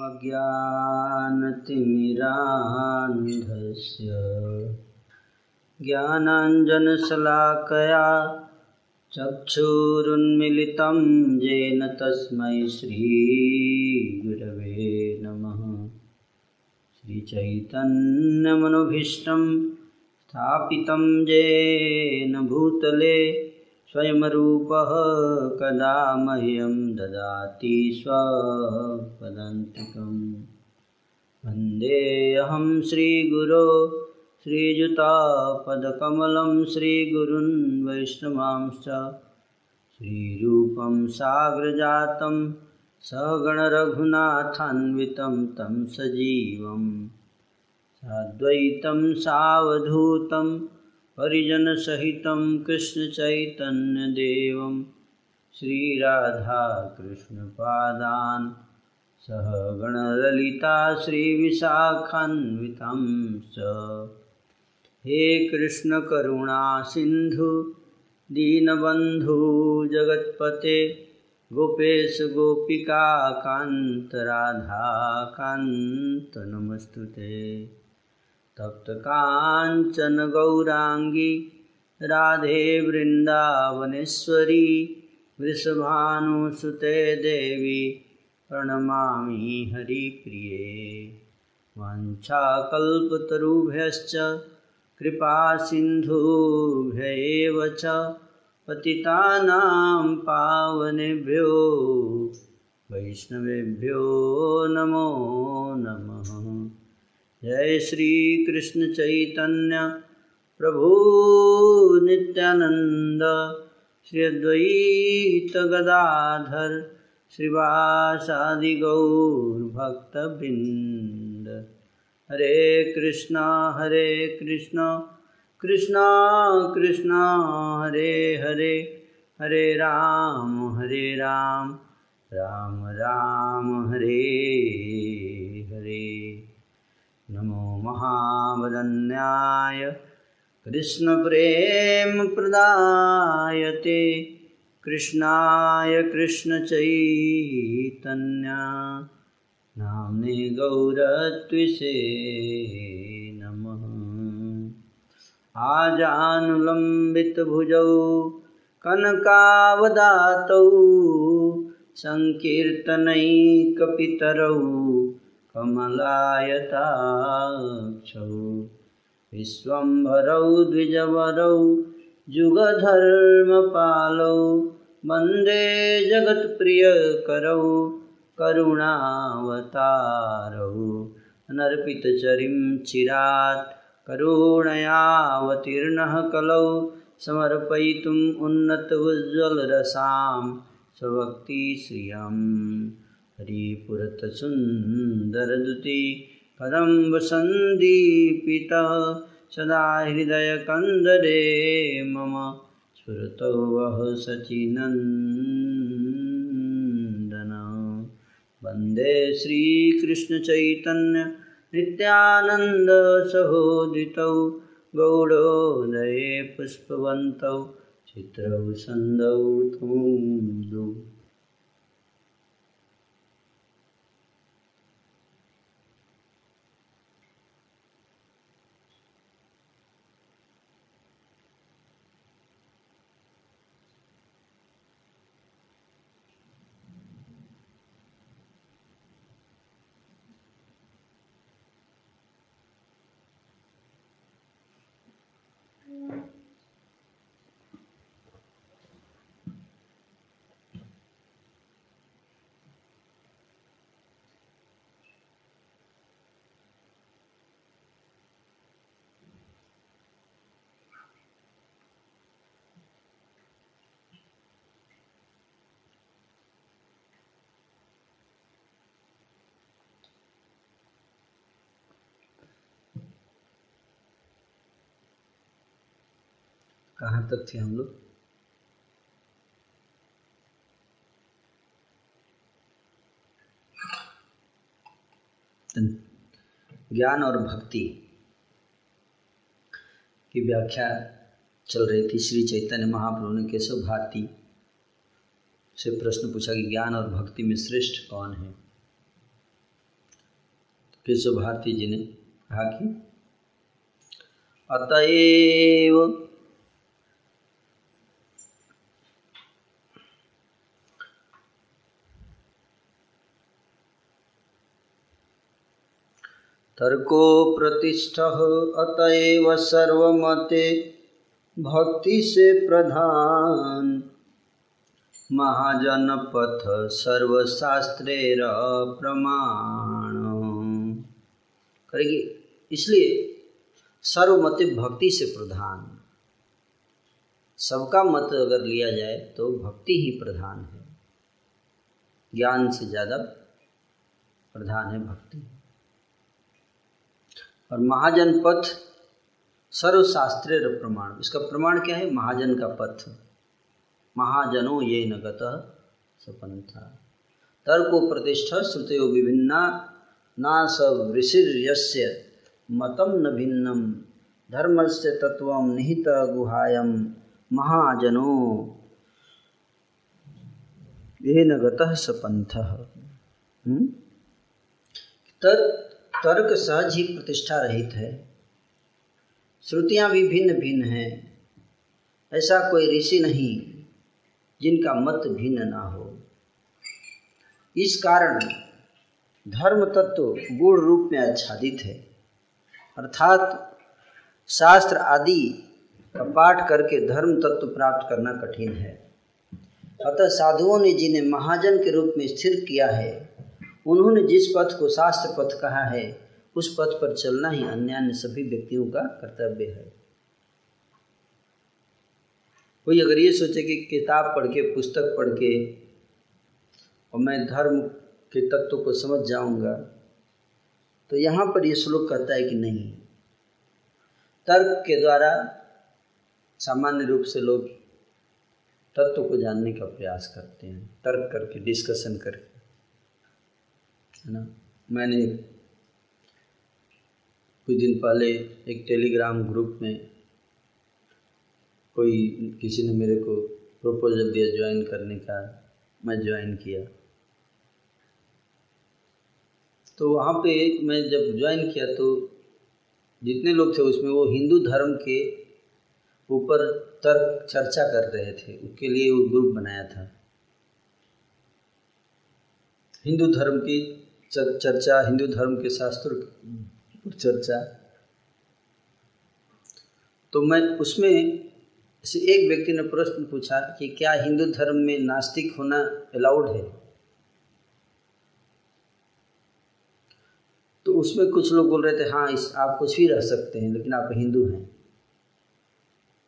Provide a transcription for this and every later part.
अज्ञानतिमिरान्धस्य। ज्ञानाञ्जनशलाकया चक्षुरुन्मिलितं येन तस्मै श्रीगुरवे नमः। श्रीचैतन्यमनुभीष्टं स्थापितं येन भूतले स्वयंरूपः कदा मह्यं ददाति स्वपदान्तिकं वन्देऽहं श्रीगुरो श्रीयुतापदकमलं श्रीगुरुन् वैष्णवांश्च। श्रीरूपं साग्रजातं सगणरघुनाथान्वितं तं सजीवं साद्वैतं सावधूतं परिजनसहितं कृष्णचैतन्यदेवं श्रीराधाकृष्णपादान् सह गणललिता श्रीविशाखान्वितं च। हे कृष्णकरुणा सिन्धु, दीनबन्धु जगत्पते, गोपेश गोपिकान्त नमस्तु ते। तप्तकाञ्चन गौराङ्गी, राधे वृन्दावनेश्वरी वृषभानुसुते देवी, प्रणमामि हरिप्रिये। वाञ्छाकल्पतरुभ्यश्च कृपासिन्धुभ्य एव च, पतितानां पावनेभ्यो, वैष्णवेभ्यो नमो नमः। जय श्रीकृष्णचैतन्य प्रभु नित्यानन्द श्री अद्वैतगदाधर श्रीवासादिगौरभक्तवृन्द हरे कृष्णा हरे कृष्णा कृष्णा कृष्णा, हरे हरे हरे राम हरे राम राम राम, हरे। नमो महावदन्याय। कृष्णप्रेमप्रदायते। कृष्णाय कृष्णचैतन्या। नाम्ने गौरत्विषे नमः। आजानुलम्बितभुजौ कनकावदातौ सङ्कीर्तनैकपितरौ कमलायताक्षौ। विश्वम्भरौ द्विजवरौ जुगधर्मपालौ वन्दे जगत्प्रियकरौ करुणावतारौ। अनर्पितचरिं चिरात् करुणयावतीर्णः कलौ समर्पयितुम् उन्नतोज्ज्वलरसां स्वभक्तिश्रियं हरिपुरतसुन्दरदुति कदम्बसन्दीपितः सदा हृदयकन्दरे मम स्फुरतो वः सचिनन्दन। वन्दे श्रीकृष्णचैतन्य नित्यानन्दसहोदितौ गौडोदये पुष्पवन्तौ चित्रौ सन्दौ तुन्दौ तक थे हम लोग। ज्ञान और भक्ति की व्याख्या चल रही थी श्री चैतन्य महाप्रभु ने केशव भारती से प्रश्न पूछा कि ज्ञान और भक्ति में श्रेष्ठ कौन है? केशव भारती जी ने कहा कि अतएव तर्को प्रतिष्ठ अतएव सर्वमते भक्ति से प्रधान। महाजन पथ सर्वशास्त्रेर प्रमाण। करेगी? इसलिए सर्वमते भक्ति से प्रधान। सबका मत अगर लिया जाए तो भक्ति ही प्रधान है। ज्ञान से ज़्यादा प्रधान है भक्ति। और महाजन पथ सर्वशास्त्रीय प्रमाण। इसका प्रमाण क्या है? महाजन का पथ। महाजनो ये नगत सपंथा तर्को प्रतिष्ठा श्रुतयो विभिन्ना ना सवृषिर्यस्य मतम न भिन्नम धर्म से तत्व निहित गुहायम महाजनो ये नगत सपंथ? तर्क सहज ही प्रतिष्ठा रहित है। श्रुतियाँ भी भिन्न भिन्न हैं। ऐसा कोई ऋषि नहीं जिनका मत भिन्न ना हो। इस कारण धर्म तत्व गुण रूप में आच्छादित है। अर्थात शास्त्र आदि का पाठ करके धर्म तत्व प्राप्त करना कठिन है। अतः साधुओं ने जिन्हें महाजन के रूप में स्थिर किया है उन्होंने जिस पथ को शास्त्र पथ कहा है, उस पथ पर चलना ही अन्य सभी व्यक्तियों का कर्तव्य है। कोई अगर ये सोचे कि किताब पढ़ के, पुस्तक पढ़ के, और मैं धर्म के तत्व को समझ जाऊँगा तो यहाँ पर ये श्लोक कहता है कि नहीं। तर्क के द्वारा सामान्य रूप से लोग तत्व को जानने का प्रयास करते हैं। तर्क करके डिस्कशन करके। है ना? मैंने कुछ दिन पहले एक टेलीग्राम ग्रुप में कोई किसी ने मेरे को प्रपोजल दिया ज्वाइन करने का, मैं ज्वाइन किया। तो वहाँ पे मैं जब ज्वाइन किया तो जितने लोग थे उसमें वो हिंदू धर्म के ऊपर तर्क चर्चा कर रहे थे, उसके लिए वो ग्रुप बनाया था। हिंदू धर्म की चर्चा हिंदू धर्म के शास्त्र चर्चा। तो मैं उसमें से एक व्यक्ति ने प्रश्न पूछा कि क्या हिंदू धर्म में नास्तिक होना अलाउड है? तो उसमें कुछ लोग बोल रहे थे हाँ इस, आप कुछ भी रह सकते हैं, लेकिन आप हिंदू हैं।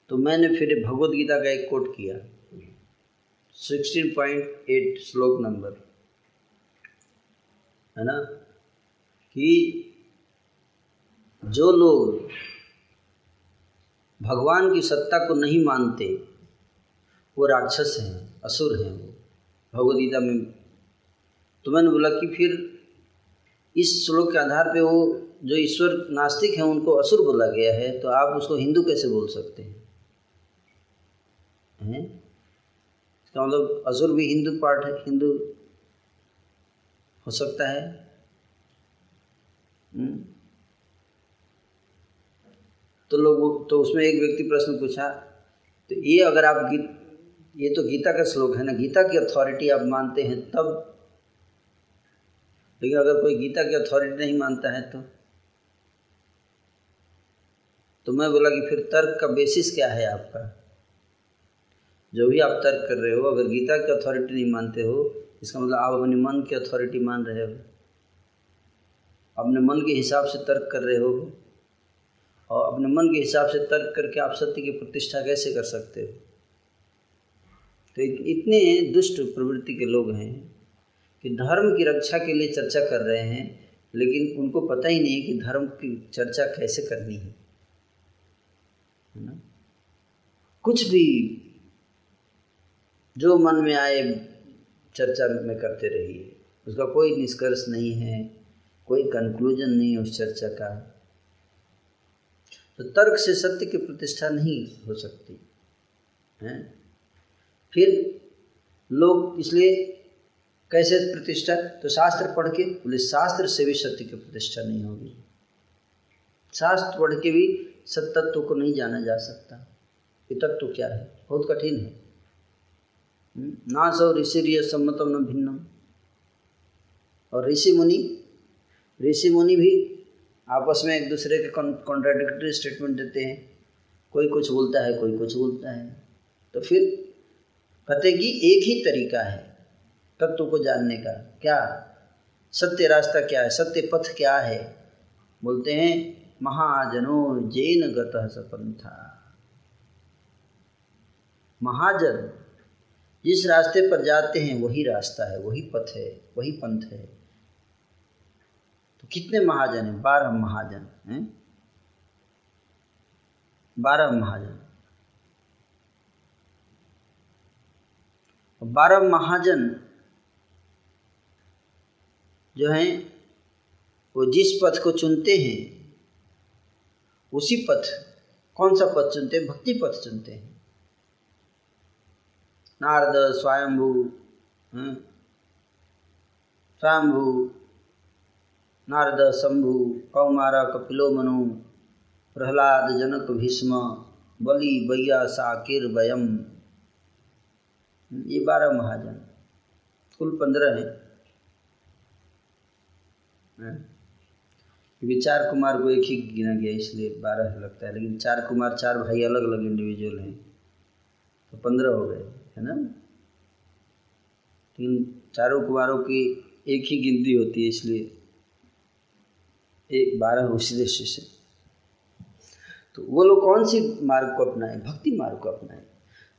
तो मैंने फिर भगवत गीता का एक कोट किया। 16.8 श्लोक नंबर। है ना, कि जो लोग भगवान की सत्ता को नहीं मानते, वो राक्षस हैं, असुर हैं वो। भगवदगीता में तो मैंने बोला कि फिर इस श्लोक के आधार पे वो जो ईश्वर नास्तिक हैं, उनको असुर बोला गया है तो आप उसको हिंदू कैसे बोल सकते हैं? हैं? इसका मतलब असुर भी हिंदू पार्ट है, हिंदू हो सकता है? हम्म? तो लोग तो उसमें एक व्यक्ति प्रश्न पूछा तो ये अगर आप गीत ये तो गीता का श्लोक है ना गीता की अथॉरिटी आप मानते हैं तब लेकिन अगर कोई गीता की अथॉरिटी नहीं मानता है तो तो मैं बोला कि फिर तर्क का बेसिस क्या है आपका जो भी आप तर्क कर रहे हो, अगर गीता की अथॉरिटी नहीं मानते हो इसका मतलब आप अपने मन की अथॉरिटी मान रहे हो। अपने मन के हिसाब से तर्क कर रहे हो और अपने मन के हिसाब से तर्क करके आप सत्य की प्रतिष्ठा कैसे कर सकते हो? तो इतने दुष्ट प्रवृत्ति के लोग हैं कि धर्म की रक्षा के लिए चर्चा कर रहे हैं, लेकिन उनको पता ही नहीं है कि धर्म की चर्चा कैसे करनी है। है ना? कुछ भी जो मन में आए चर्चा में करते रहिए। उसका कोई निष्कर्ष नहीं है, कोई कंक्लूजन नहीं है उस चर्चा का। तो तर्क से सत्य की प्रतिष्ठा नहीं हो सकती, है? फिर लोग इसलिए कैसे प्रतिष्ठा तो शास्त्र पढ़ के, बोले, शास्त्र से भी सत्य की प्रतिष्ठा नहीं होगी। शास्त्र पढ़ के भी सत्तत्व को नहीं जाना जा सकता। ये तत्व क्या है? बहुत कठिन है। हम्म, ना सौ ऋषि सम्मतम न भिन्नम। और ऋषि मुनि ऋषि मुनि भी आपस में एक दूसरे के कॉन्ट्राडिक्टरी स्टेटमेंट देते हैं। कोई कुछ बोलता है कोई कुछ बोलता है। तो फिर कहते कि एक ही तरीका है तत्व को जानने का। क्या? सत्य रास्ता क्या है? सत्य पथ क्या है? बोलते हैं महाजनो जैन गत सपंथा महाजन जिस रास्ते पर जाते हैं, वही रास्ता है, वही पथ है, वही पंथ है। तो कितने महाजन हैं? बारह महाजन, हैं? बारह महाजन। बारह महाजन जो हैं, वो जिस पथ को चुनते हैं, उसी पथ, कौन सा पथ चुनते हैं? भक्ति पथ चुनते हैं। नारद स्वयंभू स्वयंभू, नारद शंभु कौमार कपिलो मनु प्रहलाद जनक भीष्म, बलि बैया साकिर वयम ये बारह महाजन, कुल पंद्रह हैं। क्योंकि चार कुमार को एक ही गिना गया, इसलिए बारह लगता है, लेकिन चार कुमार, चार भाई अलग अलग इंडिविजुअल हैं तो पंद्रह हो गए। है ना? लेकिन चारों कुमारों की एक ही गिनती होती है इसलिए एक बारह उसी दृष्टि से। तो वो लोग कौन सी मार्ग को अपनाए? भक्ति मार्ग को अपनाए।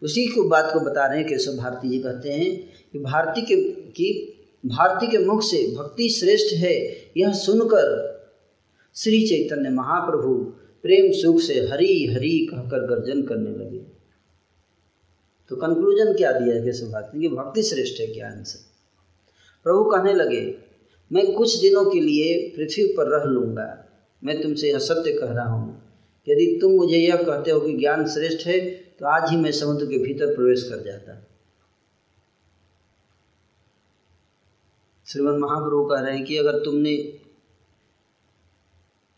तो उसी को बात को बता रहे हैं केशव भारती जी कहते हैं कि भारती के, कि भारती के मुख से भक्ति श्रेष्ठ है, यह सुनकर श्री चैतन्य महाप्रभु प्रेम सुख से हरी हरी कहकर गर्जन करने लगे। तो कंक्लूजन क्या दिया है केशव भारती कि भक्ति श्रेष्ठ है ज्ञान से प्रभु कहने लगे, मैं कुछ दिनों के लिए पृथ्वी पर रह लूँगा। मैं तुमसे यह सत्य कह रहा हूँ। यदि तुम मुझे यह कहते हो कि ज्ञान श्रेष्ठ है तो आज ही मैं समुद्र के भीतर प्रवेश कर जाता। श्रीमद महाप्रभु कह रहे हैं कि अगर तुमने,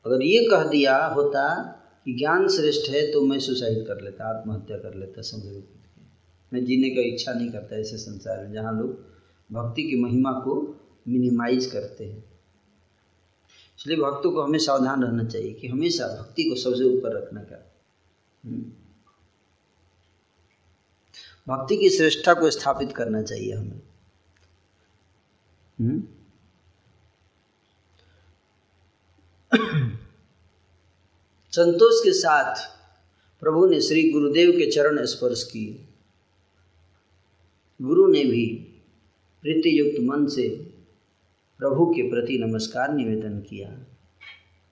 अगर ये कह दिया होता कि ज्ञान श्रेष्ठ है तो मैं सुसाइड कर लेता, आत्महत्या कर लेता समुद्र मैं जीने का इच्छा नहीं करता ऐसे संसार में, जहाँ लोग भक्ति की महिमा को मिनिमाइज करते हैं इसलिए भक्तों को हमें सावधान रहना चाहिए कि हमेशा भक्ति को सबसे ऊपर रखने का हम्म। भक्ति की श्रेष्ठता को स्थापित करना चाहिए हमें हम्म। संतोष के साथ प्रभु ने श्री गुरुदेव के चरण स्पर्श किए गुरु ने भी प्रीति युक्त मन से प्रभु के प्रति नमस्कार निवेदन किया।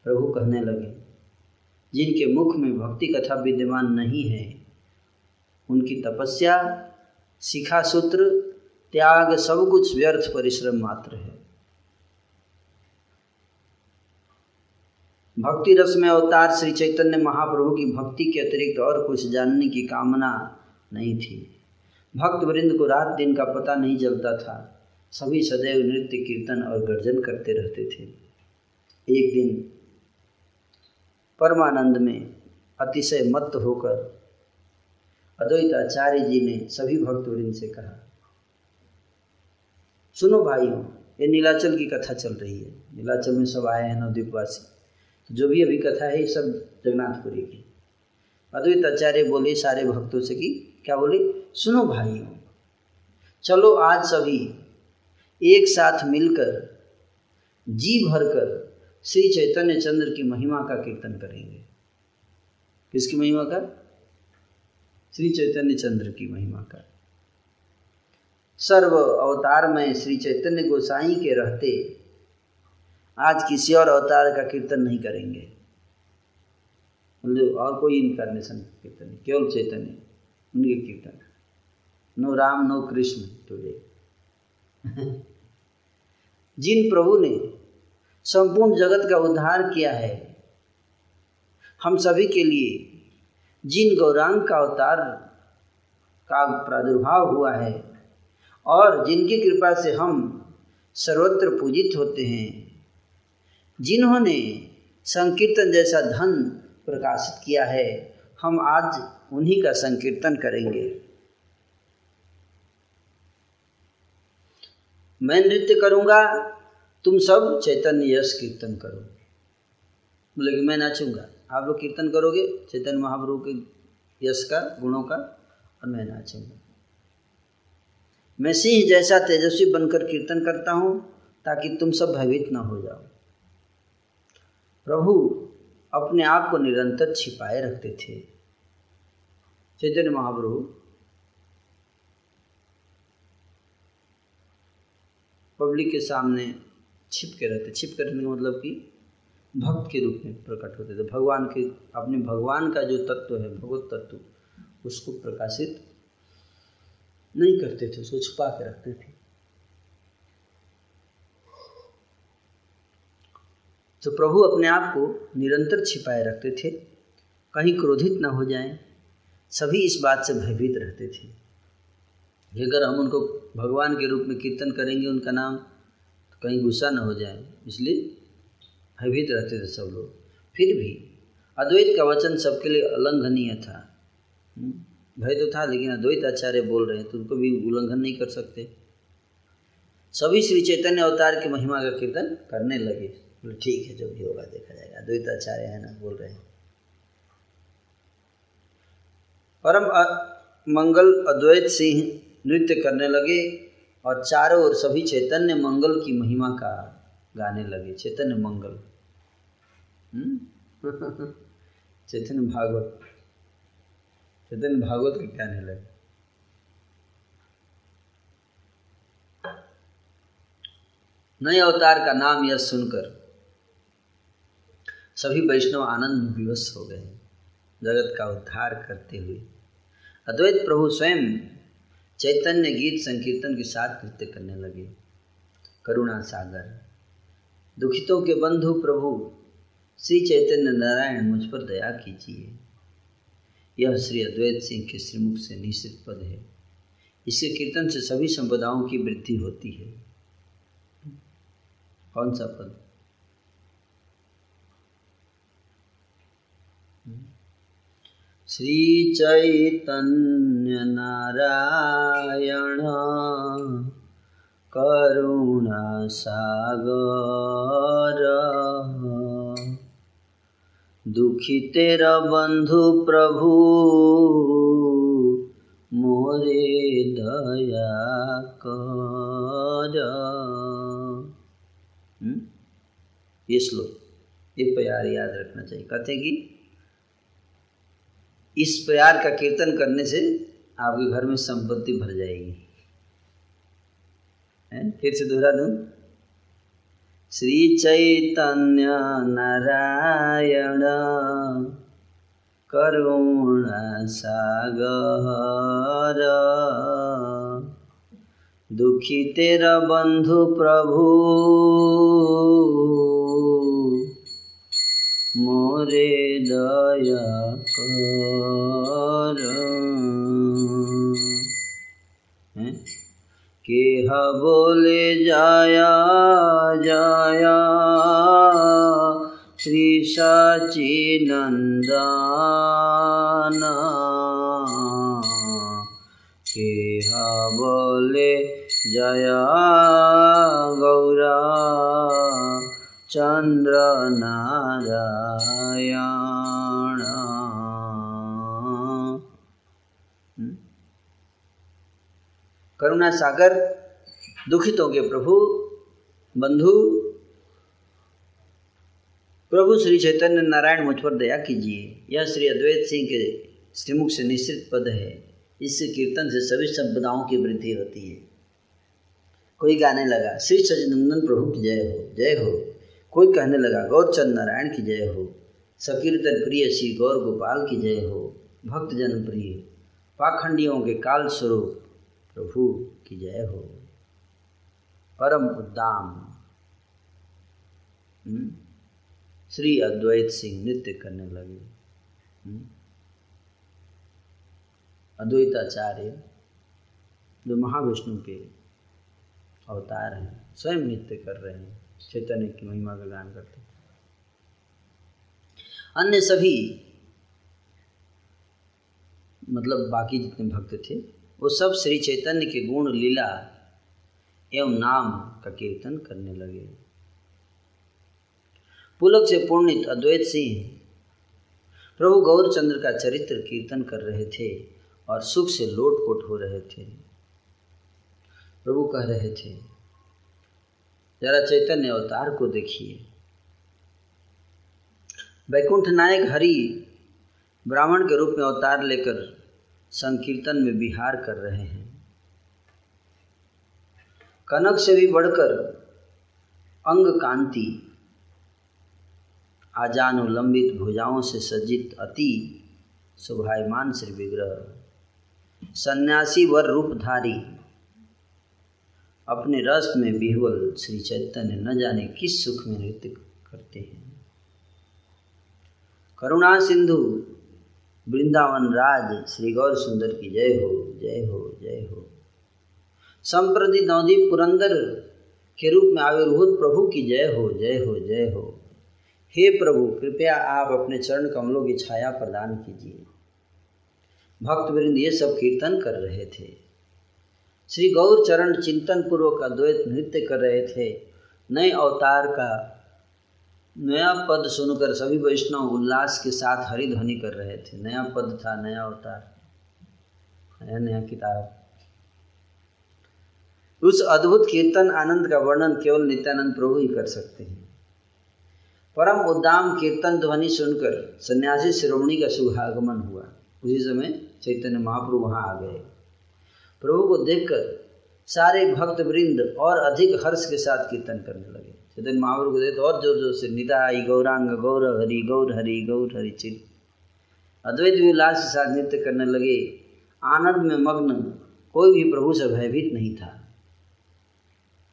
प्रभु कहने लगे, जिनके मुख में भक्ति कथा विद्यमान नहीं है, उनकी तपस्या, शिखा सूत्र, त्याग सब कुछ व्यर्थ परिश्रम मात्र है। भक्ति रस में अवतार श्री चैतन्य महाप्रभु की भक्ति के अतिरिक्त और कुछ जानने की कामना नहीं थी। भक्त वृंद को रात दिन का पता नहीं चलता था। सभी सदैव नृत्य, कीर्तन और गर्जन करते रहते थे। एक दिन परमानंद में अतिशय मत होकर अद्वैत आचार्य जी ने सभी भक्तवृंद से कहा, सुनो भाइयों, ये नीलाचल की कथा चल रही है। नीलाचल में सब आए हैं नवद्वीपवासी। जो भी अभी कथा है, ये सब जगन्नाथपुरी की। अद्वैत आचार्य बोले सारे भक्तों से कि, क्या बोले? सुनो भाइयों चलो आज सभी एक साथ मिलकर, जी भरकर श्री चैतन्य चंद्र की महिमा का कीर्तन करेंगे। किसकी महिमा का? श्री चैतन्य चंद्र की महिमा का। सर्व अवतार में श्री चैतन्य गोसाई के रहते आज किसी और अवतार का कीर्तन नहीं करेंगे। मतलब और कोई इनकारनेशन कीर्तन केवल चैतन्य, उनके कीर्तन। No Ram, no Krishna today जिन प्रभु ने संपूर्ण जगत का उद्धार किया है, हम सभी के लिए जिन गौरांग का अवतार का प्रादुर्भाव हुआ है और जिनकी कृपा से हम सर्वत्र पूजित होते हैं, जिन्होंने संकीर्तन जैसा धन प्रकाशित किया है, हम आज उन्हीं का संकीर्तन करेंगे। मैं नृत्य करूँगा, तुम सब चैतन्य यश कीर्तन करो बोले कि मैं नाचूँगा। आप लोग कीर्तन करोगे, चैतन्य महाप्रभु के यश का, गुणों का, और मैं नाचूँगा। मैं सिंह जैसा तेजस्वी बनकर कीर्तन करता हूँ, ताकि तुम सब भयभीत न हो जाओ। प्रभु अपने आप को निरंतर छिपाए रखते थे। चैतन्य महाप्रभु पब्लिक के सामने छिप के रहते। छिप के रहने का मतलब कि भक्त के रूप में प्रकट होते थे। भगवान के, अपने भगवान का जो तत्व है, भगवत तत्व, उसको प्रकाशित नहीं करते थे, उसको छुपा के रखते थे। तो प्रभु अपने आप को निरंतर छिपाए रखते थे। कहीं क्रोधित न हो जाएँ। सभी इस बात से भयभीत रहते थे। अगर हम उनको भगवान के रूप में कीर्तन करेंगे उनका नाम तो कहीं गुस्सा न हो जाए। इसलिए भयभीत रहते थे सब लोग। फिर भी अद्वैत का वचन सबके लिए उल्लंघनीय था। हम्म, भय तो था लेकिन अद्वैत आचार्य बोल रहे हैं तो उनको भी उल्लंघन नहीं कर सकते। सभी श्री चैतन्य अवतार की महिमा का कीर्तन करने लगे। बोले ठीक है जो भी होगा देखा जाएगा। अद्वैत आचार्य है ना बोल रहे हैं। परम मंगल अद्वैत सिंह नृत्य करने लगे और चारों ओर सभी चैतन्य मंगल की महिमा का गाने लगे। चैतन्य मंगल। हम्म? चैतन्य भागवत। चैतन्य भागवत के गाने लगे। नए अवतार का नाम यह सुनकर सभी वैष्णव आनंद विवश हो गए। जगत का उद्धार करते हुए। अद्वैत प्रभु स्वयं चैतन्य गीत संकीर्तन के साथ नृत्य करने लगे। करुणा सागर, दुखितों के बंधु प्रभु, श्री चैतन्य नारायण मुझ पर दया कीजिए। यह श्री अद्वैत सिंह के श्रीमुख से निश्चित पद है। इसके कीर्तन से सभी संपदाओं की वृद्धि होती है। कौन सा पद? श्रीचैतन्यनारायण करुणासागर। दुखी तेरा बंधु प्रभु, मोरे दया कर। हम्म? ये श्लोक ये प्यार याद रखना चाहिए। कहते कि इस प्यार का कीर्तन करने से आपके घर में संपत्ति भर जाएगी? फिर से दोहरा दूँ। श्री चैतन्य नारायण करुण सागर। दुखी तेरा बंधु प्रभु। मोरे दया कर। केह बोले जाया जाया। श्री साची नंदन केह बोले जया गौरा। चंद्र नारायण। करुणा सागर, दुखितों के प्रभु, बंधु। प्रभु श्री चैतन्य नारायण, मुझ पर दया कीजिए। यह श्री अद्वैत सिंह के श्रीमुख से निश्चित पद है। इससे कीर्तन से सभी संपदाओं की वृद्धि होती है। कोई गाने लगा, श्री सजनंदन प्रभु की जय हो जय हो। कोई कहने लगा गौरचंद नारायण की जय हो। सकीर्तन प्रिय श्री गौर गोपाल की जय हो। भक्त जन प्रिय, पाखंडियों के काल स्वरूप प्रभु की जय हो। परम उद्दाम। हम्म? श्री अद्वैत सिंह नृत्य करने लगे। हम्म? अद्वैताचार्य, जो महाविष्णु के अवतार हैं, स्वयं नृत्य कर रहे हैं। चैतन्य की महिमा का गान करते अन्य सभी मतलब बाकी जितने भक्त थे, वो सब श्री चैतन्य के गुण, लीला एवं नाम का कीर्तन करने लगे। पुलक से पूर्णित अद्वैत सिंह प्रभु गौरचंद्र का चरित्र कीर्तन कर रहे थे और सुख से लोटपोट हो रहे थे। प्रभु कह रहे थे जरा चैतन्य अवतार को देखिए। वैकुंठ नायक हरि ब्राह्मण के रूप में अवतार लेकर संकीर्तन में विहार कर रहे हैं। कनक से भी बढ़कर अंग कांति आजानुलंबित भुजाओं से सज्जित अति शोभायमान श्री विग्रह सन्यासी वर रूपधारी अपने रस में बिहवल श्री चैतन्य न जाने किस सुख में नृत्य करते हैं। करुणा सिंधु, वृंदावन राज, श्री गौर सुंदर की जय हो जय हो जय हो। संप्रति नवदीप पुरंदर के रूप में आविर्भूत प्रभु की जय हो जय हो जय हो। हे प्रभु, कृपया आप अपने चरण कमलों की छाया प्रदान कीजिए। भक्त वृंद ये सब कीर्तन कर रहे थे। श्री गौर चरण चिंतन पूर्वक अद्वैत नृत्य कर रहे थे। नए अवतार का नया पद सुनकर सभी वैष्णव उल्लास के साथ हरिध्वनि कर रहे थे। नया पद था, नया अवतार, नया नया किताब। उस अद्भुत कीर्तन आनंद का वर्णन केवल नित्यानंद प्रभु ही कर सकते हैं। परम उद्दाम कीर्तन ध्वनि सुनकर सन्यासी शिरोमणि का शुभागमन हुआ। उसी समय चैतन्य महाप्रभु वहाँ आ गए। प्रभु को देखकर सारे भक्त वृंद और अधिक हर्ष के साथ कीर्तन करने लगे। चैतन्य महाप्रभु को देखते और ज़ोर ज़ोर से निदाई, गौरांग गौर हरि गौर हरि गौर हरि चिर अद्वैत विलास के साथ नृत्य करने लगे। आनंद में मग्न कोई भी प्रभु से भयभीत नहीं था।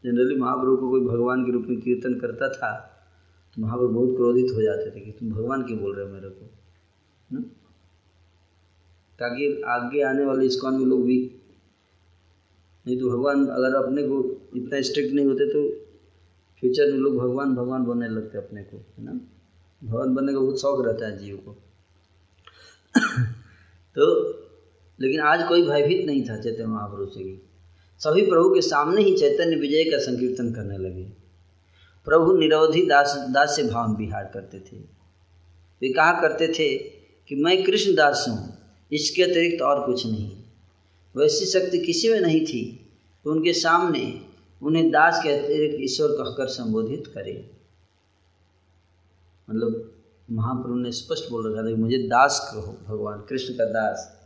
जनरली महाप्रभु को कोई भगवान के रूप में कीर्तन करता था तो महाप्रभु बहुत क्रोधित हो जाते थे कि तुम भगवान क्यों बोल रहे हो मेरे को? न? ताकि आगे आने वाले इस्कॉन में लोग भी नहीं तो भगवान अगर अपने को इतना स्ट्रिक्ट नहीं होते तो फ्यूचर में लोग भगवान भगवान बनने लगते अपने को, है ना? भगवान बनने का बहुत शौक रहता है जीव को। तो लेकिन आज कोई भयभीत नहीं था चैतन्य महाप्रभु से सभी प्रभु के सामने ही चैतन्य विजय का संकीर्तन करने लगे। प्रभु निरोधी दास दास से भाव विहार करते थे। वे कहा करते थे कि मैं कृष्ण दास हूँ, इसके अतिरिक्त और कुछ नहीं। वैसी शक्ति किसी में नहीं थी तो उनके सामने उन्हें दास के अतिरिक्त ईश्वर कहकर संबोधित करे। मतलब महाप्रभु ने स्पष्ट बोल रखा था कि मुझे दास कहो, भगवान, कृष्ण का दास,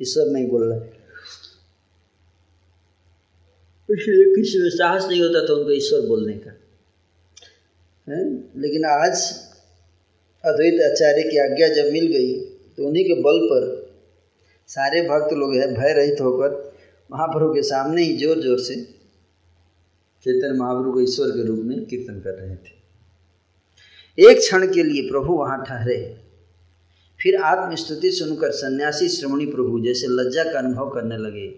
ईश्वर नहीं बोल रहा इसलिए किसी में साहस नहीं होता था उनको ईश्वर बोलने का। है? लेकिन आज अद्वैत आचार्य की आज्ञा जब मिल गई तो उन्हीं के बल पर सारे भक्त लोग है भय रहित होकर महाप्रभु के सामने ही ज़ोर ज़ोर से चैतन्य महाप्रभु को ईश्वर के रूप में कीर्तन कर रहे थे। एक क्षण के लिए प्रभु वहाँ ठहरे। फिर आत्मस्तुति सुनकर सन्यासी श्रमणी प्रभु जैसे लज्जा का अनुभव करने लगे।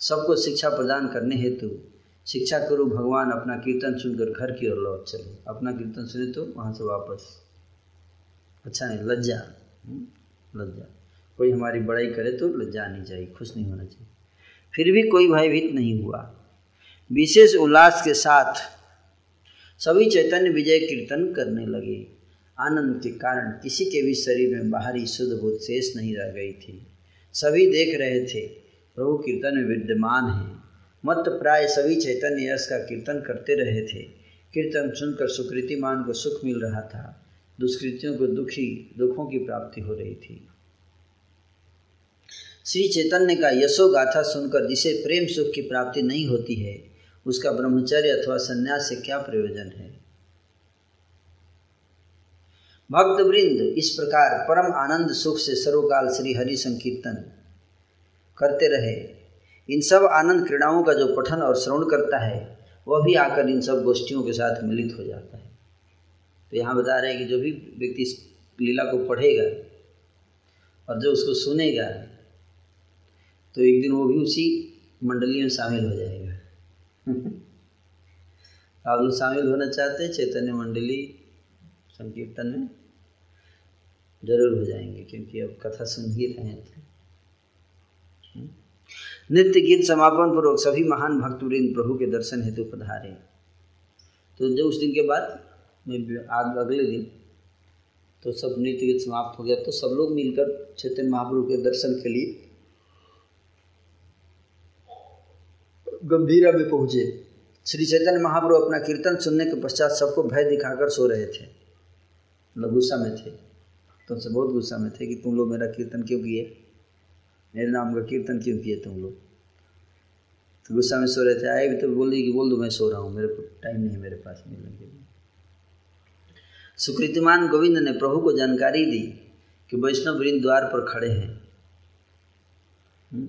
सबको शिक्षा प्रदान करने हेतु शिक्षा करो भगवान अपना कीर्तन सुनकर घर की ओर लौट चले। अपना कीर्तन सुने तो वहाँ से वापस। अच्छा नहीं लज्जा। हम्म, लज्जा। कोई हमारी बड़ाई करे तो लज्जा आनी चाहिए, खुश नहीं होना चाहिए। फिर भी कोई भयभीत नहीं हुआ। विशेष उल्लास के साथ सभी चैतन्य विजय कीर्तन करने लगे। आनंद के कारण किसी के भी शरीर में बाहरी शुद्ध बोध शेष नहीं रह गई थी। सभी देख रहे थे, प्रभु कीर्तन में विद्यमान है। मत प्राय सभी चैतन्य यश का कीर्तन करते रहे थे। कीर्तन सुनकर सुकृतिमान को सुख मिल रहा था। दुष्कृतियों को दुखी, दुखों की प्राप्ति हो रही थी। श्री चैतन्य का यशो गाथा सुनकर जिसे प्रेम सुख की प्राप्ति नहीं होती है, उसका ब्रह्मचर्य अथवा संन्यास से क्या प्रयोजन है? भक्त वृंद इस प्रकार परम आनंद सुख से सर्वकाल श्री हरि संकीर्तन करते रहे। इन सब आनंद क्रीड़ाओं का जो पठन और श्रवण करता है, वह भी आकर इन सब गोष्ठियों के साथ मिलित हो जाता है। तो यहाँ बता रहे हैं कि जो भी व्यक्ति इस लीला को पढ़ेगा और जो उसको सुनेगा तो एक दिन वो भी उसी मंडली में शामिल हो जाएगा। आप लोग शामिल होना चाहते हैं, चैतन्य मंडली संकीर्तन में ज़रूर हो जाएँगे, क्योंकि अब कथा सुन ही रहे थे हम्म? नित्य गीत समापन पूर्वक सभी महान भक्तवृंद प्रभु के दर्शन हेतु पधारे। तो जो उस दिन के बाद आज अगले दिन तो सब नृत्य गीत समाप्त हो गया तो सब लोग मिलकर चैतन्य महाप्रभु के दर्शन के लिए गंभीरा में पहुँचे। श्री चैतन्य महाप्रभु अपना कीर्तन सुनने के पश्चात सबको भय दिखाकर सो रहे थे। मतलब गुस्सा में थे। तो उनसे बहुत गुस्सा में थे कि तुम लोग मेरा कीर्तन क्यों किए? मेरे नाम का कीर्तन क्यों किए तुम लोग? तो गुस्सा में सो रहे थे। आए भी तो बोल कि बोल दो, मैं सो रहा हूँ। मेरे को टाइम नहीं है मेरे पास मिलने के लिए। सुकृतिमान गोविंद ने प्रभु को जानकारी दी कि वैष्णव वृंद द्वार पर खड़े हैं। हम्म?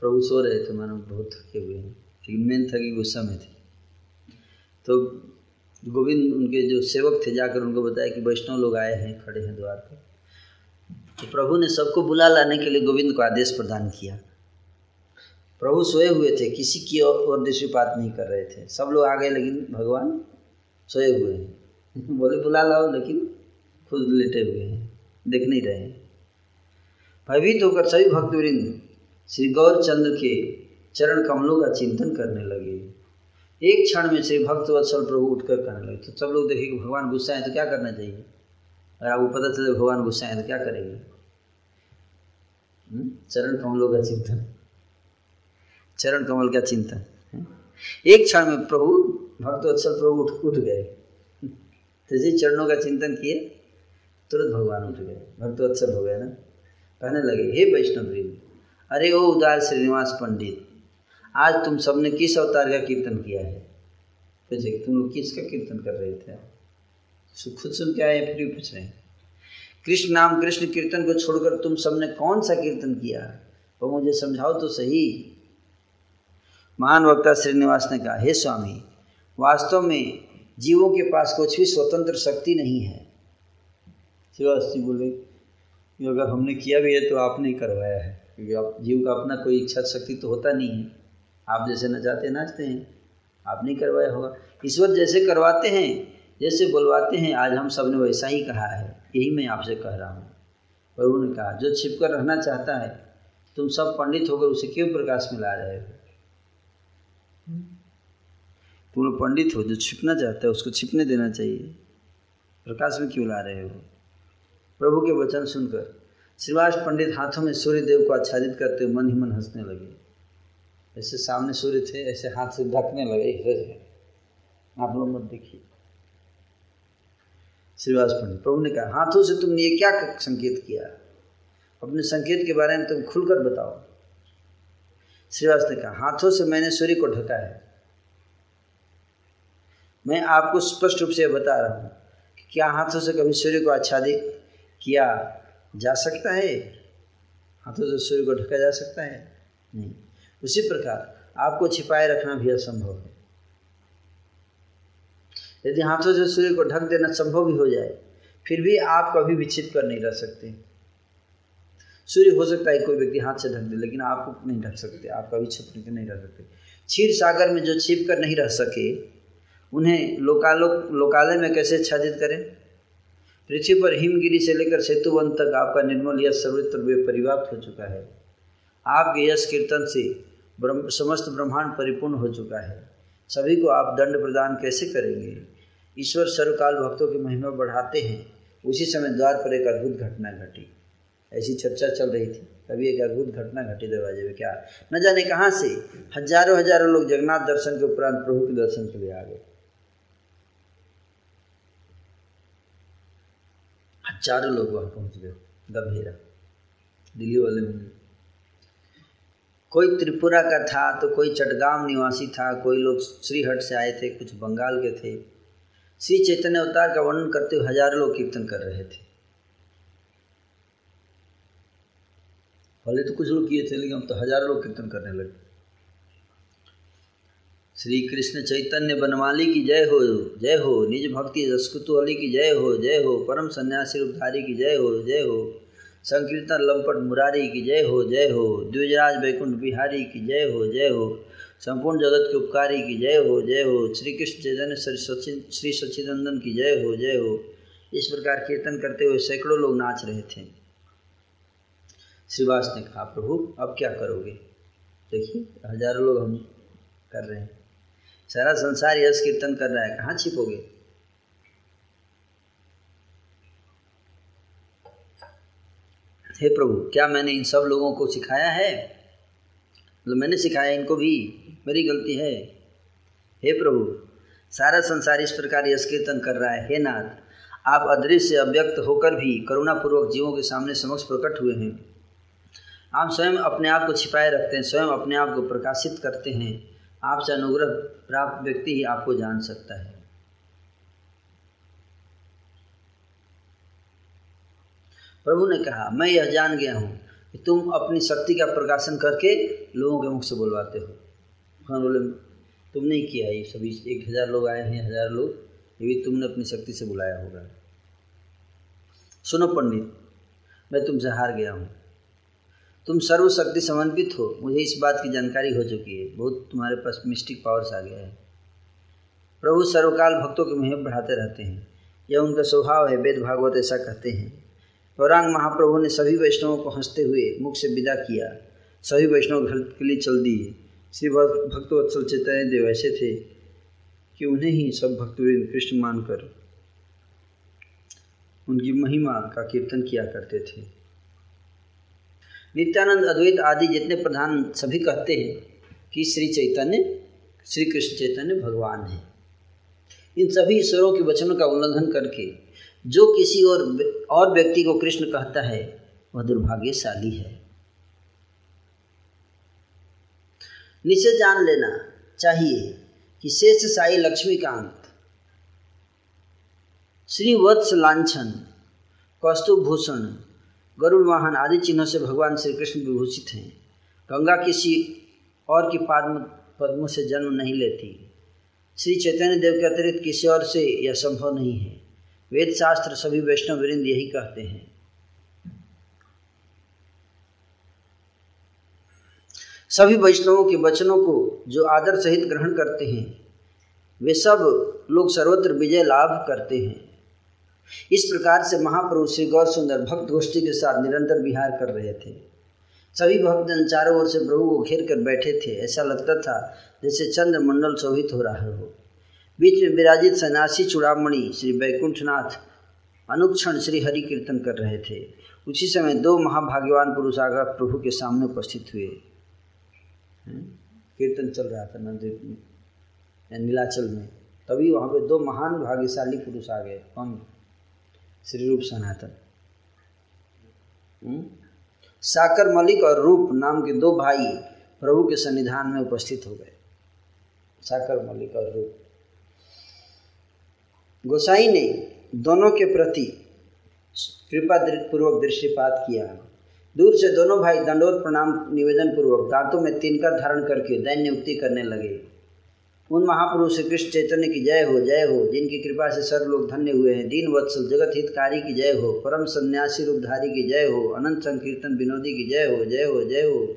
प्रभु सो रहे थे, मानो बहुत थके हुए हैं। लेकिन मेन थकी गुस्सा में थे। तो गोविंद उनके जो सेवक थे, जाकर उनको बताया कि वैष्णव लोग आए हैं, खड़े हैं द्वार पर। तो प्रभु ने सबको बुला लाने के लिए गोविंद को आदेश प्रदान किया। प्रभु सोए हुए थे, किसी की ओर दृष्टिपात नहीं कर रहे थे। सब लोग आ गए, लेकिन भगवान सोए हुए हैं। बोले, बुला लाओ, लेकिन खुद लेटे हुए हैं, देख नहीं रहे हैं। भयभीत होकर सभी भक्तवृंद श्री गौरचंद्र के चरण कमलों का चिंतन करने लगे। एक क्षण में श्री भक्त वत्सल प्रभु उठकर कहने लगे तो सब लोग देखे कि भगवान गुस्सा है तो क्या करना चाहिए? अगर आपको पता चले भगवान गुस्सा है तो क्या करेंगे? हम्म? चरण कमलों का चिंतन। चरण कमल का चिंतन एक क्षण में प्रभु, भक्त वत्सल प्रभु उठ उठ गए। जैसे चरणों का चिंतन किए, तुरंत भगवान उठ गए। भक्तवत्सल हो गए ना? कहने लगे, हे वैष्णव अरे ओ उदार श्रीनिवास पंडित, आज तुम सबने किस अवतार का कीर्तन किया है? पूछे तुम लोग किसका कीर्तन कर रहे थे? खुद सुन के आए, फिर पूछ रहे कृष्ण नाम कृष्ण कीर्तन को छोड़कर तुम सबने कौन सा कीर्तन किया? वो मुझे समझाओ तो सही। महान वक्ता श्रीनिवास ने कहा, हे स्वामी, वास्तव में जीवों के पास कुछ भी स्वतंत्र शक्ति नहीं है। शिवास्ती बोले कि अगर हमने किया भी है तो आपने करवाया है। क्योंकि जीव का अपना कोई इच्छा शक्ति तो होता नहीं है। आप जैसे नचाते नाचते हैं। आप नहीं करवाया होगा। ईश्वर जैसे करवाते हैं, जैसे बुलवाते हैं, आज हम सबने वैसा ही कहा है। यही मैं आपसे कह रहा हूँ। प्रभु ने कहा, जो छिप कर रहना चाहता है, तुम सब पंडित होकर उसे क्यों प्रकाश में ला रहे हो? तुम लोग पंडित हो, जो छिपना चाहता है, उसको छिपने देना चाहिए। प्रकाश में क्यों ला रहे हो? प्रभु के वचन सुनकर। श्रीवास पंडित हाथों में सूर्य देव को आच्छादित करते हुए मन ही मन हंसने लगे। ऐसे सामने सूर्य थे, ऐसे हाथ से ढकने लगे आप लोग मत देखिए। श्रीवास पंडित, प्रभु ने कहा, हाथों से तुमने ये क्या संकेत किया? अपने संकेत के बारे में तुम खुलकर बताओ। श्रीवास ने कहा, हाथों से मैंने सूर्य को ढका है। मैं आपको स्पष्ट रूप से बता रहा हूँ कि क्या हाथों से कभी सूर्य को आच्छादित किया जा सकता है? हाथों से सूर्य को ढका जा सकता है? नहीं। उसी प्रकार आपको छिपाए रखना भी असंभव है। यदि हाथों से सूर्य को ढक देना संभव भी हो जाए, फिर भी आप कभी भी छिप कर नहीं रह सकते। सूर्य हो सकता है कोई व्यक्ति हाथ से ढक दे, लेकिन आप नहीं ढक सकते, आप कभी छिप नहीं रह सकते। क्षीर सागर में जो छिप कर नहीं रह सके, उन्हें लोकालोक, लोकालय में कैसे आच्छादित करें? पृथ्वी पर हिमगिरी से लेकर सेतुवन तक आपका निर्मल यश सर्वत्र परिव्याप्त हो चुका है। आपके यश कीर्तन से ब्रह्म, समस्त ब्रह्मांड परिपूर्ण हो चुका है। सभी को आप दंड प्रदान कैसे करेंगे? ईश्वर सर्वकाल भक्तों की महिमा बढ़ाते हैं। उसी समय द्वार पर एक अद्भुत घटना घटी। ऐसी चर्चा चल रही थी। तभी एक अद्भुत घटना घटी दरवाजे में क्या? न जाने कहाँ से हज़ारों हज़ारों लोग जगन्नाथ दर्शन के उपरांत प्रभु के दर्शन के लिए आ गए। चारों लोग वहाँ पहुँच गए, गंभीरा। दिल्ली वाले मंदिर कोई त्रिपुरा का था तो कोई चटगांव निवासी था, कोई लोग श्रीहट से आए थे, कुछ बंगाल के थे। श्री चैतन्य अवतार का वर्णन करते हुए हज़ारों लोग कीर्तन कर रहे थे। पहले तो कुछ लोग किए थे, लेकिन अब तो हज़ारों लोग कीर्तन करने लगे। श्री कृष्ण चैतन्य बनमाली की जय हो जय हो। निज भक्ति रसकुतुअली की जय हो जय हो। परम सन्यासी रूपधारी की जय हो जय हो। संकीर्तन लंपट मुरारी की जय हो जय हो। द्विजराज वैकुंठ बिहारी की जय हो जय हो। संपूर्ण जगत के उपकारी की जय हो जय हो। श्री कृष्ण चैतन्य श्री सच्चिदंदन की जय हो जय हो। इस प्रकार कीर्तन करते हुए सैकड़ों लोग नाच रहे थे। श्रीवास ने कहा, प्रभु, अब क्या करोगे? देखिए, हज़ारों लोग हम कर रहे हैं। सारा संसार यश कीर्तन कर रहा है। कहाँ छिपोगे? हे प्रभु, क्या मैंने इन सब लोगों को सिखाया है? मतलब मैंने सिखाया, इनको भी मेरी गलती है। हे प्रभु, सारा संसार इस प्रकार यश कीर्तन कर रहा है। हे नाथ, आप अदृश्य, अव्यक्त होकर भी करुणापूर्वक जीवों के सामने समक्ष प्रकट हुए हैं। आप स्वयं अपने आप को छिपाए रखते हैं, स्वयं अपने आप को प्रकाशित करते हैं। आपसे अनुग्रह प्राप्त व्यक्ति ही आपको जान सकता है। प्रभु ने कहा, मैं यह जान गया हूँ कि तुम अपनी शक्ति का प्रकाशन करके लोगों के मुख से बुलवाते हो। हाँ बोले, तुमने ही किया, ये सभी एक हज़ार लोग आए हैं, हज़ार लोग, ये भी तुमने अपनी शक्ति से बुलाया होगा। सुनो पंडित, मैं तुमसे हार गया हूँ। तुम सर्वशक्ति समर्पित हो। मुझे इस बात की जानकारी हो चुकी है। बहुत तुम्हारे पास मिस्टिक पावर्स आ गया है। प्रभु सर्वकाल भक्तों के मुँह बढ़ाते रहते हैं। यह उनका स्वभाव है, वेद भागवत ऐसा कहते हैं। गौरांग महाप्रभु ने सभी वैष्णवों को हँसते हुए मुख से विदा किया। सभी वैष्णव घर के लिए चल दिए। श्री भक्तवत्सल चैतन्य देव ऐसे थे कि उन्हें ही सब भक्तवृंद कृष्ण मानकर उनकी महिमा का कीर्तन किया करते थे। नित्यानंद अद्वैत आदि जितने प्रधान सभी कहते हैं कि श्री चैतन्य, श्री कृष्ण चैतन्य भगवान है। इन सभी ईश्वरों के वचनों का उल्लंघन करके जो किसी और और व्यक्ति को कृष्ण कहता है, वह दुर्भाग्यशाली है। निश्चय जान लेना चाहिए कि शेष साई लक्ष्मीकांत श्री वत्स लाछन, कौस्तुभूषण गरुड़ वाहन आदि चिन्हों से भगवान श्री कृष्ण विभूषित हैं। गंगा किसी और की पद्म पद्मों से जन्म नहीं लेती। श्री चैतन्य देव के अतिरिक्त किसी और से यह संभव नहीं है। वेद शास्त्र सभी वैष्णव वृंद यही कहते हैं। सभी वैष्णवों के वचनों को जो आदर सहित ग्रहण करते हैं, वे सब लोग सर्वत्र विजय लाभ करते हैं। इस प्रकार से महाप्रभु श्री गौर सुंदर भक्त गोष्ठी के साथ निरंतर विहार कर रहे थे। सभी भक्तजन चारों ओर से प्रभु को घेर कर बैठे थे। ऐसा लगता था जैसे चंद्र मंडल शोभित हो रहा हो। बीच में विराजित सन्यासी चुड़ामणि श्री वैकुंठनाथ अनुक्षण श्री हरि कीर्तन कर रहे थे। उसी समय दो महाभाग्यवान पुरुष आकर प्रभु के सामने उपस्थित हुए। कीर्तन चल रहा था नंदी नीलाचल में। तभी वहाँ पे दो महान भाग्यशाली पुरुष आ गए कौन श्री रूप सनातन। हम्म? साकर मलिक और रूप नाम के दो भाई प्रभु के सन्निधान में उपस्थित हो गए। साकर मलिक और रूप। गोसाई ने दोनों के प्रति कृपा पूर्वक दृष्टिपात किया। दूर से दोनों भाई दंडोत प्रणाम निवेदन पूर्वक दांतों में तिनकर धारण करके दैन्य उक्ति करने लगे। उन महापुरुष श्री कृष्ण चैतन्य की जय हो जय हो, जिनकी कृपा से सर्व लोग धन्य हुए हैं। दीन वत्सल, जगत हितकारी की जय हो, परम सन्यासी रूपधारी की जय हो, अनंत संकीर्तन विनोदी की जय हो जय हो जय हो।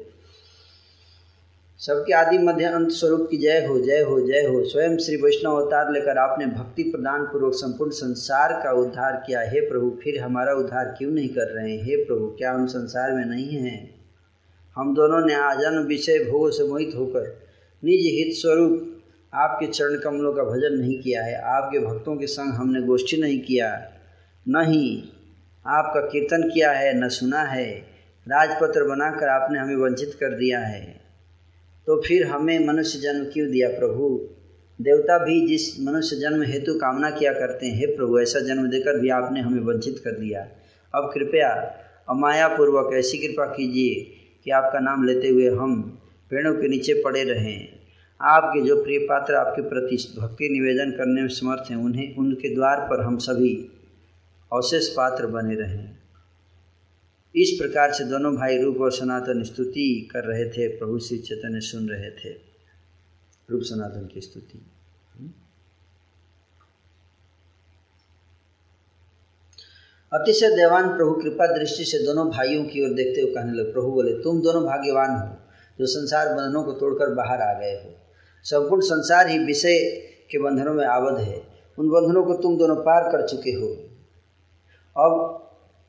सबके आदि मध्य अंत स्वरूप की जय हो जय हो जय हो। स्वयं श्री वैष्णव अवतार लेकर आपने भक्ति प्रदान पूर्वक संपूर्ण संसार का उद्धार किया। हे प्रभु, फिर हमारा उद्धार क्यों नहीं कर रहे हैं? हे प्रभु, क्या हम संसार में नहीं हैं? हम दोनों ने आजन्म विषय भोग से मोहित होकर निज हित स्वरूप आपके चरण कमलों का भजन नहीं किया है, आपके भक्तों के संग हमने गोष्ठी नहीं किया, न ही आपका कीर्तन किया है, न सुना है, राजपत्र बनाकर आपने हमें वंचित कर दिया है। तो फिर हमें मनुष्य जन्म क्यों दिया प्रभु? देवता भी जिस मनुष्य जन्म हेतु कामना किया करते हैं, हे प्रभु, ऐसा जन्म देकर भी आपने हमें वंचित कर दिया। अब कृपया अमायापूर्वक ऐसी कृपा कीजिए कि आपका नाम लेते हुए हम पेड़ों के नीचे पड़े रहें। आपके जो प्रिय पात्र आपके प्रति भक्ति निवेदन करने में समर्थ हैं, उन्हें, उनके द्वार पर हम सभी अवशेष पात्र बने रहें। इस प्रकार से दोनों भाई रूप और सनातन स्तुति कर रहे थे, प्रभु श्री चैतन्य सुन रहे थे। रूप सनातन की स्तुति। अतिशय देवान प्रभु, कृपा दृष्टि से दोनों भाइयों की ओर देखते हुए कहने लगे, प्रभु बोले, तुम दोनों भाग्यवान हो, जो संसार बंधनों को तोड़कर बाहर आ गए हो। संपूर्ण संसार ही विषय के बंधनों में आबद्ध है। उन बंधनों को तुम दोनों पार कर चुके हो। अब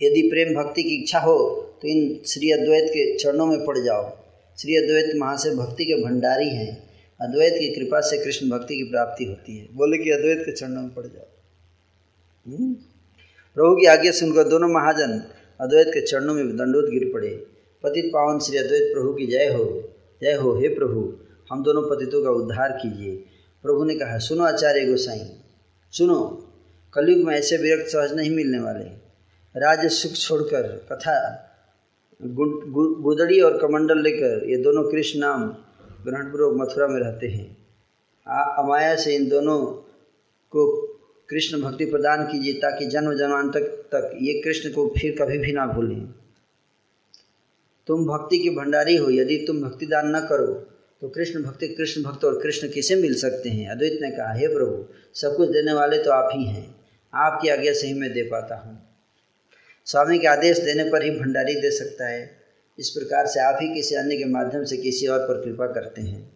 यदि प्रेम भक्ति की इच्छा हो तो इन श्री अद्वैत के चरणों में पड़ जाओ। श्री अद्वैत महाशय भक्ति के भंडारी हैं। अद्वैत की कृपा से कृष्ण भक्ति की प्राप्ति होती है। बोले कि अद्वैत के चरणों में पड़ जाओ। हम्म? प्रभु की आज्ञा सुनकर दोनों महाजन अद्वैत के चरणों में दंडोत गिर पड़े। पतित पावन श्री अद्वैत प्रभु की जय हो। जय हो, हे प्रभु। हम दोनों पतितों का उद्धार कीजिए। प्रभु ने कहा सुनो आचार्य गोसाई सुनो कलयुग में ऐसे विरक्त सहज नहीं मिलने वाले। राज्य सुख छोड़कर कथा गुदड़ी और कमंडल लेकर ये दोनों कृष्ण नाम ग्रहणपूर्वक मथुरा में रहते हैं। आ, अमाया से इन दोनों को कृष्ण भक्ति प्रदान कीजिए ताकि जन्म जन्मांतर तक ये कृष्ण को फिर कभी भी ना भूलें। तुम भक्ति के भंडारी हो यदि तुम भक्ति दान न करो तो कृष्ण भक्ति, कृष्ण भक्त और कृष्ण किसे मिल सकते हैं? अद्वैत ने कहा, हे प्रभु, सब कुछ देने वाले तो आप ही हैं। आपकी आज्ञा से ही मैं दे पाता हूँ। स्वामी के आदेश देने पर ही भंडारी दे सकता है। इस प्रकार से आप ही किसी अन्य के माध्यम से किसी और पर कृपा करते हैं।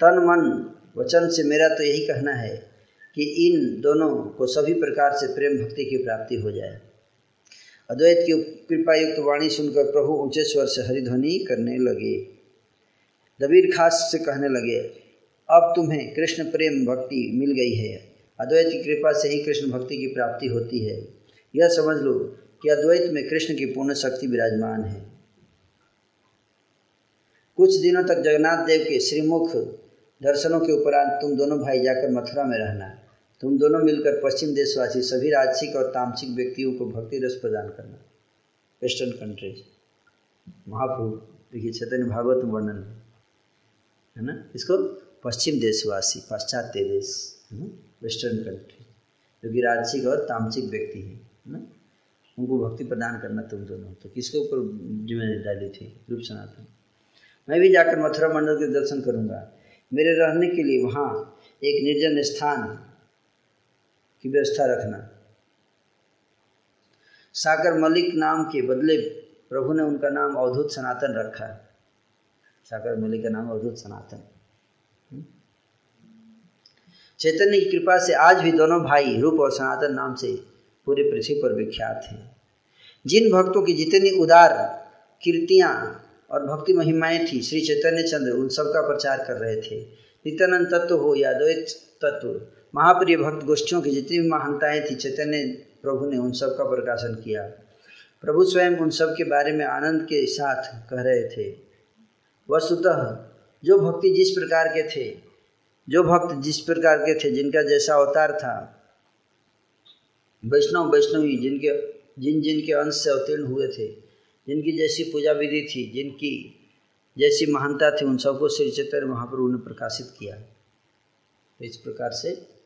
तन, मन, वचन से मेरा तो यही कहना है कि इन दोनों को सभी प्रकार से प्रेम भक्ति की प्राप्ति हो जाए। अद्वैत की कृपा युक्त वाणी सुनकर प्रभु ऊँचे स्वर से हरिध्वनि करने लगे। दबीर खास से कहने लगे, अब तुम्हें कृष्ण प्रेम भक्ति मिल गई है। अद्वैत की कृपा से ही कृष्ण भक्ति की प्राप्ति होती है। यह समझ लो कि अद्वैत में कृष्ण की पूर्ण शक्ति विराजमान है। कुछ दिनों तक जगन्नाथ देव के श्रीमुख दर्शनों के उपरांत तुम दोनों भाई जाकर मथुरा में रहना। तुम दोनों मिलकर पश्चिम देशवासी सभी राजसिक और तामसिक व्यक्तियों को भक्ति रस प्रदान करना। वेस्टर्न कंट्रीज़ महाप्रभु, देखिए चैतन्य भागवत वर्णन है। ना? इसको पश्चिम देशवासी, पाश्चात्य देश, है ना? वेस्टर्न कंट्री जो कि राजसिक और तामसिक व्यक्ति हैं, है ना? उनको भक्ति प्रदान करना तुम दोनों। तो किसके ऊपर ज़िम्मेदारी डाली थी? रूप सनातन। मैं भी जाकर मथुरा मंडल के दर्शन करूँगा। मेरे रहने के लिए वहाँ एक निर्जन स्थान की व्यवस्था रखना। सागर मलिक नाम के बदले प्रभु ने उनका नाम अवधूत सनातन रखा है। सागर मलिक का नाम अवधूत सनातन। हम्म? चैतन्य की कृपा से आज भी दोनों भाई रूप और सनातन नाम से पूरे पृथ्वी पर विख्यात हैं। जिन भक्तों की जितनी उदार कीर्तियाँ और भक्ति महिमाएँ थी, श्री चैतन्य चंद्र उन सब का प्रचार कर रहे थे। नित्यानंद तत्व हो या द्वैत तत्व महाप्रिय भक्त गोष्ठियों की जितनी भी महानताएँ थी, चैतन्य प्रभु ने उन सब का प्रकाशन किया। प्रभु स्वयं उन सब के बारे में आनंद के साथ कह रहे थे। वस्तुतः, जो भक्ति जिस प्रकार के थे, जो भक्त जिस प्रकार के थे, जिनका जैसा अवतार था, वैष्णव वैष्णवी जिनके, जिन जिन के अंश से अवतीर्ण हुए थे, जिनकी जैसी पूजा विधि थी, जिनकी जैसी महानता थी, उन सबको श्री चैतन्य महाप्रभु ने प्रकाशित किया। तो इस प्रकार से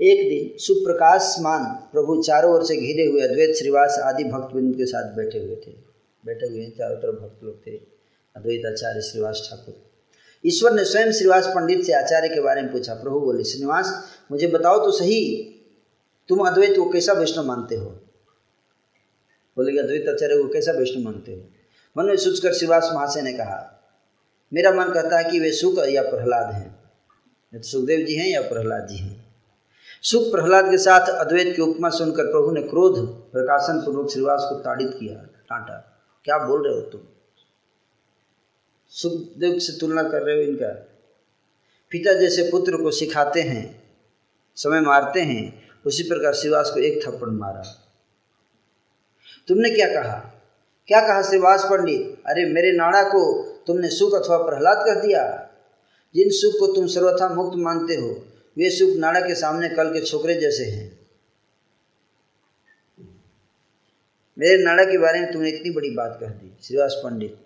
एक दिन सुप्रकाशमान प्रभु चारों ओर से घिरे हुए अद्वैत श्रीवास आदि भक्त भक्तबिंद के साथ बैठे हुए थे। बैठे हुए चारों तरफ़ भक्त लोग थे। अद्वैत आचार्य श्रीवास ठाकुर। ईश्वर ने स्वयं श्रीवास पंडित से आचार्य के बारे में पूछा, प्रभु, बोले, श्रीनिवास, मुझे बताओ तो सही, तुम अद्वैत को कैसा वैष्णव मानते हो? बोलेगा, अद्वैत आचार्य को कैसा वैष्णव मानते हो? मन में सोचकर श्रीवास महाशय ने कहा, मेरा मन कहता है कि वे सुख या प्रहलाद हैं। तो सुखदेव जी हैं या प्रहलाद जी हैं। सुख प्रहलाद के साथ अद्वैत की उपमा सुनकर प्रभु ने क्रोध प्रकाशन पूर्वक श्रीवास को ताड़ित किया। टाटा, क्या बोल रहे हो तुम? सुखदेव से तुलना कर रहे हो इनका? पिता जैसे पुत्र को सिखाते हैं, समय मारते हैं, उसी प्रकार श्रीवास को एक थप्पड़ मारा। तुमने क्या कहा? क्या कहा श्रीवास पंडित? अरे मेरे नाड़ा को तुमने सुख अथवा प्रहलाद कर दिया। जिन सुख को तुम सर्वथा मुक्त मानते हो वे सुख नाड़ा के सामने कल के छोकरे जैसे हैं। मेरे नाड़ा के बारे में तुमने इतनी बड़ी बात कह दी, श्रीवास पंडित।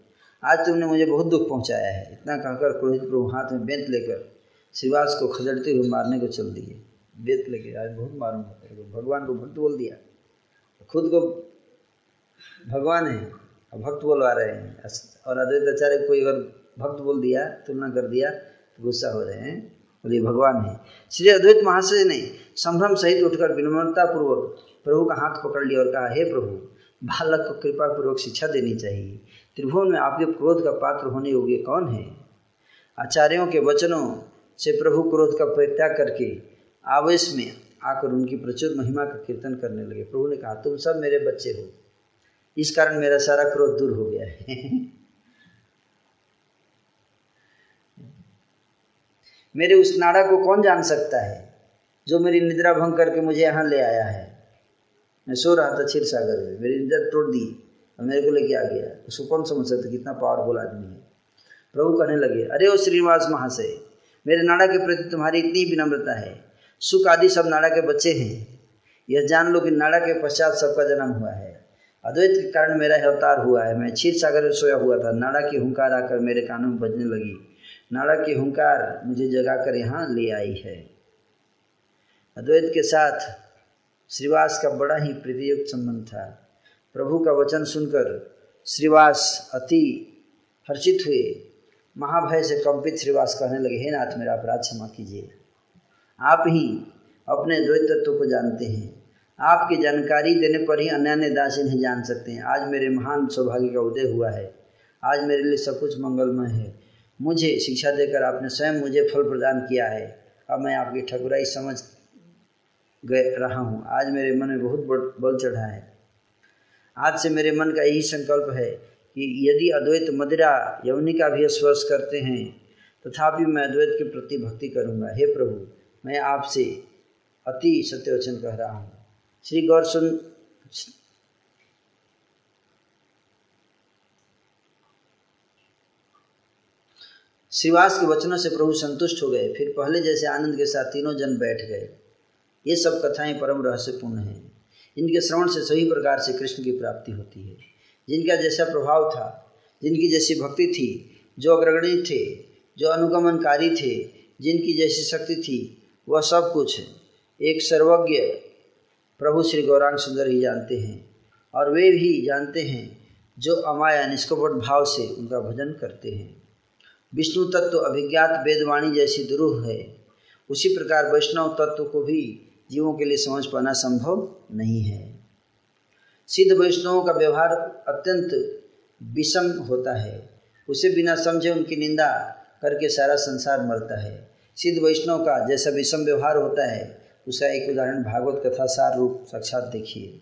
आज तुमने मुझे बहुत दुख पहुँचाया है। इतना कहकर क्रोहित प्रभु हाथ में बेंत लेकर श्रीवास को खजड़ते हुए मारने को चल दिए। बेंत लेके आज बहुत मारूँगा तेरे को। भगवान को भक्त बोल दिया। खुद को भगवान है और भक्त बोलवा रहे हैं। और अद्वैत आचार्य कोई अगर भक्त बोल दिया, तुलना कर दिया तो गुस्सा हो रहे हैं। बोलिए भगवान है। श्री अद्वैत महाशय ने संभ्रम सहित उठकर विनम्रता पूर्वक प्रभु का हाथ पकड़ लिया और कहा, हे प्रभु, बालक को कृपा पूर्वक शिक्षा देनी चाहिए। त्रिभुवन में आपके क्रोध का पात्र होने योग्य कौन है? आचार्यों के वचनों से प्रभु क्रोध का परित्याग करके आवेश में आकर उनकी प्रचुर महिमा का कीर्तन करने लगे। प्रभु ने कहा, तुम सब मेरे बच्चे हो। इस कारण मेरा सारा क्रोध दूर हो गया है। मेरे उस नाड़ा को कौन जान सकता है, जो मेरी निद्रा भंग करके मुझे यहाँ ले आया है? मैं सो रहा था क्षीर सागर में। मेरी निद्रा तोड़ दी और मेरे को लेके आ गया। उसको कौन समझ सकता कितना पावरफुल आदमी है? प्रभु कहने लगे, अरे ओ श्रीनिवास महाशय, मेरे नाड़ा के प्रति तुम्हारी इतनी विनम्रता है। सुख आदि सब नाड़ा के बच्चे हैं। यह जान लो कि नाड़ा के पश्चात सबका जन्म हुआ है। अद्वैत के कारण मेरा अवतार हुआ है। मैं क्षीर सागर में सोया हुआ था। नाड़ा की हुंकार आकर मेरे कानों में बजने लगी। नाड़ा की हुंकार मुझे जगाकर यहाँ ले आई है। अद्वैत के साथ श्रीवास का बड़ा ही प्रीतियुक्त संबंध था। प्रभु का वचन सुनकर श्रीवास अति हर्षित हुए। महाभय से कंपित श्रीवास कहने लगे, हे नाथ, मेरा अपराध क्षमा कीजिए। आप ही अपने द्वैत तत्व को जानते हैं। आपकी जानकारी देने पर ही अन्य दास इन्हें जान सकते हैं। आज मेरे महान सौभाग्य का उदय हुआ है। आज मेरे लिए सब कुछ मंगलमय है। मुझे शिक्षा देकर आपने स्वयं मुझे फल प्रदान किया है। अब मैं आपकी ठकुराई समझ गए, रहा हूँ। आज मेरे मन में बहुत बल चढ़ा है। आज से मेरे मन का यही संकल्प है कि यदि अद्वैत मदिरा यवनी का भी स्पर्श करते हैं, तथापि मैं अद्वैत के प्रति भक्ति करूँगा। हे प्रभु, मैं आपसे अति सत्यवचन कह रहा हूँ। श्री गौर सुन श्रीवास के वचनों से प्रभु संतुष्ट हो गए। फिर पहले जैसे आनंद के साथ तीनों जन बैठ गए। ये सब कथाएँ परम रहस्यपूर्ण हैं। इनके श्रवण से सभी प्रकार से कृष्ण की प्राप्ति होती है। जिनका जैसा प्रभाव था, जिनकी जैसी भक्ति थी, जो अग्रगणी थे, जो अनुगमनकारी थे, जिनकी जैसी शक्ति थी, वह सब कुछ एक सर्वज्ञ प्रभु श्री गौरांग सुंदर ही जानते हैं। और वे भी जानते हैं, जो अमाया निष्कपट भाव से उनका भजन करते हैं। विष्णु तत्व अभिज्ञात वेदवाणी जैसी दुरूह है। उसी प्रकार वैष्णव तत्व को भी जीवों के लिए समझ पाना संभव नहीं है। सिद्ध वैष्णवों का व्यवहार अत्यंत विषम होता है। उसे बिना समझे उनकी निंदा करके सारा संसार मरता है। सिद्ध वैष्णव का जैसा विषम व्यवहार होता है उसका एक उदाहरण भागवत कथा सार रूप साक्षात देखिए।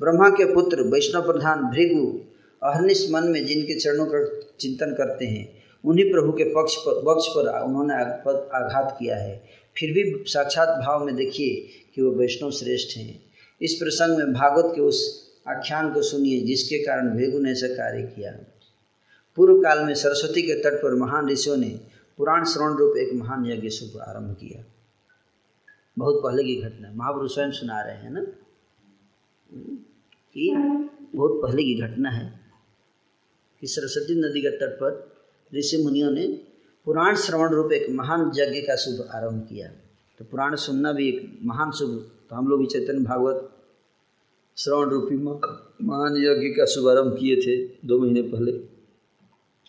ब्रह्मा के पुत्र वैष्णव प्रधान भृगु अहनिश मन में जिनके चरणों का चिंतन करते हैं, उन्हीं प्रभु के पक्ष पर पक्ष पर उन्होंने आघात किया है। फिर भी साक्षात भाव में देखिए कि वो वैष्णव श्रेष्ठ हैं। इस प्रसंग में भागवत के उस आख्यान को सुनिए, जिसके कारण भेगु ने ऐसा कार्य किया। पूर्व काल में सरस्वती के तट पर महान ऋषियों ने पुराण श्रवण रूप एक महान यज्ञ शुभ आरंभ किया। बहुत पहले की घटना महापुरुष स्वयं सुना रहे हैं ना? कि बहुत पहले की घटना है। कि सरस्वती नदी के तट पर ऋषि मुनियों ने पुराण श्रवण रूप एक महान यज्ञ का शुभ आरंभ किया तो पुराण सुनना भी एक महान शुभ तो हम लोग भी चैतन्य भागवत श्रवण रूपी महान यज्ञ का शुभारंभ किए थे दो महीने पहले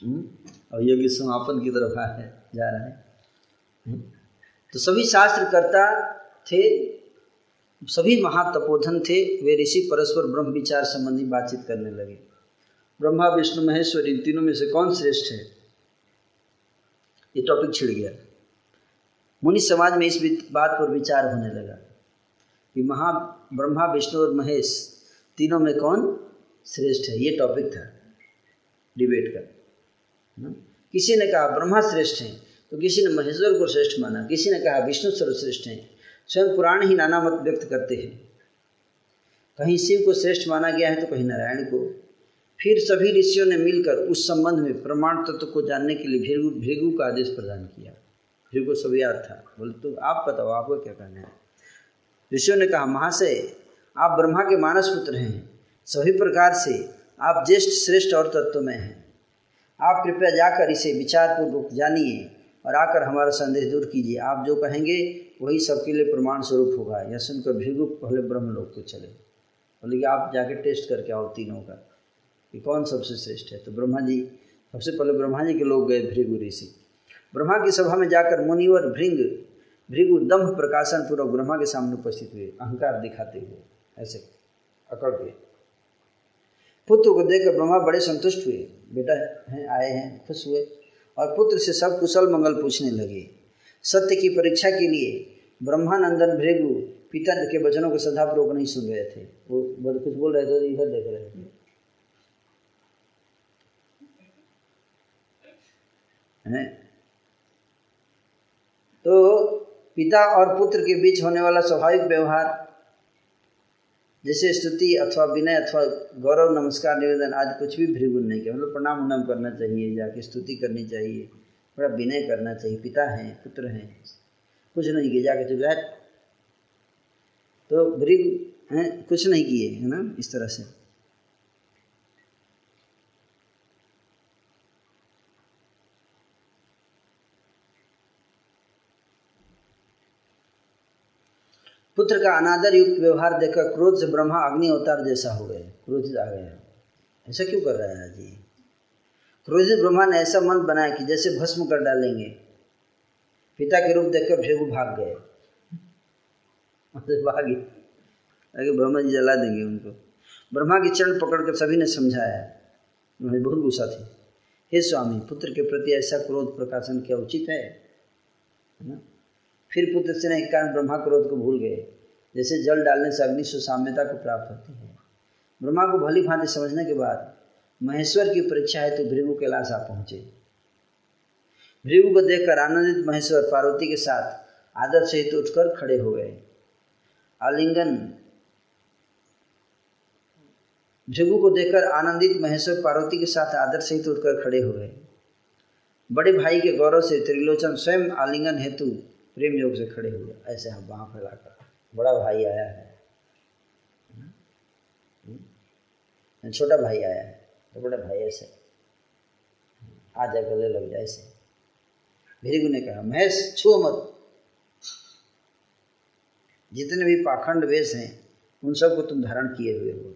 हम्म? और यज्ञ समापन की तरफ़ है, जा रहा है हम्म? तो सभी शास्त्रकर्ता थे, सभी महातपोधन थे, वे ऋषि परस्पर ब्रह्म विचार संबंधी बातचीत करने लगे ब्रह्मा, विष्णु, महेश्वर, इन तीनों में से कौन श्रेष्ठ है? ये टॉपिक छिड़ गया। मुनि समाज में इस बात पर विचार होने लगा कि महा, ब्रह्मा, विष्णु और महेश तीनों में कौन श्रेष्ठ है? ये टॉपिक था डिबेट का किसी ने कहा ब्रह्मा श्रेष्ठ हैं तो किसी ने महेश्वर को श्रेष्ठ माना, किसी ने कहा विष्णु सर्वश्रेष्ठ हैं। स्वयं पुराण ही नाना मत व्यक्त करते हैं। कहीं शिव को श्रेष्ठ माना गया है तो कहीं नारायण को। फिर सभी ऋषियों ने मिलकर उस संबंध में प्रमाण तत्व को जानने के लिए भृगु भृगु का आदेश प्रदान किया। भृगु सब याद था। बोले तो आप बताओ, आपको क्या कहना है? ऋषियों ने कहा महाशय आप ब्रह्मा के मानस पुत्र हैं। सभी प्रकार से आप ज्येष्ठ, श्रेष्ठ और तत्व में हैं। आप कृपया जाकर इसे विचारपूर्वक जानिए और आकर हमारा संदेश दूर कीजिए। आप जो कहेंगे, वही सबके लिए प्रमाण स्वरूप होगा। यह सुनकर भृगु पहले ब्रह्म लोग को चले। बोले कि आप जाके टेस्ट करके आओ तीनों का। कि कौन सबसे श्रेष्ठ है? तो ब्रह्मा जी सबसे पहले ब्रह्मा जी के लोग गए भृगु ऋषि। ब्रह्मा की सभा में जाकर मुनिवर भृंग, भृगु दम्भ प्रकाशन पूर्वक ब्रह्मा के सामने उपस्थित हुए, अहंकार दिखाते हुए, ऐसे अकड़ के। पुत्र को देखकर ब्रह्मा बड़े संतुष्ट हुए, बेटा हैं, आए हैं, खुश हुए। और पुत्र से सब कुशल मंगल पूछने लगे। सत्य की परीक्षा के लिए ब्रह्मानंदन भृगु पिता के वचनों को सदापूर्वक नहीं सुन रहे थे। वो कुछ बोल रहे थे इधर देख रहे थे। हैं। तो पिता और पुत्र के बीच होने वाला स्वाभाविक व्यवहार, जैसे स्तुति अथवा विनय अथवा गौरव, नमस्कार, निवेदन आदि कुछ भी भ्रिगुण नहीं किया। मतलब प्रणाम उन्नम करना चाहिए, जाके स्तुति करनी चाहिए। थोड़ा विनय करना चाहिए। पिता हैं, पुत्र हैं, कुछ नहीं किया जाके चुप तो भृग हैं, कुछ नहीं किए, है ना, इस तरह से। पुत्र का अनादर युक्त व्यवहार देखकर क्रोध से ब्रह्मा अग्नि अवतार जैसा हो गए, क्रोधित आ गए। ऐसा क्यों कर रहा है जी क्रोधित ब्रह्मा ने ऐसा मन बनाया कि जैसे भस्म कर डालेंगे। पिता के रूप देखकर भेगु भाग गए। भागे। आगे ब्रह्मा जी जला देंगे उनको। ब्रह्मा की चरण पकड़कर सभी ने समझाया। उन्हें बहुत गुस्सा थी। हे स्वामी, पुत्र के प्रति ऐसा क्रोध प्रकाशन क्या उचित है ना? फिर पुत्र से नहीं, कारण ब्रह्मा क्रोध को भूल गए। जैसे जल डालने से अग्नि सुसाम्यता को प्राप्त होती है। ब्रह्मा को भली भांति समझने के बाद महेश्वर की परीक्षा है तो भृगु कैलाश आ पहुँचे। भृगु को देखकर आनंदित महेश्वर पार्वती के साथ आदर सहित उठकर खड़े हो गए। आलिंगन। भृगु को देखकर आनंदित महेश्वर पार्वती के साथ आदर सहित उठकर खड़े हो गए। बड़े भाई के गौरव से त्रिलोचन स्वयं आलिंगन हेतु प्रेम योग से खड़े हुए, ऐसे हम वहाँ फैलाकर। बड़ा भाई आया है। हम्म? छोटा भाई आया है तो बड़ा भाई, ऐसे। आ जा, गले लग जाए ऐसे। भीरिगु ने कहा, महेश, छुओ मत। जितने भी पाखंड वेश हैं, उन सबको तुम धारण किए हुए हो।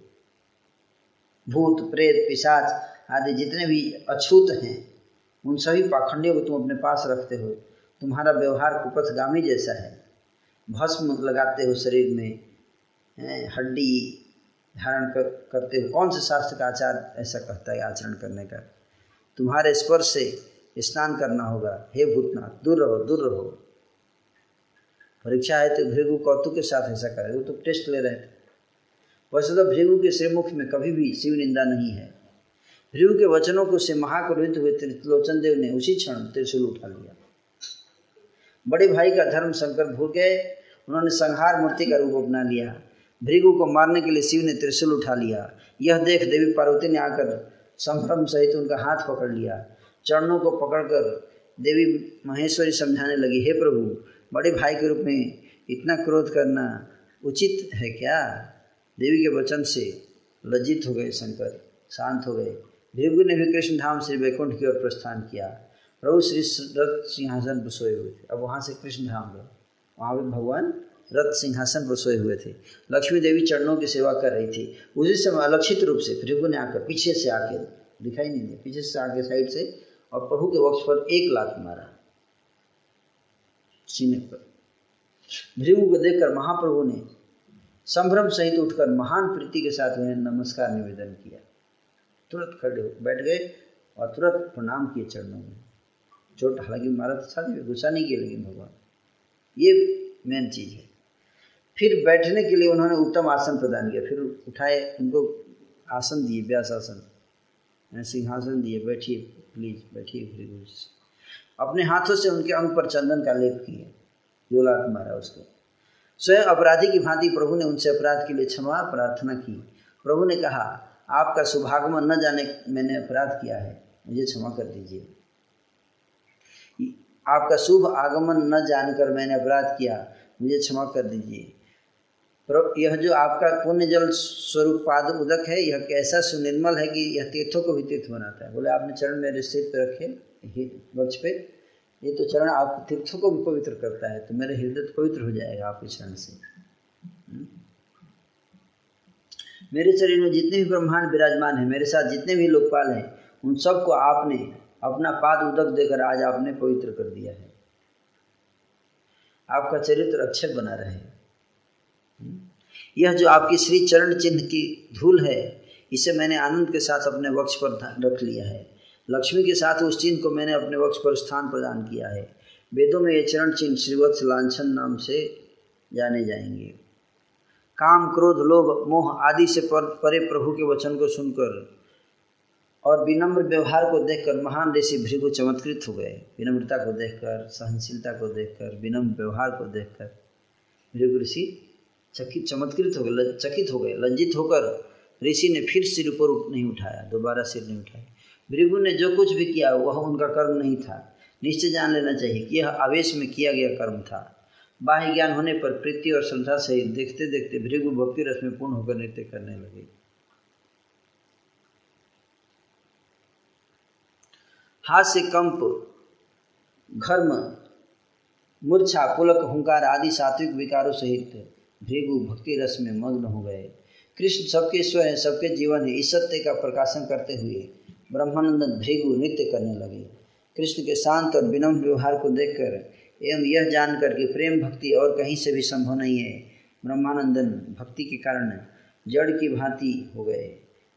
भूत, प्रेत, पिशाच आदि जितने भी अछूत हैं, उन सभी पाखंडियों को तुम अपने पास रखते हो। तुम्हारा व्यवहार कुपथगामी जैसा है। भस्म लगाते हो शरीर में हड्डी धारण कर, करते हो। कौन से शास्त्र का आचार ऐसा कहता है आचरण करने का? तुम्हारे स्पर्श से स्नान करना होगा। हे भूतनाथ दूर रहो दूर रहो। परीक्षा है तो भृगु कौतुक के साथ ऐसा करे। वो तो टेस्ट ले रहे थे वैसे तो भृगु के श्रीमुख में कभी भी शिव निंदा नहीं है। भृगु के वचनों को से महाक्रोधित हुए त्रिलोचन देव ने उसी क्षण त्रिशूल उठा लिया। बड़े भाई का धर्म शंकर भूल गए। उन्होंने संहार मूर्ति का रूप अपना लिया। भृगु को मारने के लिए शिव ने त्रिशूल उठा लिया। यह देख देवी पार्वती ने आकर संभ्रम सहित उनका हाथ पकड़ लिया। चरणों को पकड़कर देवी महेश्वरी समझाने लगी, हे प्रभु, बड़े भाई के रूप में इतना क्रोध करना उचित है क्या? देवी के वचन से लज्जित हो गए शंकर, शांत हो गए। भृगु ने भी कृष्ण धाम से वैकुंठ की ओर प्रस्थान किया। प्रभु श्री रथ सिंहासन पर सोए हुए थे। अब वहाँ से कृष्ण धाम गए। वहाँ भी भगवान रथ सिंहासन पर सोए हुए थे। लक्ष्मी देवी चरणों की सेवा कर रही थी। उसी समय अलक्षित रूप से भृगु ने आकर पीछे से आके दिखाई नहीं दिया। पीछे से आके साइड से और प्रभु के वक्ष पर एक लाख मारा। सीने पर। भृगु को देखकर महाप्रभु ने संभ्रम सहित उठकर महान प्रीति के साथ उन्हें नमस्कार निवेदन किया। तुरंत खड़े बैठ गए और तुरंत प्रणाम किए चरणों में। चोट, हालाँकि मारा तो साथ में गुस्सा नहीं किया, लेकिन भगवान। ये मेन चीज़ है। फिर बैठने के लिए उन्होंने उत्तम आसन प्रदान किया। फिर उठाए, उनको आसन दिए, व्यास आसन। सिंहासन दिए, बैठिए प्लीज़ बैठिए फिर अपने हाथों से उनके अंग पर चंदन का लेप किए जो मारा उसको। स्वयं अपराधी की भांति प्रभु ने उनसे अपराध के लिए क्षमा प्रार्थना की। प्रभु ने कहा, आपका शुभागमन न जाने मैंने अपराध किया है। मुझे क्षमा कर दीजिए। आपका शुभ आगमन न जानकर मैंने अपराध किया, मुझे क्षमा कर दीजिए। यह जो आपका पुण्य जल स्वरूप पाद उदक है, यह कैसा सुनिर्मल है कि यह तीर्थों को भी तीर्थ बनाता है? बोले, आपने चरण मेरे सिर पर रखे वक्ष पे, ये तो चरण आप तीर्थों को भी पवित्र करता है तो मेरे हृदय पवित्र हो जाएगा आपके चरण से। हम्म। मेरे शरीर में जितने भी ब्रह्मांड विराजमान है, मेरे साथ जितने भी लोकपाल हैं, उन सबको आपने अपना पाद उदक देकर आज आपने पवित्र कर दिया है। आपका चरित्र अक्षर बना रहे यह जो आपकी श्री चरण चिन्ह की धूल है इसे मैंने आनंद के साथ अपने वक्ष पर रख लिया है। लक्ष्मी के साथ उस चिन्ह को मैंने अपने वक्ष पर स्थान प्रदान किया है। वेदों में ये चरण चिन्ह श्रीवत्स लाछन नाम से जाने जाएँगे। काम क्रोध लोभ मोह आदि से पर, परे प्रभु के वचन को सुनकर और विनम्र व्यवहार को देखकर महान ऋषि भृगु चमत्कृत हो गए। विनम्रता को देखकर, सहनशीलता को देखकर, विनम्र व्यवहार को देखकर भृगु ऋषि चकित, चमत्कृत हो गए चकित हो गए, लज्जित होकर ऋषि ने फिर सिर ऊपर नहीं उठाया, दोबारा सिर नहीं उठाया। भृगु ने जो कुछ भी किया, वह उनका कर्म नहीं था। निश्चय जान लेना चाहिए कि यह आवेश में किया गया कर्म था। बाह्य ज्ञान होने पर प्रीति और श्रद्धा सहित देखते देखते भृगु भक्ति रस में पूर्ण होकर नृत्य करने लगे। हाथ से कंप घर्म, मूर्छा, पुलक, हुंकार आदि सात्विक विकारों सहित भृगु भक्ति रस में मग्न हो गए। कृष्ण सबके ईश्वर है, सबके जीवन है, इस सत्य का प्रकाशन करते हुए ब्रह्मानंद भृगु नृत्य करने लगे। कृष्ण के शांत और विनम्र व्यवहार को देखकर एवं यह जानकर कि प्रेम भक्ति और कहीं से भी संभव नहीं है, ब्रह्मानंदन भक्ति के कारण जड़ की भांति हो गए।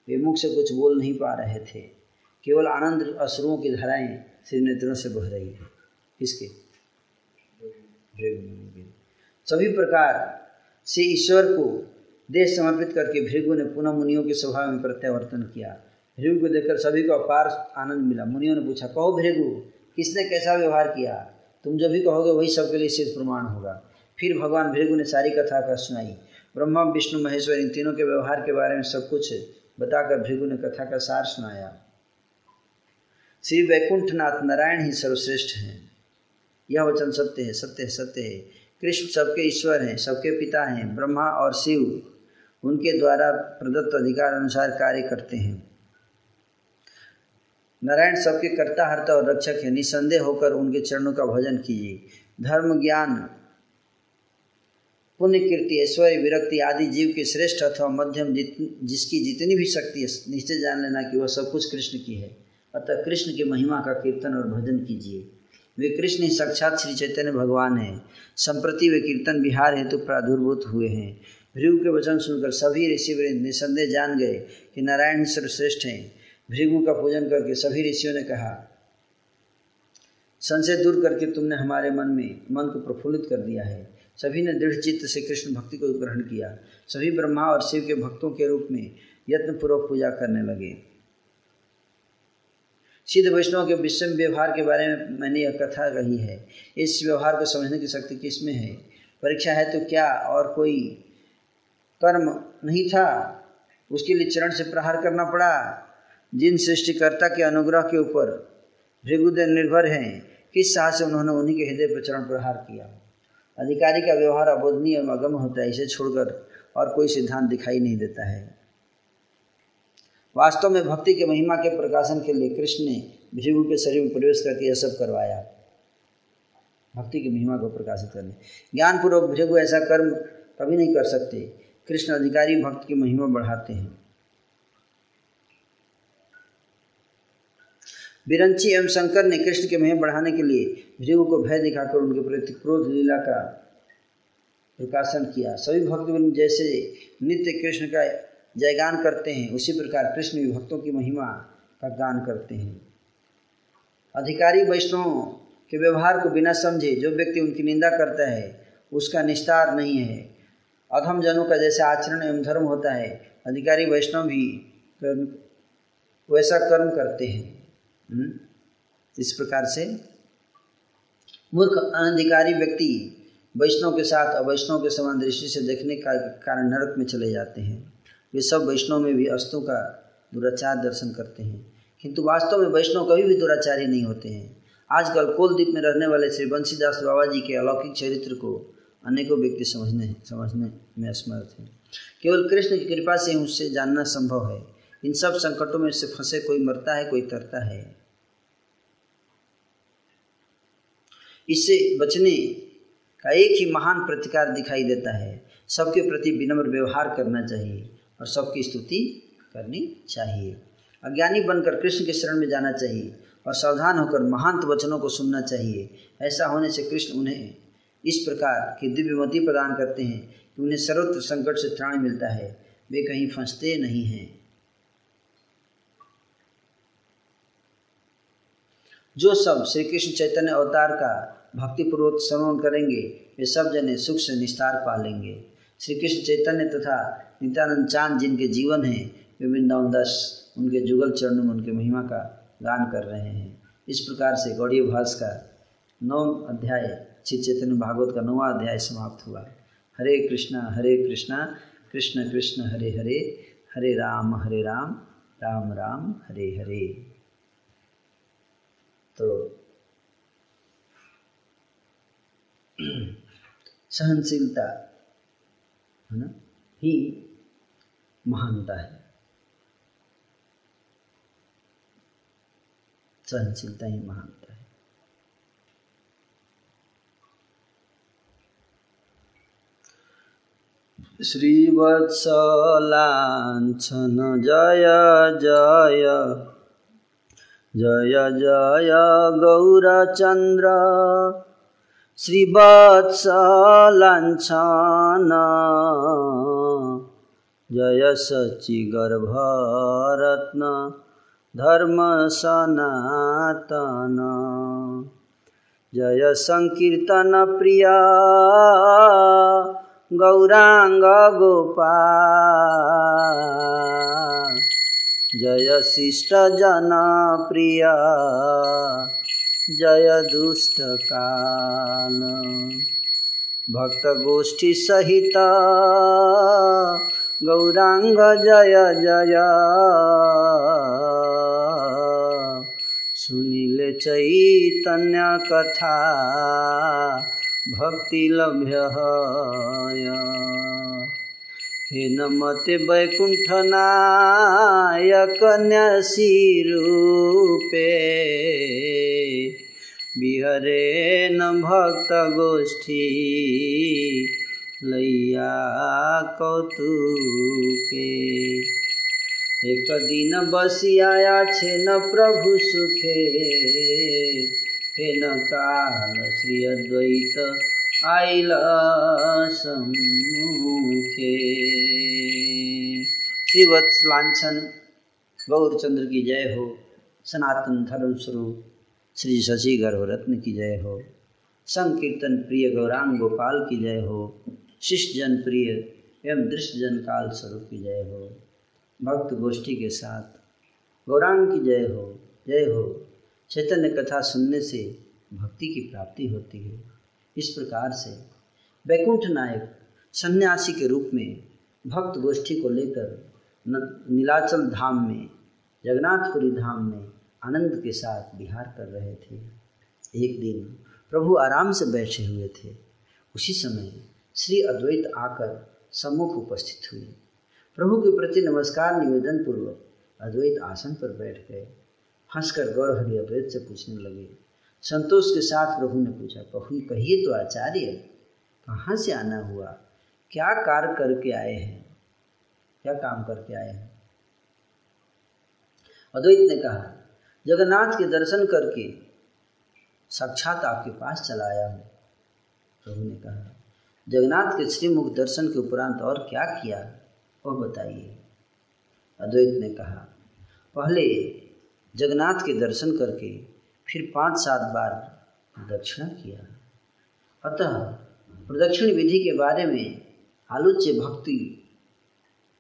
वे मुख से कुछ बोल नहीं पा रहे थे। केवल आनंद अश्रुओं की धाराएँ श्री नेत्रों से बह रही है। किसके? सभी प्रकार से ईश्वर को देश समर्पित करके भृगु ने पुनः मुनियों के स्वभाव में प्रत्यावर्तन किया। भृगु को देखकर सभी को अपार आनंद मिला। मुनियों ने पूछा, कहो भृगु किसने कैसा व्यवहार किया? तुम जो भी कहोगे वही सबके लिए सिद्ध प्रमाण होगा। फिर भगवान भृगु ने सारी कथा का सुनाई। ब्रह्मा, विष्णु, महेश्वर इन तीनों के व्यवहार के बारे में सब कुछ बताकर भृगु ने कथा का सार सुनाया। श्री वैकुंठनाथ नारायण ही सर्वश्रेष्ठ हैं। यह वचन सत्य है सत्य है सत्य है। कृष्ण सबके ईश्वर हैं, सबके पिता हैं, ब्रह्मा और शिव, उनके द्वारा प्रदत्त अधिकार अनुसार कार्य करते हैं। नारायण सबके कर्ता, हर्ता और रक्षक है। निसंदेह होकर उनके चरणों का भजन कीजिए। धर्म, ज्ञान पुण्य कीर्ति ऐश्वर्य, विरक्ति आदि जीव के श्रेष्ठ अथवा मध्यम जित जिसकी जितनी भी शक्ति है, निश्चय जान लेना कि वह सब कुछ कृष्ण की है। अतः कृष्ण की महिमा का कीर्तन और भजन कीजिए। वे कृष्ण ही साक्षात श्री चैतन्य भगवान हैं। संप्रति वे कीर्तन बिहार हेतु प्रादुर्भूत हुए हैं। भृगु के वचन सुनकर सभी ऋषि निसंदेह जान गए कि नारायण सर्वश्रेष्ठ हैं। भृगु का पूजन करके सभी ऋषियों ने कहा, संशय दूर करके तुमने हमारे मन में, मन को प्रफुल्लित कर दिया है। सभी ने दृढ़ चित्त से कृष्ण भक्ति को ग्रहण किया। सभी ब्रह्मा और शिव के भक्तों के रूप में यत्नपूर्वक पूजा करने लगे। सिद्ध वैष्णव के विषम व्यवहार के बारे में मैंने यह कथा कही है। इस व्यवहार को समझने की शक्ति किसमें है? परीक्षा है तो क्या और कोई कर्म नहीं था? उसके लिए चरण से प्रहार करना पड़ा। जिन सृष्टिकर्ता के अनुग्रह के ऊपर भृगुदेव निर्भर हैं, किस साहस से उन्होंने उन्हीं के हृदय पर चरण प्रहार किया? अधिकारी का व्यवहार अबोधनीय और अगम होता है, इसे छोड़कर और कोई सिद्धांत दिखाई नहीं देता है। वास्तव में भक्ति के महिमा के प्रकाशन के लिए कृष्ण ने भृगु के शरीर में प्रवेश करके यह सब करवाया। भक्ति की महिमा को प्रकाशित करने। ज्ञानपूर्वक भृगु ऐसा कर्म कभी नहीं कर सकते। कृष्ण अधिकारी भक्त की महिमा बढ़ाते हैं। बिरंची एवं शंकर ने कृष्ण के महिमा बढ़ाने के लिए भृगु को भय दिखाकर उनके प्रति क्रोध लीला का प्रकाशन किया। सभी भक्त जैसे नित्य कृष्ण का जयगान करते हैं। उसी प्रकार कृष्ण भी भक्तों की महिमा का गान करते हैं। अधिकारी वैष्णव के व्यवहार को बिना समझे जो व्यक्ति उनकी निंदा करता है, उसका निस्तार नहीं है। अधम जनों का जैसे आचरण एवं धर्म होता है, अधिकारी वैष्णव भी वैसा कर्म करते हैं। हम्म? इस प्रकार से मूर्ख अनधिकारी व्यक्ति वैष्णव के साथ अवैष्णव के समान दृष्टि से देखने का कारण नरक में चले जाते हैं। वे सब वैष्णव में भी अस्तों का दुराचार दर्शन करते हैं। किंतु वास्तव में वैष्णव कभी भी दुराचारी नहीं होते हैं। आजकल कोलद्वीप में रहने वाले श्री बंशीदास बाबा जी के अलौकिक चरित्र को अनेकों व्यक्ति समझने समझने में असमर्थ हैं। केवल कृष्ण की कृपा से उससे जानना संभव है। इन सब संकटों में से फंसे कोई मरता है, कोई तरता है। इससे बचने का एक ही महान प्रतिकार दिखाई देता है। सबके प्रति विनम्र व्यवहार करना चाहिए। और सबकी स्तुति करनी चाहिए। अज्ञानी बनकर कृष्ण के शरण में जाना चाहिए और सावधान होकर महांत वचनों को सुनना चाहिए। ऐसा होने से कृष्ण उन्हें इस प्रकार की दिव्यमति प्रदान करते हैं कि उन्हें सर्वत्र संकट से त्राण मिलता है। वे कहीं फंसते नहीं हैं। जो सब श्री कृष्ण चैतन्य अवतार का भक्तिपूर्वक श्रवण करेंगे, वे सब जने सुख से निस्तार पा लेंगे। श्री कृष्ण चैतन्य तथा नित्यानंद चाँद, जिनके जीवन हैं, वे वृंदावन दास, उनके जुगल चरणों में उनके महिमा का गान कर रहे हैं। इस प्रकार से गौड़ी भाष का नौ अध्याय, श्री चैतन्य भागवत का नौवा अध्याय समाप्त हुआ। हरे कृष्णा हरे कृष्णा, कृष्ण कृष्ण, हरे हरे हरे राम हरे राम राम राम, हरे हरे। तो सहनशीलता, है ना? ही महानता है। सहनशीलता ही महानता है। श्रीवत्सलाञ्छन जय जय जय जय गौरचन्द्र श्रीवत्सलाञ्छन जय सचिगर्भरत्न धर्म सनातन। जय सङ्कीर्तन प्रिया गौराङ्ग गोपाल। जय शिष्ट जन शिष्टजनप्रिया जय दुष्टकाल भक्तगोष्ठीसहित गौराङ्ग जय जय। सुनिले चैतन्य कथा भक्तिलभ्य हे नमते वैकुण्ठनायक न्यसीरूपे विहरेण भक्तगोष्ठी लैया कौतुके। एक दिन बसी आया छे न प्रभु सुखे। हे न काल श्री अद्वैत आइल सम्मुखे। श्रीवत्स लांछन, गौरचंद्र की जय हो। सनातन धर्म स्वरूप, श्री शशि गर्भ रत्न की जय हो। संकीर्तन प्रिय गौरांग गोपाल की जय हो। शिष्य जन प्रिय एवं दृश्य जन काल स्वरूप की जय हो। भक्त गोष्ठी के साथ गौरांग की जय हो जय हो। चैतन्य कथा सुनने से भक्ति की प्राप्ति होती है। इस प्रकार से वैकुंठ नायक सन्यासी के रूप में भक्त गोष्ठी को लेकर नीलाचल धाम में, जगन्नाथपुरी धाम में आनंद के साथ विहार कर रहे थे। एक दिन प्रभु आराम से बैठे हुए थे। उसी समय श्री अद्वैत आकर सम्मुख उपस्थित हुए। प्रभु के प्रति नमस्कार, निवेदन पूर्वक अद्वैत आसन पर बैठ गए। हंसकर गौर हरि अद्वैत से पूछने लगे, संतोष के साथ प्रभु ने पूछा प्रभु कहिए तो आचार्य, कहाँ से आना हुआ? क्या कार्य करके आए हैं? क्या काम करके आए हैं? अद्वैत ने कहा, जगन्नाथ के दर्शन करके साक्षात आपके पास चला आया हूँ। प्रभु ने कहा जगन्नाथ के श्रीमुख दर्शन के उपरांत और क्या किया? वह बताइए। अद्वैत ने कहा, पहले जगन्नाथ के दर्शन करके फिर पाँच सात बार दक्षिणा किया। अतः प्रदक्षिण विधि के बारे में आलोच्य भक्ति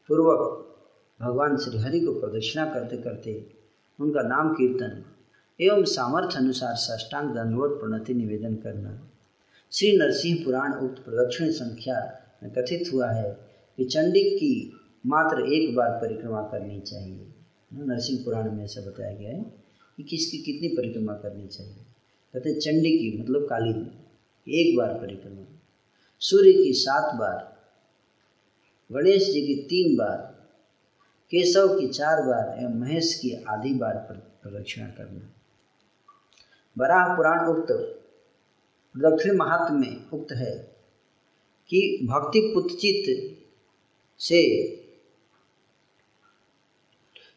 पूर्वक भगवान श्री हरि को प्रदक्षिणा करते करते उनका नाम कीर्तन एवं सामर्थ्य अनुसार साष्टांग दंडवत प्रणति निवेदन करना श्री नरसिंह पुराण उक्त प्रदक्षिण संख्या में कथित हुआ है कि चंडिक की मात्र एक बार परिक्रमा करनी चाहिए। नरसिंह पुराण में ऐसा बताया गया है कि किसकी कितनी परिक्रमा करनी चाहिए? कहते चंडी की मतलब काली एक बार परिक्रमा। सूर्य की सात बार, गणेश जी की तीन बार, केशव की चार बार एवं महेश की आधी बार प्रदक्षिणा करना। बराह पुराण उक्त दक्षिण महात्म में उक्त है कि भक्ति पुतचित से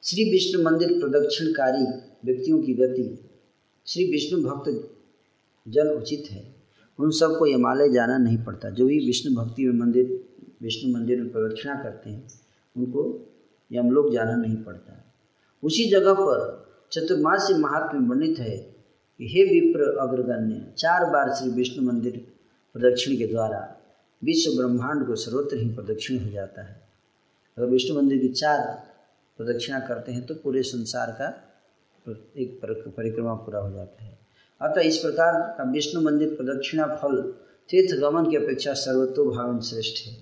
श्री विष्णु मंदिर प्रदक्षिणकारी व्यक्तियों की गति, श्री विष्णु भक्त जन उचित है। उन सबको हिमालय जाना नहीं पड़ता। जो भी विष्णु भक्ति में मंदिर, विष्णु मंदिर में प्रदक्षिणा करते हैं, उनको यमलोक जाना नहीं पड़ता। उसी जगह पर चतुर्मासी महात्म्य वर्णित है कि हे विप्र अग्रगण्य, चार बार श्री विष्णु मंदिर प्रदक्षिण के द्वारा विश्व ब्रह्मांड को सर्वत्र ही प्रदक्षिण हो जाता है। अगर विष्णु मंदिर की चार प्रदक्षिणा करते हैं तो पूरे संसार का एक परिक्रमा पूरा हो जाता है। अतः इस प्रकार का विष्णु मंदिर प्रदक्षिणा फल, तीर्थ गमन की अपेक्षा सर्वतोभावन श्रेष्ठ है।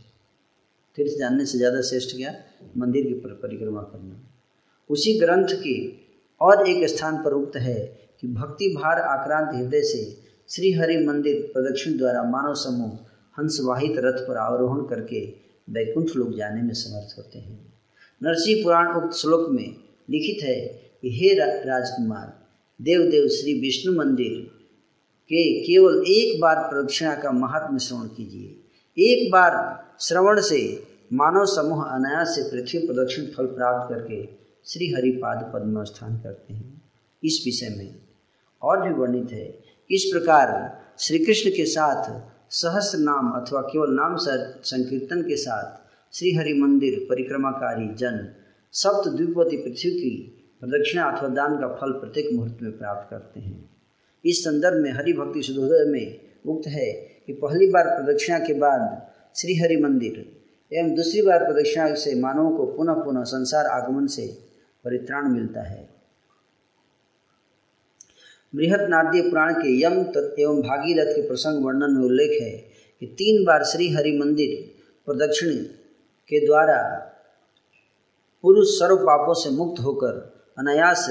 तीर्थ जानने से ज़्यादा श्रेष्ठ क्या? मंदिर की परिक्रमा करना। उसी ग्रंथ के और एक स्थान पर उक्त है कि भक्ति भार आक्रांत हृदय से श्री हरि मंदिर प्रदक्षिण द्वारा मानव समूह हंसवाहित रथ पर आरोहण करके वैकुंठ लोग जाने में समर्थ होते हैं। नरसिंह पुराण उक्त श्लोक में लिखित है कि हे राजकुमार, देवदेव श्री विष्णु मंदिर के केवल एक बार प्रदक्षिणा का महात्म श्रवण कीजिए। एक बार श्रवण से मानव समूह अनायास से पृथ्वी प्रदक्षिण फल प्राप्त करके श्री हरिपाद पद में स्थान करते हैं। इस विषय में और भी वर्णित है। इस प्रकार श्री कृष्ण के साथ सहस्र नाम अथवा केवल नाम संकीर्तन के साथ श्री हरि मंदिर परिक्रमाकारी जन सप्त द्विपति पृथ्वी की प्रदक्षिणा अथवा दान का फल प्रत्येक मुहूर्त में प्राप्त करते हैं। इस संदर्भ में हरि भक्ति सुधोदय में उक्त है कि पहली बार प्रदक्षिणा के बाद श्री हरि मंदिर एवं दूसरी बार प्रदक्षिणा से मानवों को पुनः पुनः संसार आगमन से परित्राण मिलता है। बृहद नाद्य पुराण के यम एवं भागीरथ के प्रसंग वर्णन में उल्लेख है कि तीन बार श्री हरि मंदिर प्रदक्षिण के द्वारा पुरुष सर्व पापों से मुक्त होकर अनायास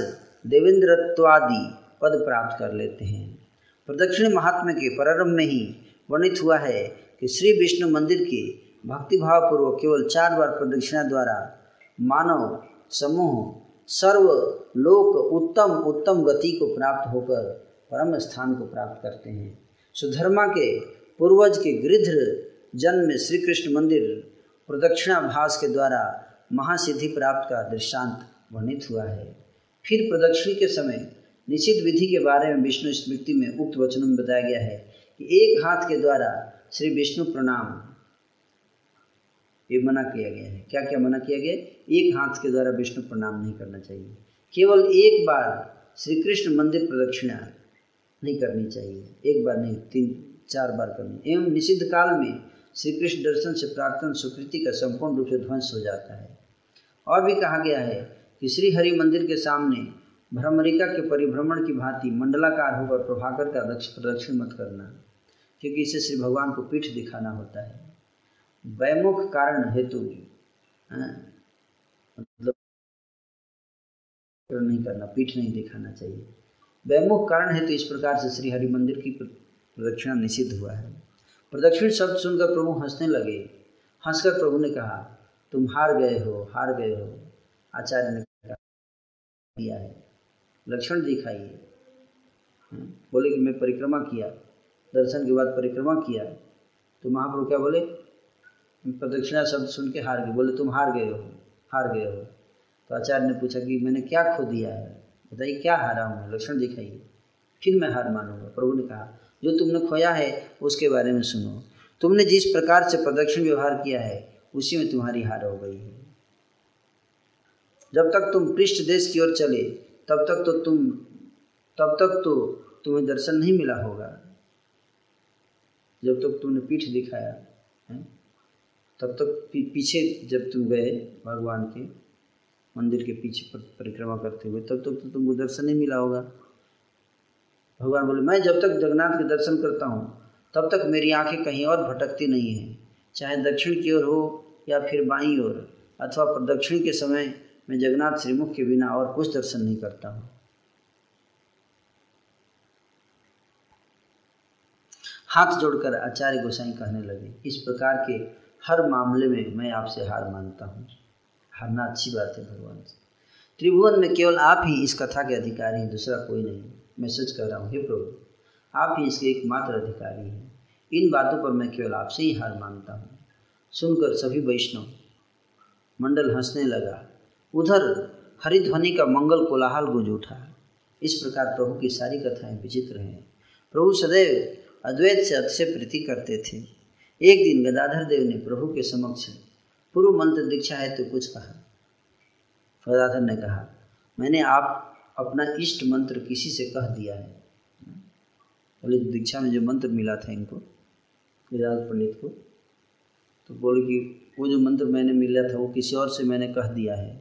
देवेंद्रत्वादि पद प्राप्त कर लेते हैं। प्रदक्षिण महात्मा के प्रारंभ में ही वर्णित हुआ है कि श्री विष्णु मंदिर के भक्तिभावपूर्वक केवल चार बार प्रदक्षिणा द्वारा मानव समूह सर्व लोक उत्तम उत्तम गति को प्राप्त होकर परम स्थान को प्राप्त करते हैं। सुधर्मा के पूर्वज के गृध्र जन्म में श्री कृष्ण मंदिर प्रदक्षिणाभास के द्वारा महासिद्धि प्राप्त का दृष्टांत वर्णित हुआ है। फिर प्रदक्षिण के समय निश्चित विधि के बारे में विष्णु स्मृति में उक्त वचनों में बताया गया है कि एक हाथ के द्वारा श्री विष्णु प्रणाम ये मना किया गया है। क्या क्या मना किया गया एक हाथ के द्वारा विष्णु प्रणाम नहीं करना चाहिए। केवल एक बार श्री कृष्ण मंदिर प्रदक्षिणा नहीं करनी चाहिए। एक बार नहीं, तीन, चार बार करनी। एवं निषिद्ध काल में श्री कृष्ण दर्शन से प्रार्थना सुकृति का संपूर्ण रूप से ध्वंस हो जाता है। और भी कहा गया है कि श्री हरि मंदिर के सामने भ्रमरिका के परिभ्रमण की भांति मंडलाकार होकर प्रभाकर का प्रदक्षिण मत करना, क्योंकि इसे श्री भगवान को पीठ दिखाना होता है। वैमुख कारण हेतु मतलब नहीं करना पीठ नहीं दिखाना चाहिए। वैमुख कारण हेतु इस प्रकार से श्री हरि मंदिर की प्रदक्षिणा निषिद्ध हुआ है। प्रदक्षिण शब्द सुनकर प्रभु हंसने लगे। हंसकर प्रभु ने कहा तुम हार गए हो हार गए हो। आचार्य ने किया है। लक्षण दिखाइए। हाँ, बोले कि मैं परिक्रमा किया दर्शन के बाद परिक्रमा किया। तो महाप्रभु क्या बोले? प्रदक्षिणा शब्द सुन के हार गए। बोले, तुम हार गए हो, हार गए हो। तो आचार्य ने पूछा कि मैंने क्या खो दिया है? बताइए, क्या हारा हूँ लक्षण दिखाइए। फिर मैं हार मानूँगा। प्रभु ने कहा, जो तुमने खोया है, उसके बारे में सुनो। तुमने जिस प्रकार से प्रदक्षिण व्यवहार किया है, उसी में तुम्हारी हार हो गई है। जब तक तुम पृष्ठ देश की ओर चले, तब तक तो तुम, तब तक तो तुम्हें दर्शन नहीं मिला होगा। जब तक तुमने पीठ दिखाया, है? तब तक पीछे जब तुम गए भगवान के मंदिर के पीछे पर, परिक्रमा करते हुए तब तक तो तुमको दर्शन नहीं मिला होगा। भगवान बोले मैं जब तक जगन्नाथ के दर्शन करता हूँ तब तक मेरी आँखें कहीं और भटकती नहीं हैं। चाहे दक्षिण की ओर हो या फिर बाई ओर अथवा प्रदक्षिण के समय मैं जगन्नाथ श्रीमुख के बिना और कुछ दर्शन नहीं करता हूँ। हाथ जोड़कर आचार्य गोसाई कहने लगे इस प्रकार के हर मामले में मैं आपसे हार मानता हूँ। हारना अच्छी बात है भगवान से। त्रिभुवन में केवल आप ही इस कथा के अधिकारी हैं, दूसरा कोई नहीं। मैं सच कह रहा हूँ, हे प्रभु, आप ही इसके एकमात्र अधिकारी हैं। इन बातों पर मैं केवल आपसे ही हार मानता हूँ। सुनकर सभी वैष्णव मंडल हंसने लगा। उधर हरिध्वनि का मंगल कोलाहल गुंज उठा। इस प्रकार प्रभु की सारी कथाएँ विचित्र हैं। प्रभु सदैव अद्वैत से अतिशय प्रीति करते थे। एक दिन गदाधर देव ने प्रभु के समक्ष पूर्व मंत्र दीक्षा है तो कुछ कहा। गदाधर ने कहा, मैंने आप अपना इष्ट मंत्र किसी से कह दिया है। पहले दीक्षा में जो मंत्र मिला था इनको, गदाधर पंडित को तो बोले कि वो जो मंत्र मैंने मिला था, वो किसी और से मैंने कह दिया है।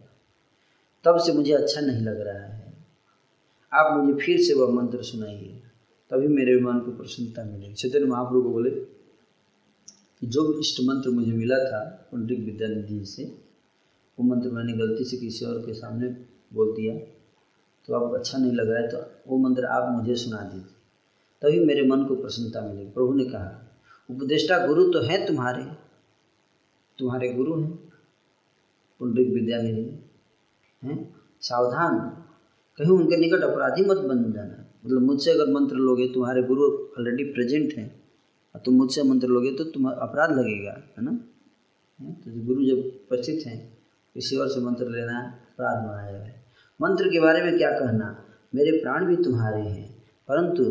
तब से मुझे अच्छा नहीं लग रहा है। आप मुझे फिर से वह मंत्र सुनाइए, तभी मेरे मन को प्रसन्नता मिलेगी। चैतन्य महाप्रभु को बोले जो इष्ट मंत्र मुझे मिला था पंडित विद्यानिधि से, वो मंत्र मैंने गलती से किसी और के सामने बोल दिया। तो अब अच्छा नहीं लग है तो वो मंत्र आप मुझे सुना दीजिए। तभी मेरे मन को प्रसन्नता मिलेगी प्रभु ने कहा, उपदेष्टा गुरु तो है तुम्हारे। तुम्हारे गुरु हैं पुंडरिक विद्यानिधि हैं। सावधान। कहीं उनके निकट अपराधी मत बन जाना। मतलब मुझसे अगर मंत्र लोगे, तुम्हारे गुरु ऑलरेडी प्रेजेंट हैं। तुम मुझसे मंत्र लोगे तो तुम अपराध लगेगा, है ना? तो गुरु जब उपस्थित हैं किसी और से मंत्र लेना अपराध माना जाए मंत्र के बारे में क्या कहना? मेरे प्राण भी तुम्हारे हैं, परंतु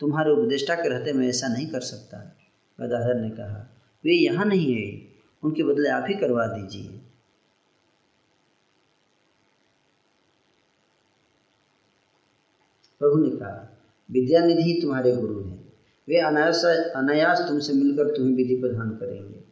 तुम्हारे उपदेष्टा के रहते मैं ऐसा नहीं कर सकता, गदाधर ने कहा। वे यहाँ नहीं है, उनके बदले आप ही करवा दीजिए। प्रभु ने कहा, विद्यानिधि तुम्हारे गुरु हैं। वे अनायास अनायास तुमसे मिलकर तुम्हें विधि प्रदान करेंगे।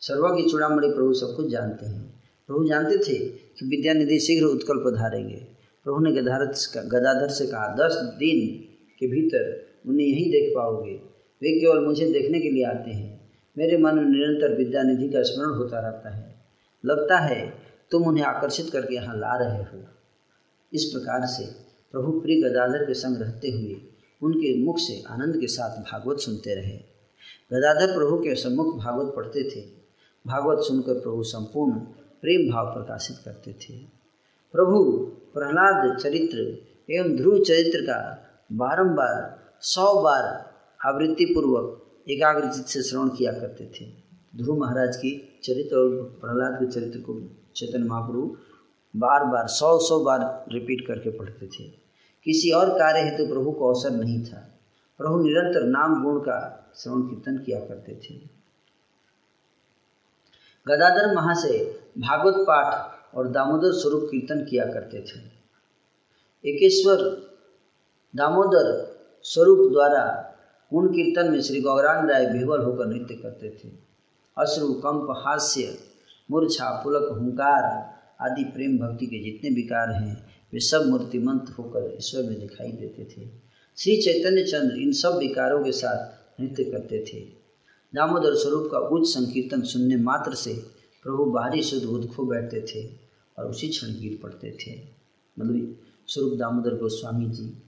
सर्वा की चूड़ामणि प्रभु सब कुछ जानते हैं। प्रभु जानते थे कि विद्यानिधि शीघ्र उत्कल पधारेंगे। प्रभु ने गदाधर गदाधर से कहा, दस दिन के भीतर उन्हें यहीं देख पाओगे। वे केवल मुझे देखने के लिए आते हैं। मेरे मन में निरंतर विद्यानिधि का स्मरण होता रहता है। लगता है तुम उन्हें आकर्षित करके यहाँ ला रहे हो। इस प्रकार से प्रभु प्रिय गदाधर के संग रहते हुए उनके मुख से आनंद के साथ भागवत सुनते रहे। गदाधर प्रभु के सम्मुख भागवत पढ़ते थे। भागवत सुनकर प्रभु संपूर्ण प्रेम भाव प्रकाशित करते थे। प्रभु, प्रहलाद चरित्र एवं ध्रुव चरित्र का बारंबार, सौ बार आवृत्ति पूर्वक एकाग्रचित से श्रवण किया करते थे। ध्रुव महाराज की चरित्र और प्रहलाद के चरित्र को चेतन महाप्रभु बार बार, सौ सौ बार रिपीट करके पढ़ते थे। किसी और कार्य हेतु तो प्रभु को अवसर नहीं था। प्रभु निरंतर नाम गुण का श्रवण कीर्तन किया करते थे। गदाधर महाशय भागवत पाठ और दामोदर स्वरूप कीर्तन किया करते थे। एकेश्वर दामोदर स्वरूप द्वारा गुण कीर्तन में श्री गौरांग राय विह्वल होकर नृत्य करते थे। अश्रु, कंप, हास्य, मूर्छा, पुलक, हुंकार आदि प्रेम भक्ति के जितने विकार हैं वे सब मूर्तिमंत होकर ईश्वर में दिखाई देते थे। श्री चैतन्य चंद्र इन सब विकारों के साथ नृत्य करते थे। दामोदर स्वरूप का उच्च संकीर्तन सुनने मात्र से प्रभु बाहरी शुद्ध खो बैठते थे और उसी क्षण गिर पड़ते थे। मतलब स्वरूप दामोदर गोस्वामी जी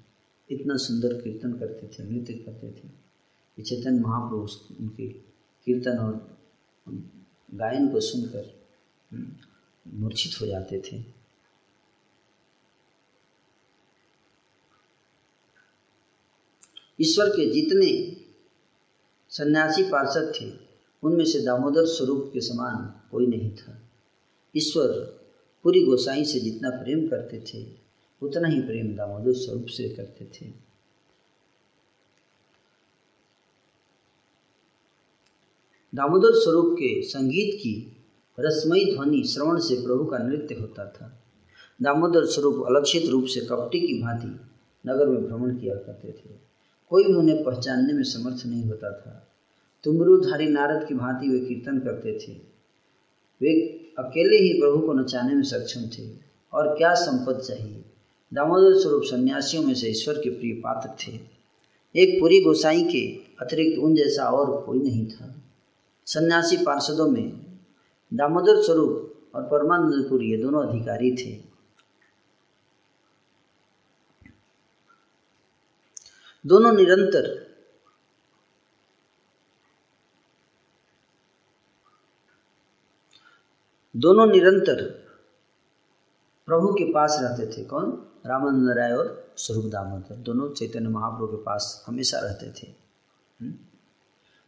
इतना सुंदर कीर्तन करते थे नृत्य करते थे। चैतन्य महाप्रभु उनके कीर्तन और गायन को सुनकर हम्म, मूर्छित हो जाते थे। ईश्वर के जितने सन्यासी पार्षद थे, उनमें से दामोदर स्वरूप के समान कोई नहीं था। ईश्वर पूरी गोसाई से जितना प्रेम करते थे, उतना ही प्रेम दामोदर स्वरूप से करते थे। दामोदर स्वरूप के संगीत की रसमयी ध्वनि श्रवण से प्रभु का नृत्य होता था। दामोदर स्वरूप अलक्षित रूप से कपटी की भांति नगर में भ्रमण किया करते थे। कोई भी उन्हें पहचानने में समर्थ नहीं होता था। तुमरूधारी नारद की भांति वे कीर्तन करते थे। वे अकेले ही प्रभु को नचाने में सक्षम थे। और क्या संपद चाहिए? दामोदर स्वरूप सन्यासियों में से ईश्वर के प्रिय पात्र थे। एक पूरी गोसाई के अतिरिक्त उन जैसा और कोई नहीं था। सन्यासी पार्षदों में दामोदर स्वरूप और परमानंदपुरी ये दोनों अधिकारी थे। दोनों निरंतर। दोनों निरंतर प्रभु के पास रहते थे। कौन? रामानंद राय और स्वरूप दामोदर। दोनों चैतन्य महाप्रभु के पास हमेशा रहते थे। हम्म?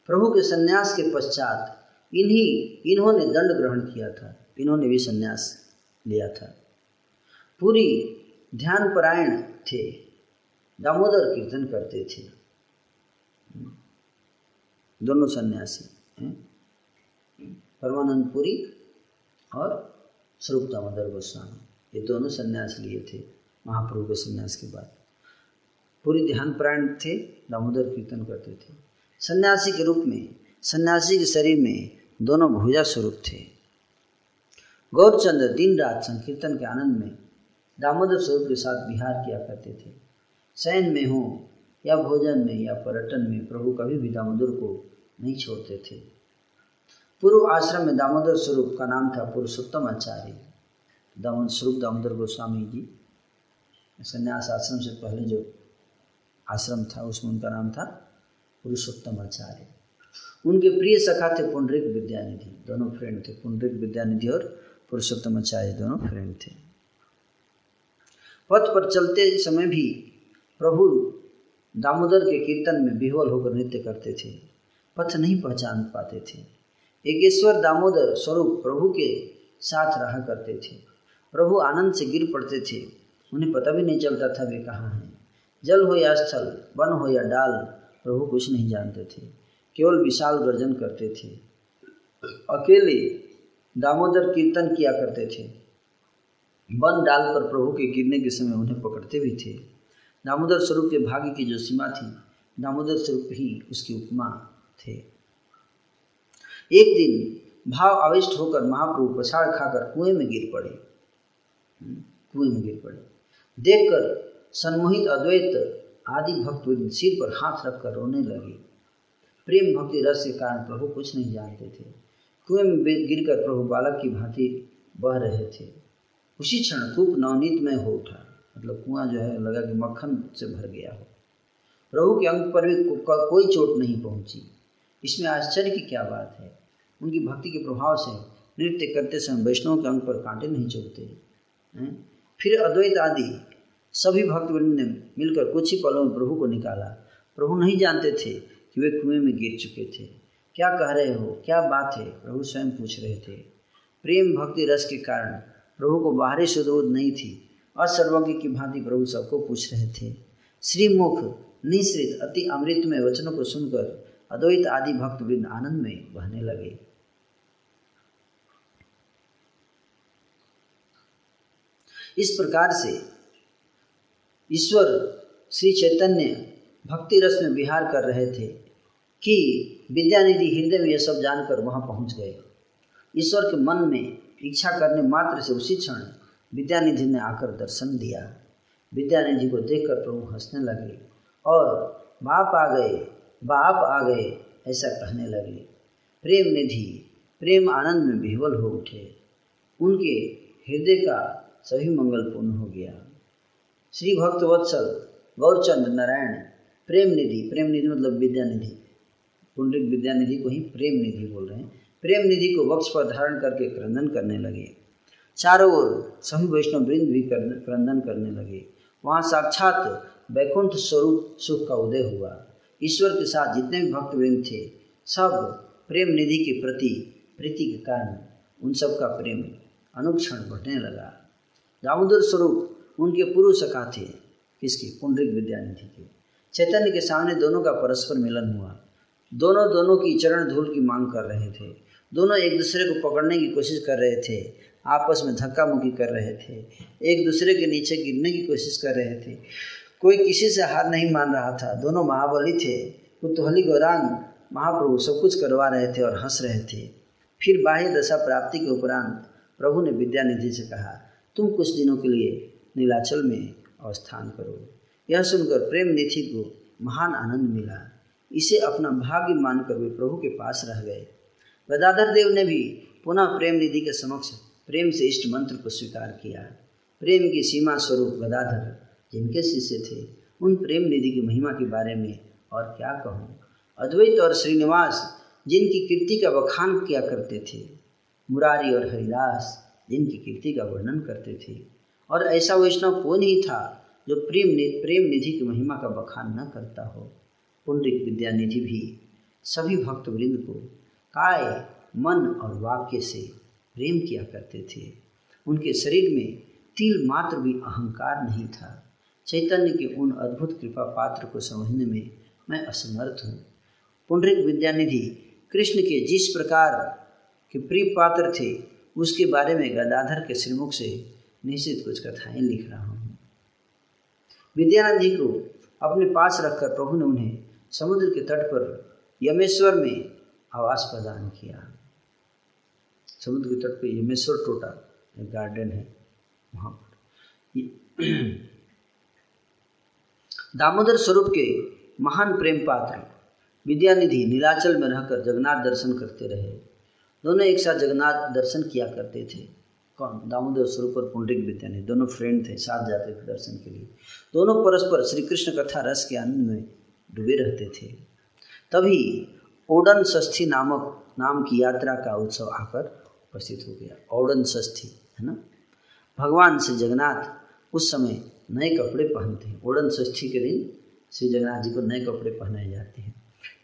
प्रभु के सन्यास के पश्चात इन्हीं, इन्होंने दंड ग्रहण किया था। इन्होंने भी सन्यास लिया था। पूरी ध्यान परायण थे। दामोदर कीर्तन करते थे। दोनों सन्यासी परमानंद पुरी और स्वरूप दामोदर गोस्वामी। ये दोनों सन्यास लिए थे, महाप्रभु के सन्यास के बाद। पूरी ध्यान प्राण थे, दामोदर कीर्तन करते थे। सन्यासी के रूप में, सन्यासी के शरीर में दोनों भुजा स्वरूप थे। गौरचंद्र दिन रात संकीर्तन के आनंद में दामोदर स्वरूप के साथ विहार किया करते थे। शयन में हो, या भोजन में, या पर्यटन में, प्रभु कभी भी दामोदर को नहीं छोड़ते थे। पूर्व आश्रम में दामोदर स्वरूप का नाम था पुरुषोत्तम आचार्य। दामोदर स्वरूप दामोदर गोस्वामी जी, संन्यास आश्रम से पहले जो आश्रम था, उसमें उनका नाम था पुरुषोत्तम आचार्य। उनके प्रिय सखा थे पुंडरिक विद्यानिधि, दोनों फ्रेंड थे। पुंडरिक विद्यानिधि और पुरुषोत्तम आचार्य दोनों फ्रेंड थे। पथ पर चलते समय भी प्रभु दामोदर के कीर्तन में विह्वल होकर नृत्य करते थे, पथ नहीं पहचान पाते थे। एकेश्वर दामोदर स्वरूप प्रभु के साथ रहा करते थे। प्रभु आनंद से गिर पड़ते थे, उन्हें पता भी नहीं चलता था वे कहाँ हैं। जल हो या स्थल, वन हो या डाल, प्रभु कुछ नहीं जानते थे, केवल विशाल गर्जन करते थे। अकेले दामोदर कीर्तन किया करते थे। वन डाल पर प्रभु के गिरने के समय उन्हें पकड़ते भी थे। दामोदर स्वरूप के भाग्य की जो सीमा थी, दामोदर स्वरूप ही उसकी उपमा थे। एक दिन भाव आविष्ट होकर महाप्रभु पछाड़ खाकर कुएँ में गिर पड़े। कुएँ में गिर पड़े। देखकर सन्मोहित अद्वैत आदि भक्त सिर पर हाथ रखकर रोने लगे। प्रेम भक्ति रस के कारण प्रभु कुछ नहीं जानते थे। कुएँ में गिरकर प्रभु बालक की भांति बह रहे थे। उसी क्षण कूप नवनीत में हो उठा। मतलब कुआँ जो है लगा कि मक्खन से भर गया हो। प्रभु के अंग पर भी को, को, कोई चोट नहीं पहुँची। इसमें आश्चर्य की क्या बात है? उनकी भक्ति के प्रभाव से नृत्य करते समय वैष्णव के अंग पर कांटे नहीं चुभते फिर अद्वैत आदि सभी भक्तवृंद ने मिलकर कुछ ही पलों में प्रभु को निकाला। प्रभु नहीं जानते थे कि वे कुएँ में गिर चुके थे। क्या कह रहे हो? क्या बात है? प्रभु स्वयं पूछ रहे थे। प्रेम भक्ति रस के कारण प्रभु को बाहरी सुदोध नहीं थी। असर्वज्ञ की भांति प्रभु सबको पूछ रहे थे। श्रीमुख निश्रित अति अमृत में वचनों को सुनकर अद्वैत आदि भक्तवृंद आनंद में बहने लगे। इस प्रकार से ईश्वर श्री चैतन्य भक्ति रस में विहार कर रहे थे कि विद्यानिधि हृदय में यह सब जानकर वहाँ पहुँच गए। ईश्वर के मन में इच्छा करने मात्र से उसी क्षण विद्यानिधि ने आकर दर्शन दिया। विद्यानिधि को देखकर प्रभु हंसने लगे और, बाप आ गए, बाप आ गए, ऐसा कहने लगे। प्रेम निधि, प्रेम आनंद में विह्वल हो उठे। उनके हृदय का सभी मंगल पूर्ण हो गया। श्री भक्त वत्सल, गौरचंद नारायण, प्रेम निधि प्रेम निधि मतलब विद्या निधि पुंडरिक विद्या को ही प्रेम निधि बोल रहे हैं। प्रेम निधि को वक्ष पर धारण करके क्रंदन करने लगे। चारों ओर सभी वैष्णव वृंद भी क्रंदन करने लगे। वहाँ साक्षात वैकुंठ स्वरूप सुख का उदय हुआ। ईश्वर के साथ जितने भी भक्त वृंद थे, सब प्रेम निधि के प्रति प्रीति के कारण उन सब का प्रेम अनुक्षण बढ़ने लगा। दामोदर स्वरूप उनके पूर्व सखा थे, किसके? पुंडरिक विद्यानिधि के। चैतन्य के सामने दोनों का परस्पर मिलन हुआ। दोनों दोनों की चरण धूल की मांग कर रहे थे। दोनों एक दूसरे को पकड़ने की कोशिश कर रहे थे। आपस में धक्का मुक्की कर रहे थे। एक दूसरे के नीचे गिरने की कोशिश कर रहे थे। कोई किसी से हार नहीं मान रहा था। दोनों महाबली थे। कुतूहली गौरांग, महाप्रभु सब कुछ करवा रहे थे और हंस रहे थे। फिर बाह्य दशा प्राप्ति के उपरांत प्रभु ने विद्यानिधि से कहा, तुम कुछ दिनों के लिए नीलाचल में अवस्थान करो। यह सुनकर प्रेम निधि को महान आनंद मिला। इसे अपना भाग्य मानकर वे प्रभु के पास रह गए। गदाधर देव ने भी पुनः प्रेम निधि के समक्ष प्रेम से इष्ट मंत्र को स्वीकार किया। प्रेम की सीमा स्वरूप गदाधर, जिनके शिष्य थे, उन प्रेम निधि की महिमा के बारे में और क्या कहूँ? अद्वैत और श्रीनिवास, जिनकी कीर्ति का बखान किया करते थे। मुरारी और हरिदास, जिनकी कीर्ति का वर्णन करते थे। और ऐसा वैष्णव कोई नहीं था, जो प्रेम प्रेम निधि की महिमा का बखान न करता हो? पुंडिक विद्यानिधि भी, सभी भक्तवृंद को, काय मन और वाक्य से प्रेम किया करते थे। उनके शरीर में तिल मात्र भी अहंकार नहीं था। चैतन्य के उन अद्भुत कृपा पात्र को समझने में मैं असमर्थ हूँ। पुंडरिक विद्यानिधि कृष्ण के जिस प्रकार के प्रिय पात्र थे, उसके बारे में गदाधर के श्रीमुख से निश्चित कुछ कथाएँ लिख रहा हूँ। विद्यानंद जी को अपने पास रखकर प्रभु ने उन्हें समुद्र के तट पर यमेश्वर में आवास प्रदान किया। समुद्र के तट पर यमेश्वर टोटा गार्डन है वहाँ पर। दामोदर स्वरूप के महान प्रेम पात्र विद्यानिधि नीलाचल में रहकर जगन्नाथ दर्शन करते रहे। दोनों एक साथ जगन्नाथ दर्शन किया करते थे। कौन? दामोदर स्वरूप और पुंडरिक विद्यानिधि दोनों फ्रेंड थे साथ जाते थे दर्शन के लिए। दोनों परस्पर श्री कृष्ण कथा रस के आनंद में डूबे रहते थे। तभी ओडन षष्ठी नामक, नाम की यात्रा का उत्सव आकर उपस्थित हो गया। ओडन षष्ठी, है ना? भगवान श्री जगन्नाथ उस समय नए कपड़े पहनते हैं। ओडन षष्ठी के दिन श्री जगन्नाथ जी को नए कपड़े पहनाए जाते हैं।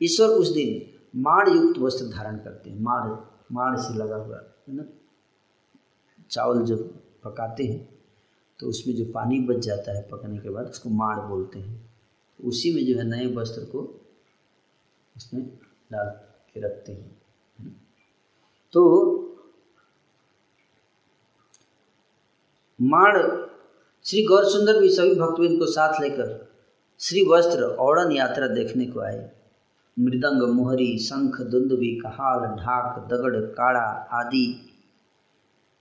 ईश्वर उस दिन माड़ युक्त वस्त्र धारण करते हैं। माड़ माड़ से लगा हुआ, है ना? चावल जब पकाते हैं तो उसमें जो पानी बच जाता है पकने के बाद उसको माड़ बोलते हैं। उसी में जो है नए वस्त्र को उसमें डाल के रखते हैं तो माड़ श्री गौर सुंदर भी सभी भक्तविंद को साथ लेकर श्री वस्त्र औड़न यात्रा देखने को आए। मृदंग, मुहरी, शंख, दुंदुबी, कहाल, ढाक, दगड़, काड़ा आदि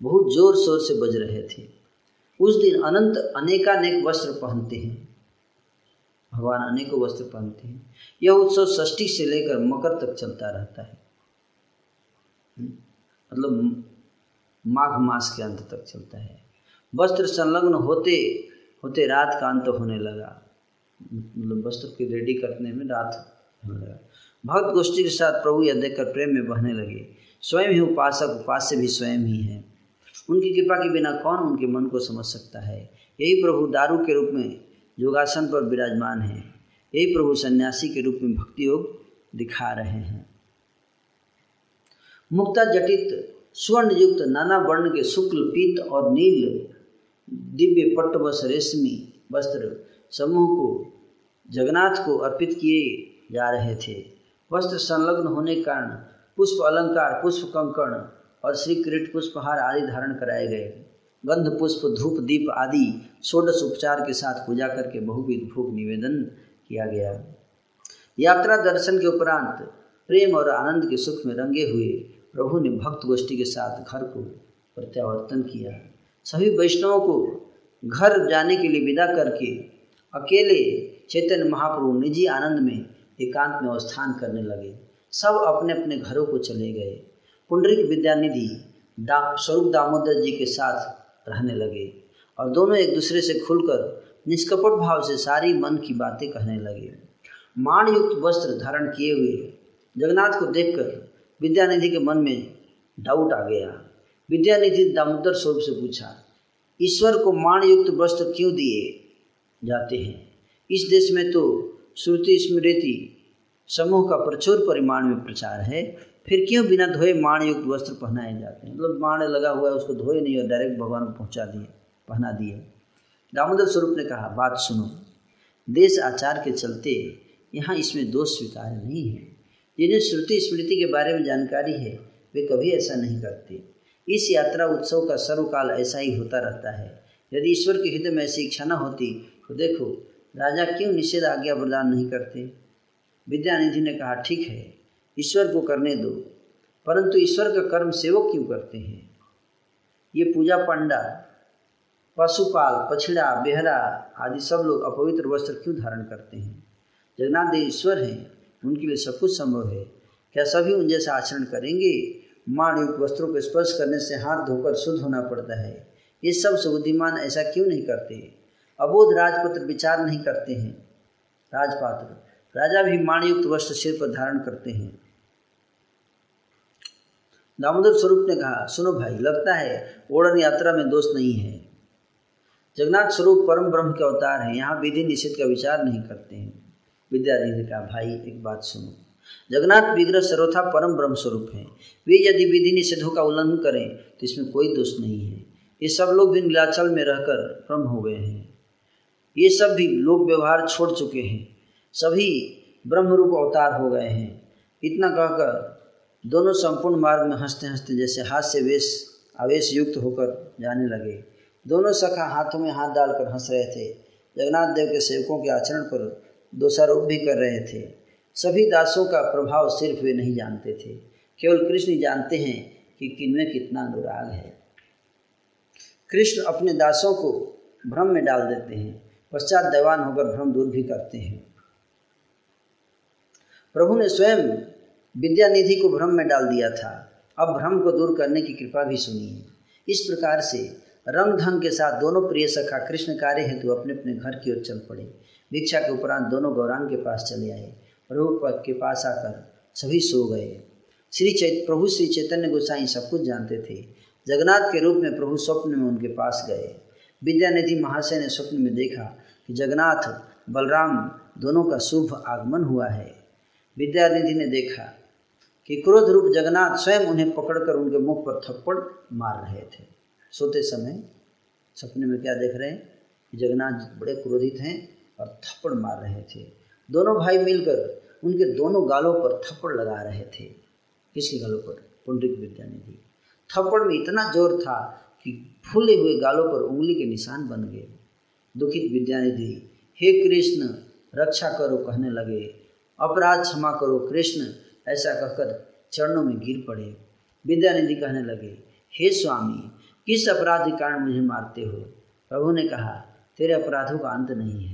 बहुत ज़ोर शोर से बज रहे थे। उस दिन अनंत अनेकानेक वस्त्र पहनते हैं। भगवान अनेकों वस्त्र पहनते हैं। यह उत्सव षष्ठी से लेकर मकर तक चलता रहता है। मतलब माघ मास के अंत तक चलता है। वस्त्र संलग्न होते होते रात का अंत होने लगा। मतलब वस्त्र की रेडी करने में रात होने लगा। भक्त गोष्ठी के साथ प्रभु यह देखकर प्रेम में बहने लगे। स्वयं ही उपासक, उपास्य भी स्वयं ही है। उनकी कृपा के बिना कौन उनके मन को समझ सकता है? यही प्रभु दारू के रूप में योगासन पर विराजमान है। यही प्रभु सन्यासी के रूप में भक्ति योग दिखा रहे हैं। मुक्ता जटित स्वर्ण युक्त नाना वर्ण के शुक्ल, पीत और नील दिव्य पट्टवश रेशमी वस्त्र समूह को जगन्नाथ को अर्पित किए जा रहे थे। वस्त्र संलग्न होने के कारण पुष्प अलंकार, पुष्प कंकण और श्री किरीट पुष्पहार आदि धारण कराए गए। गंध, पुष्प, धूप, दीप आदि षोडश उपचार के साथ पूजा करके बहुविध भोग निवेदन किया गया। यात्रा दर्शन के उपरांत प्रेम और आनंद के सुख में रंगे हुए प्रभु ने भक्त गोष्ठी के साथ घर को प्रत्यावर्तन किया। सभी वैष्णवों को घर जाने के लिए विदा करके अकेले चैतन्य महाप्रभु निजी आनंद में एकांत में अवस्थान करने लगे। सब अपने अपने घरों को चले गए। पुंडरिक विद्यानिधि दा, स्वरूप दामोदर जी के साथ रहने लगे और दोनों एक दूसरे से खुलकर निष्कपट भाव से सारी मन की बातें कहने लगे। मान युक्त वस्त्र धारण किए हुए जगन्नाथ को देखकर विद्यानिधि के मन में डाउट आ गया। विद्यानिधि दामोदर स्वरूप से पूछा, ईश्वर को मान युक्त वस्त्र क्यों दिए जाते हैं? इस देश में तो श्रुति स्मृति समूह का प्रचुर परिमाण में प्रचार है। फिर क्यों बिना धोए मान युक्त वस्त्र पहनाए जाते हैं? मतलब माण लगा हुआ है, उसको धोए नहीं और डायरेक्ट भगवान को पहुँचा दिए, पहना दिए। दामोदर स्वरूप ने कहा, बात सुनो, देश आचार के चलते यहाँ इसमें दोष स्वीकार नहीं है। जिन्हें श्रुति स्मृति के बारे में जानकारी है, वे कभी ऐसा नहीं करते। इस यात्रा उत्सव का सर्वकाल ऐसा ही होता रहता है। यदि ईश्वर के हृदय में ऐसी इच्छा न होती तो देखो, राजा क्यों निषेध आज्ञा प्रदान नहीं करते? विद्यानिधि ने कहा, ठीक है, ईश्वर को करने दो, परंतु ईश्वर का कर्म सेवक क्यों करते हैं? ये पूजा पंडा, पशुपाल, पछड़ा, बेहरा आदि सब लोग अपवित्र वस्त्र क्यों धारण करते हैं? जगन्नाथ देव ईश्वर हैं, उनके लिए सब कुछ संभव है। क्या सभी उन जैसा आचरण करेंगे? युक्त वस्त्रों को स्पर्श करने से हाथ धोकर शुद्ध होना पड़ता है। ये सब बुद्धिमान ऐसा क्यों नहीं करते? अबोध राजपत्र विचार नहीं करते हैं। राजपात्र, राजा भी माणयुक्त वस्त्र सिर पर धारण करते हैं। दामोदर स्वरूप ने कहा, सुनो भाई, लगता है ओड़न यात्रा में दोष नहीं है। जगन्नाथ स्वरूप परम ब्रह्म के अवतार हैं, यहाँ विधि निषेध का विचार नहीं करते हैं। विद्यार्थी ने कहा, भाई, एक बात सुनो। जगन्नाथ विग्रह सर्वथा परम ब्रह्म स्वरूप है। वे यदि विधि निषेधों का उल्लंघन करें तो इसमें कोई दोष नहीं है। ये सब लोग भी नीलाचल में रहकर ब्रह्म हो गए हैं। ये सब भी लोक व्यवहार छोड़ चुके हैं। सभी ब्रह्म रूप अवतार हो गए हैं। इतना कहकर दोनों संपूर्ण मार्ग में हँसते हँसते जैसे हाथ से वेश, आवेश युक्त होकर जाने लगे। दोनों सखा हाथों में हाथ डालकर हंस रहे थे। जगन्नाथ देव के सेवकों के आचरण पर दोषारोप भी कर रहे थे। सभी दासों का प्रभाव सिर्फ़ वे नहीं जानते थे। केवल कृष्ण जानते हैं कि किनमें कितना अनुराग है। कृष्ण अपने दासों को भ्रम में डाल देते हैं। पश्चात दैवान होकर भ्रम दूर भी करते हैं। प्रभु ने स्वयं विद्यानिधि को भ्रम में डाल दिया था। अब भ्रम को दूर करने की कृपा भी सुनिए इस प्रकार से रंग ढंग के साथ दोनों प्रिय सखा कृष्ण कार्य हेतु अपने अपने घर की ओर चल पड़े। भिक्षा के उपरांत दोनों गौरांग के पास चले आए। प्रभु के पास आकर सभी सो गए। श्री चैत, प्रभु श्री चैतन्य गोसाई सब कुछ जानते थे। जगन्नाथ के रूप में प्रभु स्वप्न में उनके पास गए। विद्यानिधि महाशय ने स्वप्न में देखा कि जगन्नाथ, बलराम दोनों का शुभ आगमन हुआ है। विद्यानिधि ने देखा कि क्रोध रूप जगन्नाथ स्वयं उन्हें पकड़कर उनके मुख पर थप्पड़ मार रहे थे। सोते समय सपने में क्या देख रहे हैं जगन्नाथ बड़े क्रोधित हैं और थप्पड़ मार रहे थे। दोनों भाई मिलकर उनके दोनों गालों पर थप्पड़ लगा रहे थे। किसके गालों पर? पुंडरिक विद्यानिधि थप्पड़ में इतना ज़ोर था कि फूले हुए गालों पर उंगली के निशान बन गए। दुखित विद्यानिधि हे कृष्ण, रक्षा करो कहने लगे। अपराध क्षमा करो, कृष्ण ऐसा कहकर चरणों में गिर पड़े। विद्यानिधि कहने लगे, हे स्वामी, किस अपराध के कारण मुझे मारते हो? प्रभु ने कहा, तेरे अपराधों का अंत नहीं है।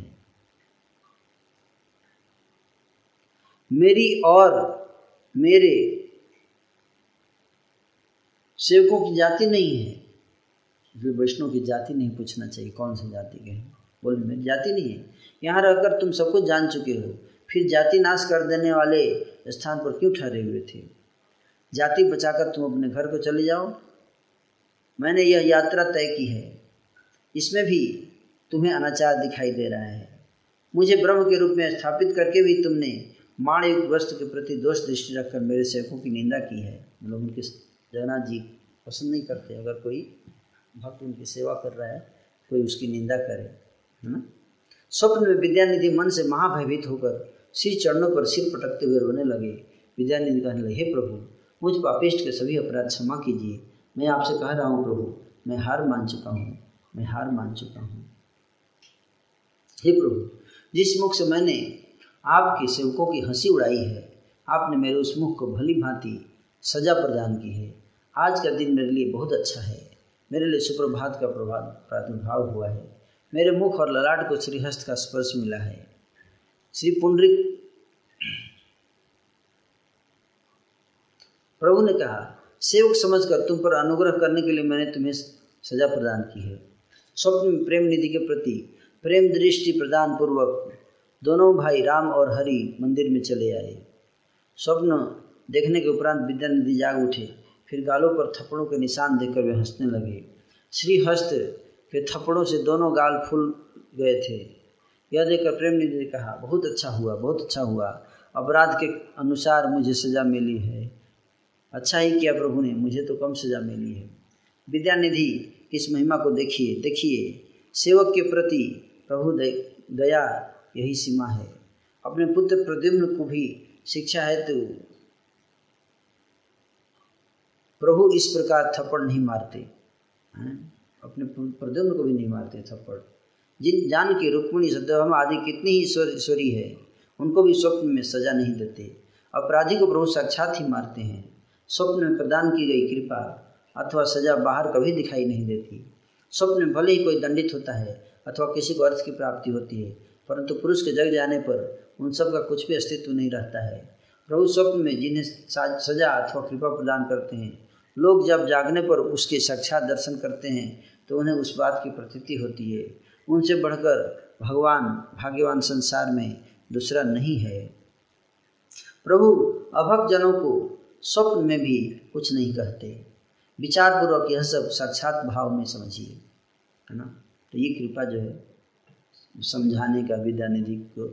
मेरी और मेरे सेवकों की जाति नहीं है। इसलिए वैष्णव की जाति नहीं पूछना चाहिए, कौन सी जाति के हैं? बोले, मेरी जाति नहीं है। यहाँ रहकर तुम सब कुछ जान चुके हो। फिर जाति नाश कर देने वाले स्थान पर क्यों ठहरे हुए थे? जाति बचाकर तुम अपने घर को चले जाओ। मैंने यह यात्रा तय की है। इसमें भी तुम्हें अनाचार दिखाई दे रहा है। मुझे ब्रह्म के रूप में स्थापित करके भी तुमने माणयुक्त वस्त्र के प्रति दोष दृष्टि रखकर मेरे सेवकों की निंदा की है। मतलब उनके जगन्नाथ जी पसंद नहीं करते। अगर कोई भक्त उनकी सेवा कर रहा है, कोई उसकी निंदा करे, है ना? स्वप्न में विद्यानिधि मन से महाभयभीत होकर श्री चरणों पर सिर पटकते हुए रोने लगे। विद्यानिधि कहने लगे, हे प्रभु, मुझ पापिष्ट के सभी अपराध क्षमा कीजिए। मैं आपसे कह रहा हूँ, प्रभु, मैं हार मान चुका हूँ। मैं हार मान चुका हूँ। हे प्रभु, जिस मुख से मैंने आपके सेवकों की हँसी उड़ाई है। आपने मेरे उस मुख को भली भांति सजा प्रदान की है। आज का दिन मेरे लिए बहुत अच्छा है। मेरे लिए सुप्रभात का प्रभाव प्रादुर्भाव हुआ है। मेरे मुख और ललाट को श्रीहस्त का स्पर्श मिला है। श्री पुंडरिक प्रभु ने कहा, सेवक समझकर तुम पर अनुग्रह करने के लिए मैंने तुम्हें सजा प्रदान की है। स्वप्न में प्रेम निधि के प्रति प्रेम दृष्टि प्रदान पूर्वक दोनों भाई राम और हरि मंदिर में चले आए। स्वप्न देखने के उपरांत विद्यानिधि जाग उठे। फिर गालों पर थप्पड़ों के निशान देखकर वे हंसने लगे। श्री हस्त के थप्पड़ों से दोनों गाल फूल गए थे। यह देखकर प्रेम निधि ने कहा, बहुत अच्छा हुआ, बहुत अच्छा हुआ। अपराध के अनुसार मुझे सजा मिली है। अच्छा ही किया प्रभु ने, मुझे तो कम सजा मिली है। विद्यानिधि इस महिमा को देखिए देखिए। सेवक के प्रति प्रभु दया यही सीमा है। अपने पुत्र प्रद्युम्न को भी शिक्षा है तो प्रभु इस प्रकार थप्पड़ नहीं मारते, हैं? अपने प्रद्युम्न को भी नहीं मारते थप्पड़। जिन जान की रुक्मणी सत्यभामा आदि कितनी ही ईश्वरी है, उनको भी स्वप्न में सजा नहीं देते। अपराधी को प्रभु साक्षात ही मारते हैं। स्वप्न में प्रदान की गई कृपा अथवा सजा बाहर कभी दिखाई नहीं देती। स्वप्न में भले ही कोई दंडित होता है अथवा किसी को अर्थ की प्राप्ति होती है परंतु पुरुष के जग जाने पर उन सब का कुछ भी अस्तित्व नहीं रहता है। प्रभु स्वप्न में जिन्हें सजा अथवा कृपा प्रदान करते हैं, लोग जब जागने पर उसके साक्षात दर्शन करते हैं तो उन्हें उस बात की प्रतीति होती है। उनसे बढ़कर भगवान, भाग्यवान संसार में दूसरा नहीं है। प्रभु अभक्त जनों को स्वप्न में भी कुछ नहीं कहते। विचार पूर्वक यह सब साक्षात भाव में समझिए, है ना? तो ये कृपा जो है समझाने का विद्यानिधि को,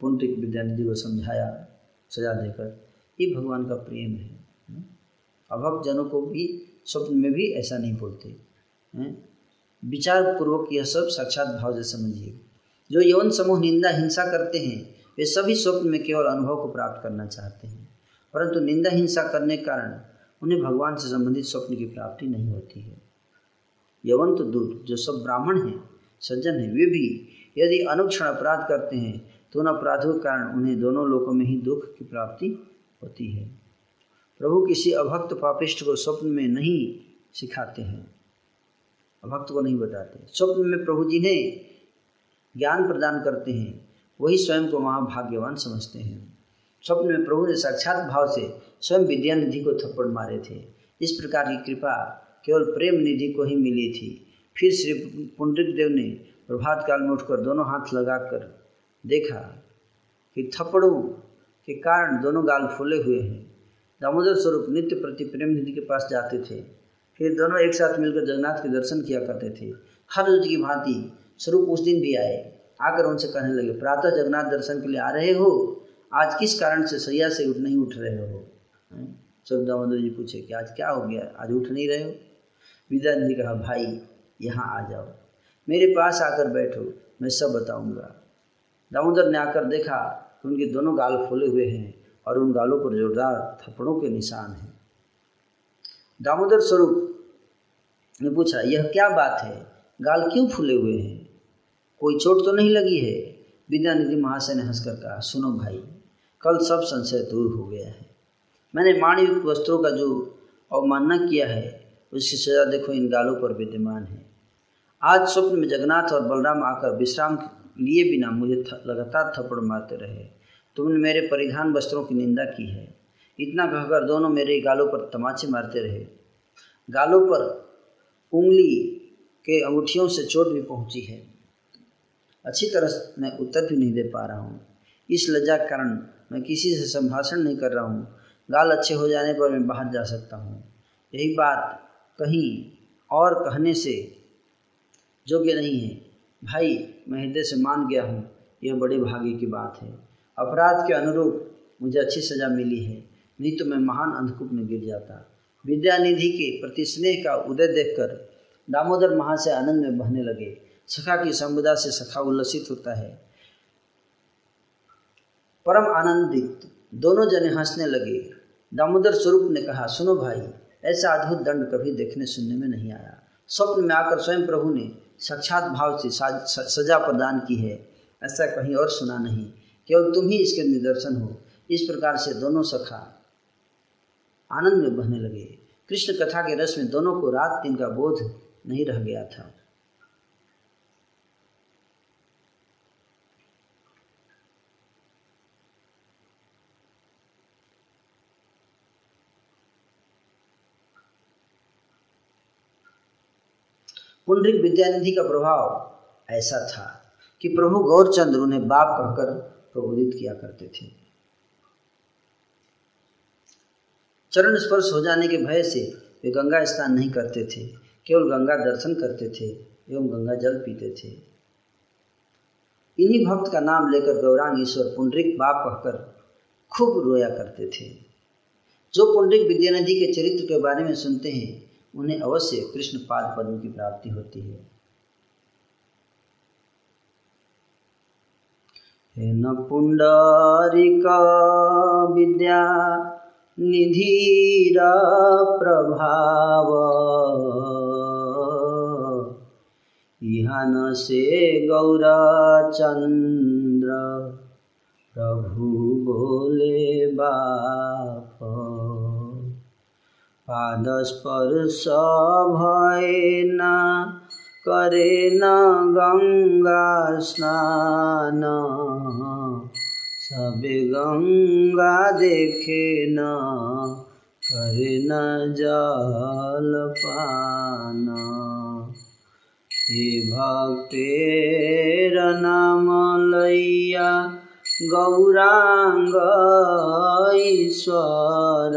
पुंटिक विद्यानिधि को समझाया, सजा देकर, ये भगवान का प्रेम है। अभक्त जनों को भी, स्वप्न में भी ऐसा नहीं बोलते। विचार पूर्वक यह सब साक्षात भाव से समझिए। जो यौन समूह निंदा, हिंसा करते हैं, वे सभी स्वप्न में केवल अनुभव को प्राप्त करना चाहते हैं। परंतु निंदा, हिंसा करने के कारण उन्हें भगवान से संबंधित स्वप्न की प्राप्ति नहीं होती है। यवंत दूर जो सब ब्राह्मण हैं सज्जन हैं। वे भी यदि अनुक्षण अपराध करते हैं तो उन अपराधों के कारण उन्हें दोनों लोकों में ही दुख की प्राप्ति होती है। प्रभु किसी अभक्त पापिष्ट को स्वप्न में नहीं सिखाते हैं। अभक्त को नहीं बताते। स्वप्न में प्रभु जिन्हें ज्ञान प्रदान करते हैं, वही स्वयं को महाभाग्यवान समझते हैं। स्वप्न में प्रभु ने साक्षात भाव से स्वयं विद्यानिधि को थप्पड़ मारे थे। इस प्रकार की कृपा केवल प्रेम निधि को ही मिली थी। फिर श्री पुंडरिक देव ने प्रभात काल में उठकर दोनों हाथ लगाकर देखा कि थप्पड़ों के कारण दोनों गाल फूले हुए हैं। दामोदर स्वरूप नित्य प्रति प्रेम निधि के पास जाते थे। फिर दोनों एक साथ मिलकर जगन्नाथ के दर्शन किया करते थे। हर रोज की भांति स्वरूप उस दिन भी आए। आकर उनसे कहने लगे, प्रातः जगन्नाथ दर्शन के लिए आ रहे हो? आज किस कारण से सैया से उठ नहीं उठ रहे हो? स्वरूप दामोदर जी पूछे कि, आज क्या हो गया? आज उठ नहीं रहे हो? विद्यानंद जी कहा, भाई यहाँ आ जाओ। मेरे पास आकर बैठो, मैं सब बताऊँगा। दामोदर ने आकर देखा कि उनके दोनों गाल फूले हुए हैं और उन गालों पर जोरदार थप्पड़ों के निशान हैं। दामोदर स्वरूप ने पूछा, यह क्या बात है? गाल क्यों फूले हुए हैं? कोई चोट तो नहीं लगी है? विद्यानिधि महाशय ने हंसकर कहा, सुनो भाई, कल सब संशय दूर हो गया है। मैंने माणयुक्त वस्त्रों का जो अवमानना किया है, उसकी सजा देखो, इन गालों पर विद्यमान है। आज स्वप्न में जगन्नाथ और बलराम आकर विश्राम लिए बिना मुझे लगातार थप्पड़ मारते रहे। तुमने मेरे परिधान वस्त्रों की निंदा की है। इतना कहकर दोनों मेरे गालों पर तमाचे मारते रहे। गालों पर उंगली के अंगूठियों से चोट भी पहुँची है। अच्छी तरह मैं उत्तर भी नहीं दे पा रहा हूँ। इस लज्जा के कारण मैं किसी से संभाषण नहीं कर रहा हूँ। गाल अच्छे हो जाने पर मैं बाहर जा सकता हूँ। यही बात कहीं और कहने से योग्य नहीं है। भाई, मैं हृदय से मान गया हूँ, यह बड़े भाग्य की बात है। अपराध के अनुरूप मुझे अच्छी सज़ा मिली है, नहीं तो मैं महान अंधकूप में गिर जाता। विद्यानिधि के प्रति स्नेह का उदय देखकर दामोदर महा से आनंद में बहने लगे। सखा की संबदा से सखा उल्लसित होता है। परम आनंदित दोनों जने हंसने लगे। दामोदर स्वरूप ने कहा, सुनो भाई, ऐसा अद्भुत दंड कभी देखने सुनने में नहीं आया। स्वप्न में आकर स्वयं प्रभु ने साक्षात भाव से सजा प्रदान की है, ऐसा कहीं और सुना नहीं। केवल तुम ही इसके निदर्शन हो। इस प्रकार से दोनों सखा आनंद में बहने लगे। कृष्ण कथा के रस में दोनों को रात दिन का बोध नहीं रह गया था। पुंडरिक विद्यानिधि का प्रभाव ऐसा था कि प्रभु गौरचंद्र उन्हें बाप कहकर प्रबोधित किया करते थे। चरण स्पर्श हो जाने के भय से वे गंगा स्नान नहीं करते थे, केवल गंगा दर्शन करते थे एवं गंगा जल पीते थे। इन्हीं भक्त का नाम लेकर गौरांग ईश्वर पुंडरिक बाप कहकर खूब रोया करते थे। जो पुंडरिक विद्यानिधि के चरित्र के बारे में सुनते हैं उन्हें अवश्य कृष्ण पाद पद्म की प्राप्ति होती है। न पुंडरिका विद्या निधिर प्रभाव। इहान से गौरचंद्र प्रभु बोले बाप। पादस्पर्श भएन करे न गङ्गा स्नान। सबे गङ्गा देखे न करे न जल पान। हे भक्तेर नाम लैया गौराङ्ग ईश्वर।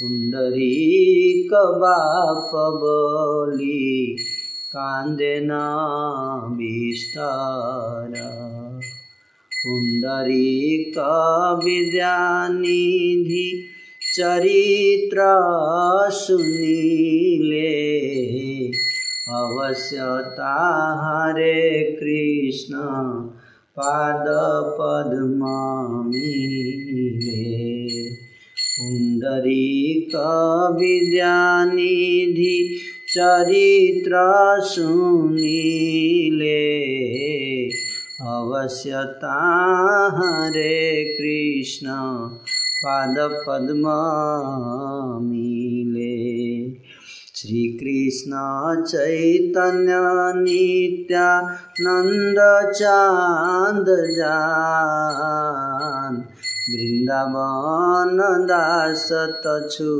पुण्डरीक बाप बोली कांदेन विस्तार पुण्डरीक विद्यानिधि चरित्र सुनीले अवश्य तारे कृष्ण पादपद्मामीले पुण्डरीकविद्यानिधि चरित्र सुनिले। अवश्यता हरे कृष्ण पादपद्मामीले श्रीकृष्ण चैतन्य नित्यानन्द चान्द जान। वृन्दावन दास तछु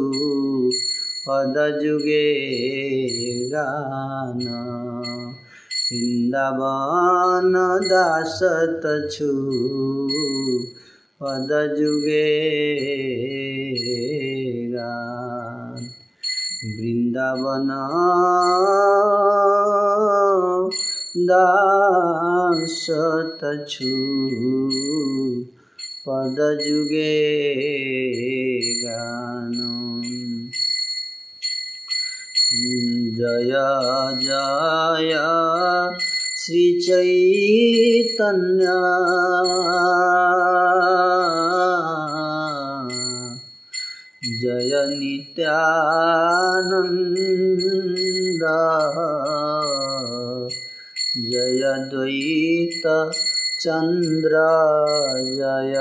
पदजुगे गान। वृन्दावन दास तछु पदजुगे गान। वृन्दावन दासतछु। पदजुगे गानम् जय जय श्रीचैतन्य। जय नित्यानन्द। जय द्वैत चन्द्र जय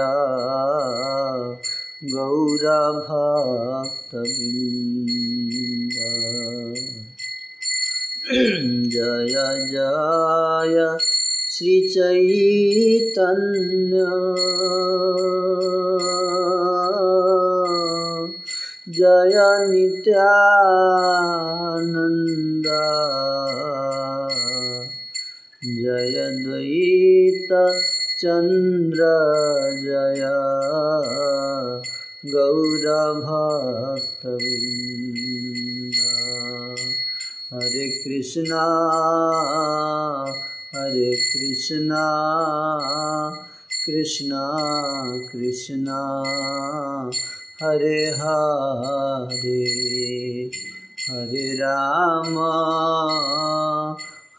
गौरभक्तवृन्द जय जय श्रीचैतन्य। जय नित्यानन्द। जय। द्वैत चन्द्र जय गौरभक्तवृन्द हरे कृष्णा हरे कृष्णा कृष्णा कृष्णा। हरे हरे हरे राम।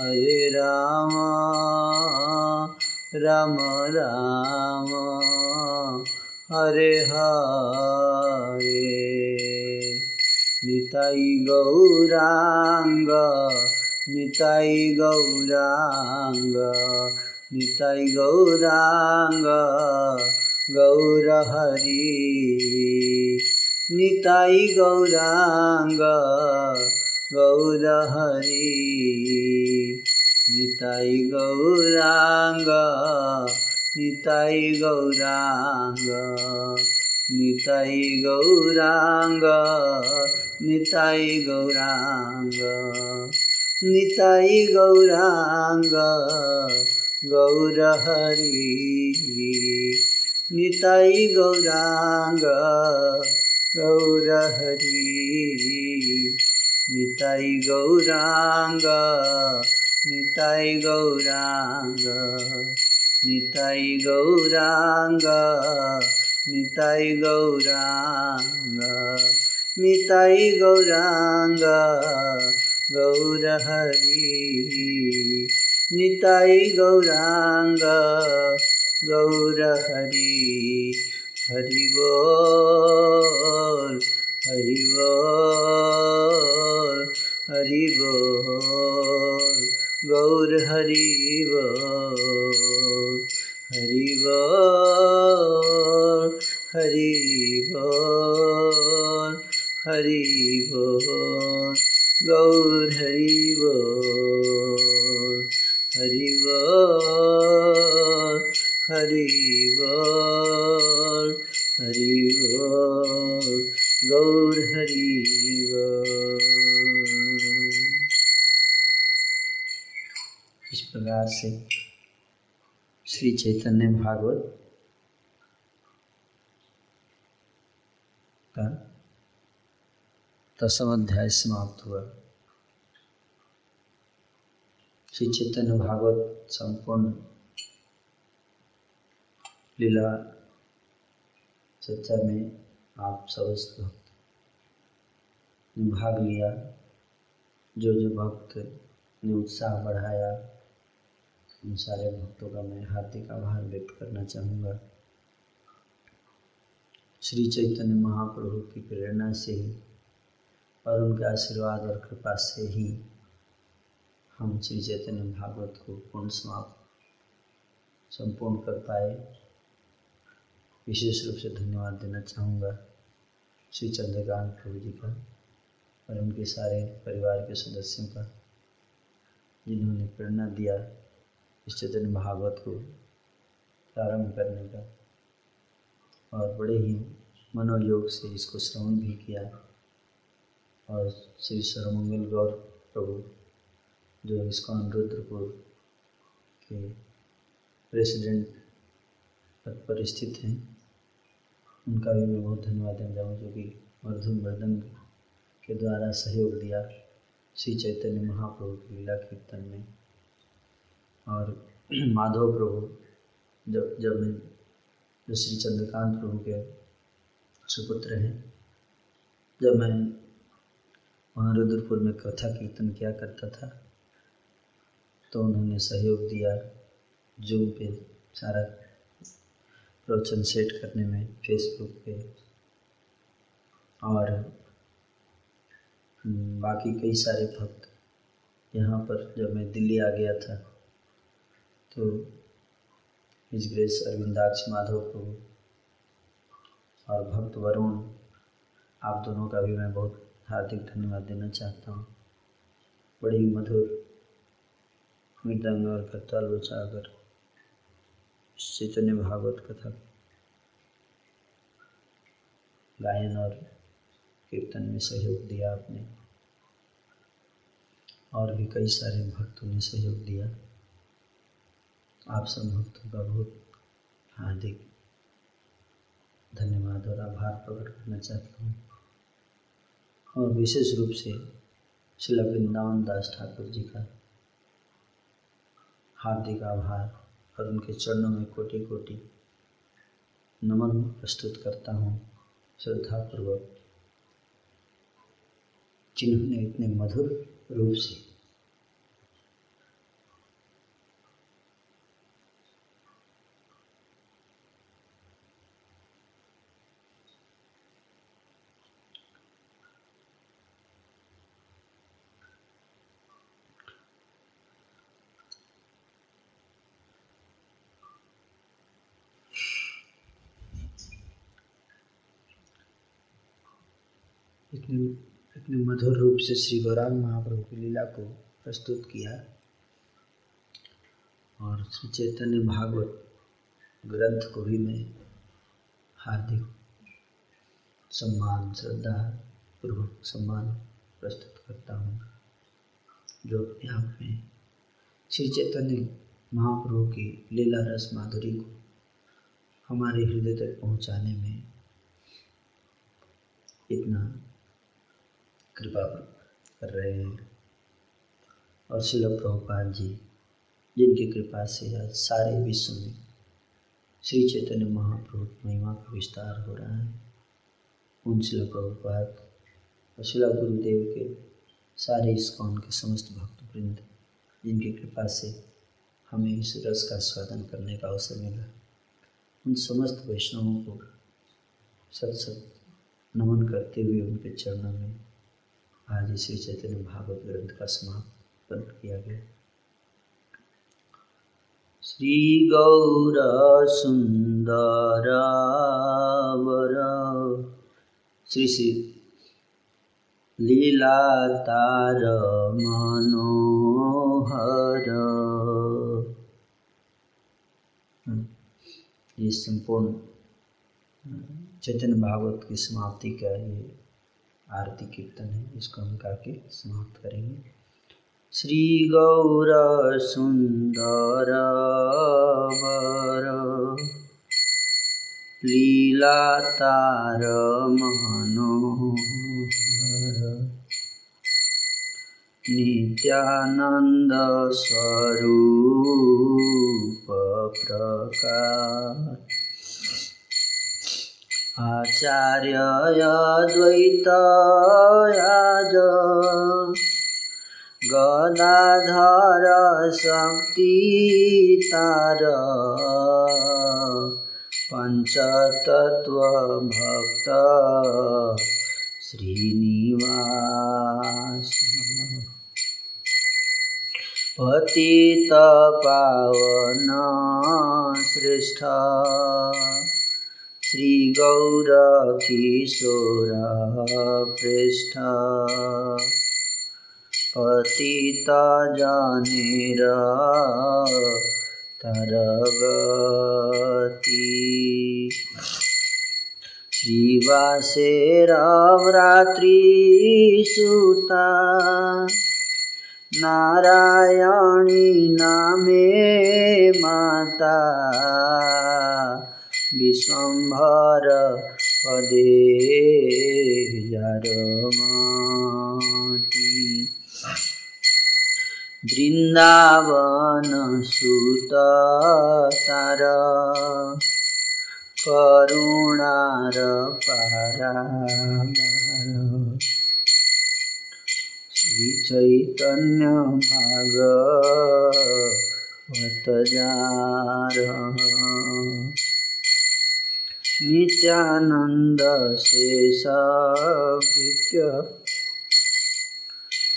हरे राम राम राम। हरे हरे। निताई गौराङ्ग निताई गौराङ्ग निताई गौराङ्ग गौरहरि निताई गौराङ्ग गौरहरि। निताई गौराङ्ग निताई गौराङ्ग निताई गौराङ्ग निताई गौराङ्ग निताई गौराङ्ग गौरहरि। निताई गौराङ्ग गौरहरि। निताई गौराङ्ग निताई गौराङ्ग निताई गौराङ्ग निताई गौराङ्ग निताई गौराङ्ग गौरहरि निताई गौराङ्ग गौरहरि हरि बोल। हरि बोल, गौर हरि बोल हरि बोल हरि बोल हरि बोल, गौर हरि बोल हरि बोल हरि बोल हरि बोल, गौर हरि प्रकार से। श्री चैतन्य भागवत का दसम अध्याय समाप्त हुआ। श्री चैतन्य भागवत संपूर्ण लीला चर्चा में आप समस्त भक्त ने भाग लिया। जो जो भक्त ने उत्साह बढ़ाया उन सारे भक्तों का मैं हार्दिक आभार व्यक्त करना चाहूँगा। श्री चैतन्य महाप्रभु की प्रेरणा से ही और उनके आशीर्वाद और कृपा से ही हम श्री चैतन्य भागवत को पूर्ण समाप्त, संपूर्ण कर पाए। विशेष रूप से धन्यवाद देना चाहूँगा श्री चंद्रकांत प्रभु जी का और उनके सारे परिवार के सदस्यों का, जिन्होंने प्रेरणा दिया। इस चैतन्य भागवत को प्रारंभ करने का और बड़े ही मनोयोग से इसको श्रवण भी किया। और श्री सर्वमंगल गौर प्रभु, जो इसकॉन रुद्रपुर के प्रेसिडेंट पद पर स्थित हैं, उनका भी मैं बहुत धन्यवाद देना चाहूँ जो कि मधुम मृदंग के द्वारा सहयोग दिया श्री चैतन्य महाप्रभु की लीला कीर्तन में। और माधव प्रभु, जब जब श्री चंद्रकांत प्रभु के सुपुत्र हैं, जब मैं वहाँ रुद्रपुर में कथा कीर्तन किया करता था तो उन्होंने सहयोग दिया जूम पे सारा प्रवचन सेट करने में फेसबुक पे और बाकी कई सारे भक्त यहाँ पर जब मैं दिल्ली आ गया था तो हिज ग्रेस अरविंदाक्ष माधव को और भक्त वरुण, आप दोनों का भी मैं बहुत हार्दिक धन्यवाद देना चाहता हूँ। बड़ी मधुर मृदंग और करताल बचाकर चैतन्य भागवत कथा गायन और कीर्तन में सहयोग दिया आपने। और भी कई सारे भक्तों ने सहयोग दिया। आप सब भक्तों का बहुत हार्दिक धन्यवाद और आभार प्रकट करना चाहता हूँ। और विशेष रूप से शिला वृंदावन दास ठाकुर जी का हार्दिक आभार और उनके चरणों में कोटि कोटि नमन प्रस्तुत करता हूँ। श्रद्धापूर्वक जिन्होंने इतने मधुर रूप से इतने इतने मधुर रूप से श्री गौरांग महाप्रभु की लीला को प्रस्तुत किया और श्री चैतन्य भागवत ग्रंथ को भी मैं हार्दिक सम्मान, श्रद्धा पूर्वक सम्मान प्रस्तुत करता हूँ, जो अपने आप में श्री चैतन्य महाप्रभु की लीला रस माधुरी को हमारे हृदय तक पहुँचाने में इतना कृपा कर रहे हैं। और शिल प्रभुपाद जी, जिनकी कृपा से आज सारे विश्व में श्री चैतन्य महाप्रभु महिमा का विस्तार हो रहा है। उन शिल प्रभुपाद और शिला गुरुदेव के सारे इस्कॉन के समस्त भक्त वृंद जिनकी कृपा से हमें इस रस का स्वादन करने का अवसर मिला। उन समस्त वैष्णवों को सत सत नमन करते हुए उनके चरणों में आज श्री चैतन्य भागवत ग्रंथ का समापन किया गया। श्री गौर सुंदर श्री श्री लीला तार मनोहर ये संपूर्ण चैतन्य भागवत की समाप्ति का ये आरती कीर्तन है, इसको हम गा के समाप्त करेंगे। श्री गौर सुंदर वर लीला तार मनोहर, नित्यानंद स्वरूप प्रकार आचार्य द्वैतयाज गदाधर शक्ति तार। पञ्चतत्त्वभक्त श्रीनिवास। पतितपावन श्रेष्ठ। श्रीगौरकिशोर पृष्ठ पतितजनेर तरगति। श्रीवासेरव्रात्रिसुता नारायणी नामे माता। विश्वम्भर पदे जरमाति वृन्दावन सुत तार करुणार पारावार श्रीचैतन्य भागवत जार नित्यानन्द शेषभृत्य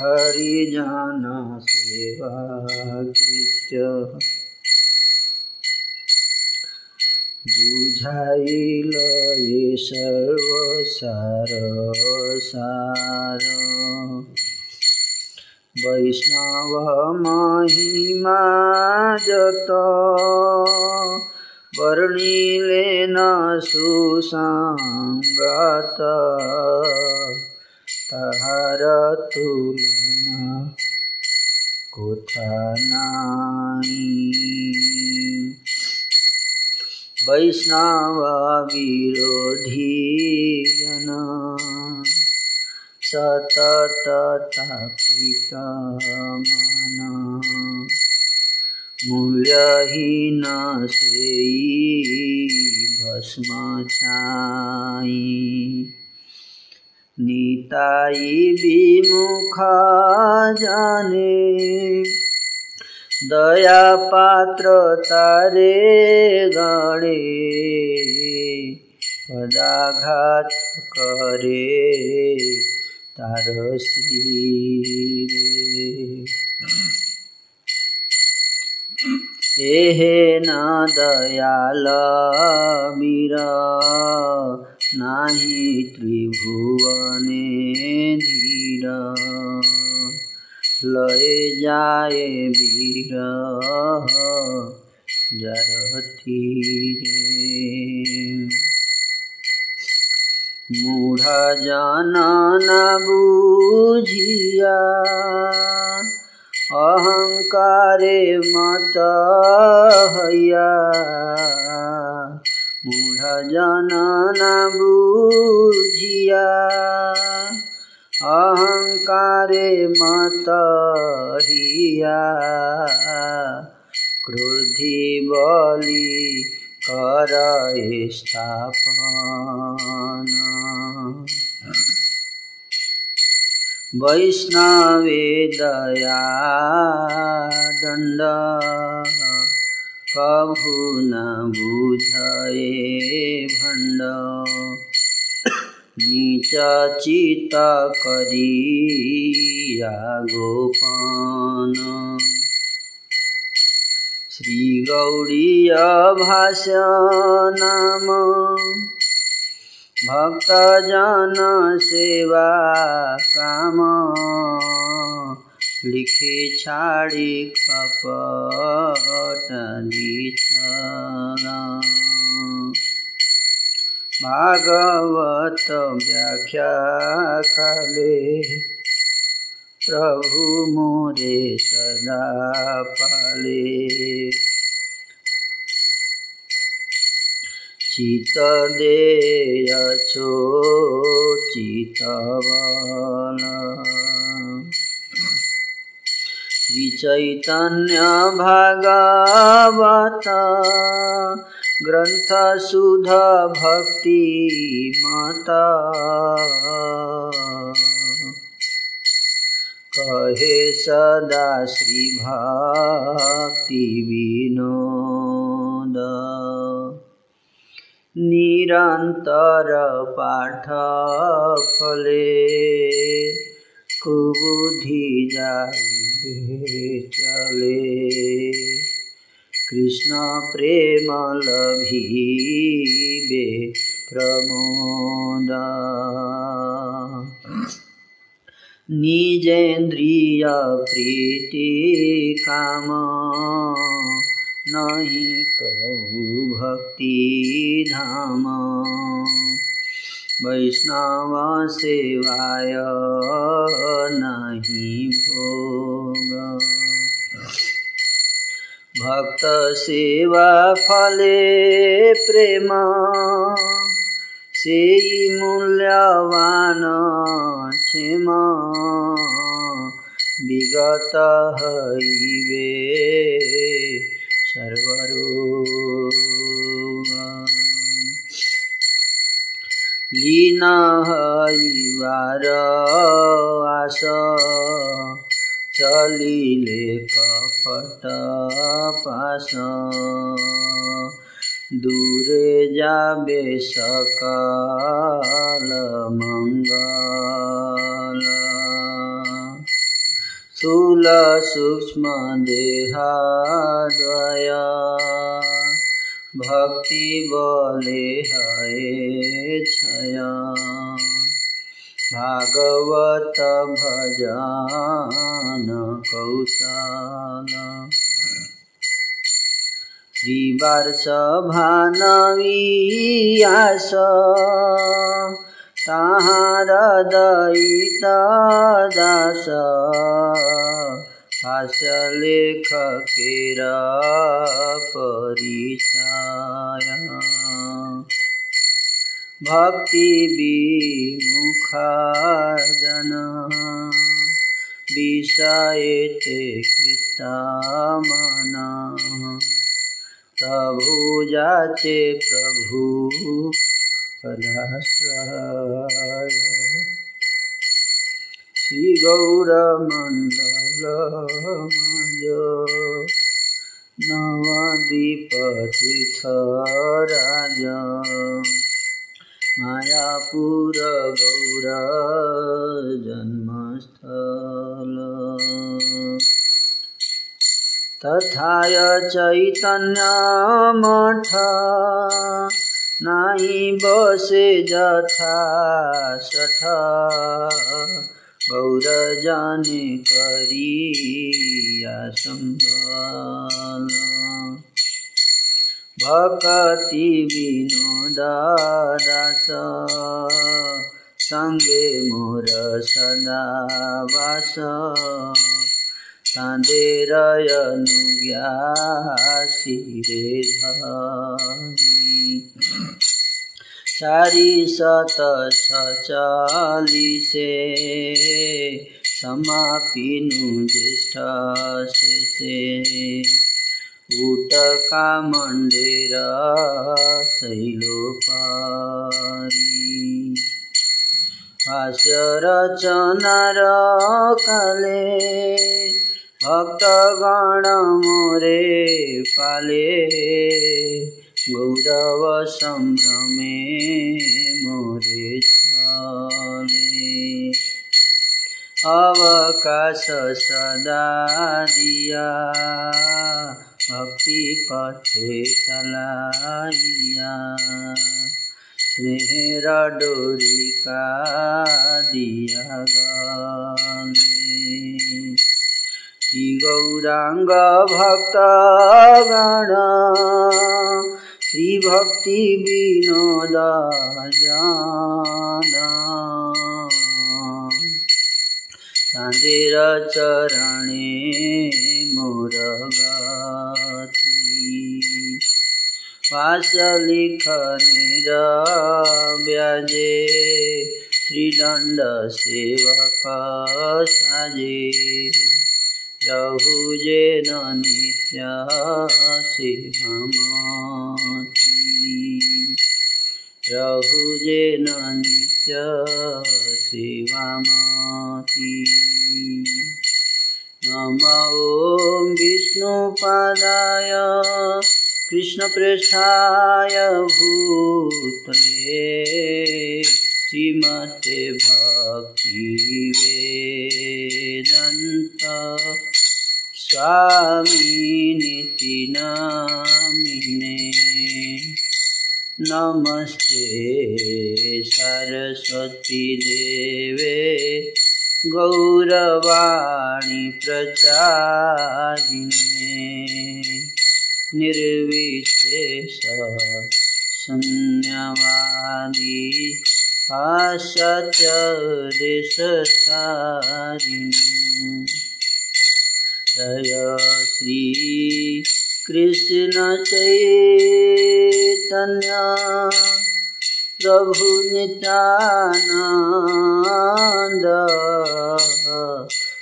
हरिजन सेवाकृत्य बुझाइल ये सर्वसार सार वैष्णव महिमा जत। वर्णिलेन सुसङ्गत তাহার তুলনা কোথা নাই বৈষ্ণব বিরোধী জন সতত তাপিত মন মূল্যহীন সেই ভস্ম ছাই নিতাই বিমুখা জানে দয়া পাত্র তারে গড়ে পদাঘাত করে তার শিরে এহে না দয়াল মীরা নাহি ত্রিভুবনে ধীর। লয়ে যায় বীর জরথিরে মূঢ় জন বুঝিয়া অহংকারে মত হইয়া মূঢ় জন বুঝিয়া অহংকারে মত হিয়া ক্রোধি বলি কর স্থাপন। वैष्णवे दया दण्ड। कभु न बुझए भण्ड। नीच चित करिया गोपन। श्रीगौडीय भाष्य नाम। भक्तजन सेवा काम। लिखी छाडी कपट भागवत व्याख्या काले। प्रभु मोरे सदा पाले। चितदेयचो चितबल श्रीचैतन्यभागवत ग्रन्थसुध भक्तिमता कहे सदा श्रीभक्तिविनोद निरन्तर पाठफले कुबुद्धि जाए चले। कृष्ण प्रेम लभिबे प्रमोद। निजेन्द्रिय प्रीति काम। नहीं कहु भक्ति धाम। वैष्णव सेवाय नहीं भोग। भक्त सेवा फले प्रेम। से मूल्यवान क्षेम। विगत हईवे लीन हईवार आस। चलिले कपट पास। दूरे जाबे सकाल मंगल। स्थूल सूक्ष्म देहा देहाद्वया भक्ति बोले हये छया। भागवत भजान कौशाला। श्रीवर्षभानवीयास ताहारदयिता दास। आशा लेख केरा परिचाया भक्ति विमुखा जना विषयते कृता मना तभुजा चे प्रभु कलाश्रय श्रीगौरमण्डल गौरमण्डल मज नवद्वीपतीर्थराज मायापुर गौर जन्मस्थल तथाय चैतन्यमठ नाही बसे जथा सठ पौर जाने करिया सम्भाल। भक्ति विनोद मोर सदा वास। रयनु अनुज्ञा शिरे धरी। चारि सत छ चालिसे समापिनु ज्येष्ठ शेषे उटका मन्दिर शैलो पारी। भाष्य रचना र काले भक्तगण मोरे पाले। गौरव सम्भ्रमे मोरे अवकाश सदा दिया भक्ति पथे चलाइया। स्नेह डोरी का दिया गे गौराङ्ग भक्तगण श्री भक्ति विनोदा जाना चंदेर चरणे मुरगति पास लिखने व्याजे। त्रिदंड सेवक साजे। रहुजेन नित्य शिवमति रहुजेन नित्य शिवमति नम ॐ विष्णुपादाय कृष्णप्रेष्ठाय भूतले श्रीमते भक्तिवेदन्त स्वामिनिति नामिने नमस्ते सरस्वती देवे। गौरवाणी प्रचारिणे। निर्विशेष शून्यवादी पाश्चात्यदेशतारिणी जय श्री कृष्ण चैतन्य प्रभु नित्यानन्द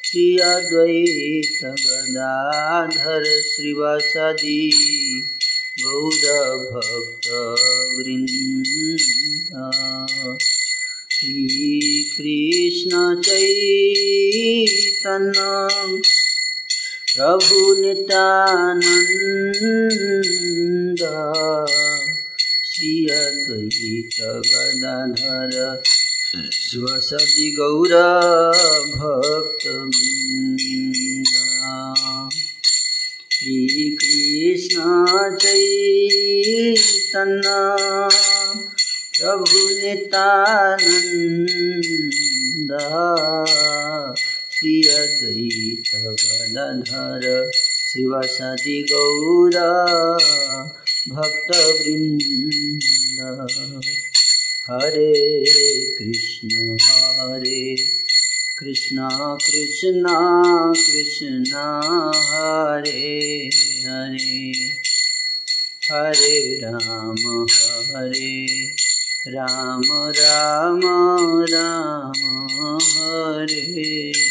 श्री अद्वैत गदाधर श्रीवासदि गौरभक्तवृन्द श्रीकृष्ण चैतन्य। प्रभु नित्यानन्द श्री अद्वैत गदाधर स्वसति गौर भक्तवृन्द। श्रीकृष्ण चैतन्य प्रभु नित्यानन्द श्री अद्वैत गदाधर शिवसति गौर, भक्तवृन्द। हरे कृष्ण हरे कृष्ण कृष्ण कृष्ण, हरे हरे। हरे राम हरे राम राम राम, हरे।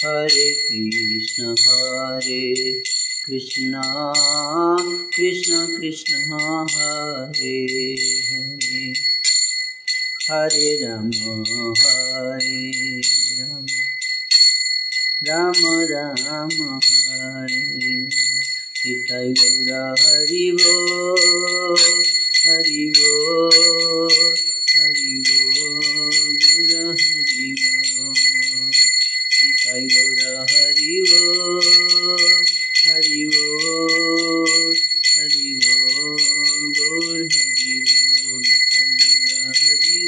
Hare Krishna, Hare Krishna, Krishna Krishna, Hare Hare. Hare Rama, Hare Rama, Rama Rama, Hare Hare Gaura Hari Bo, Hari Bo, Hari Bo, Gaura Hari Bo. हिताय गौरा हरि वो हरि हरि हरि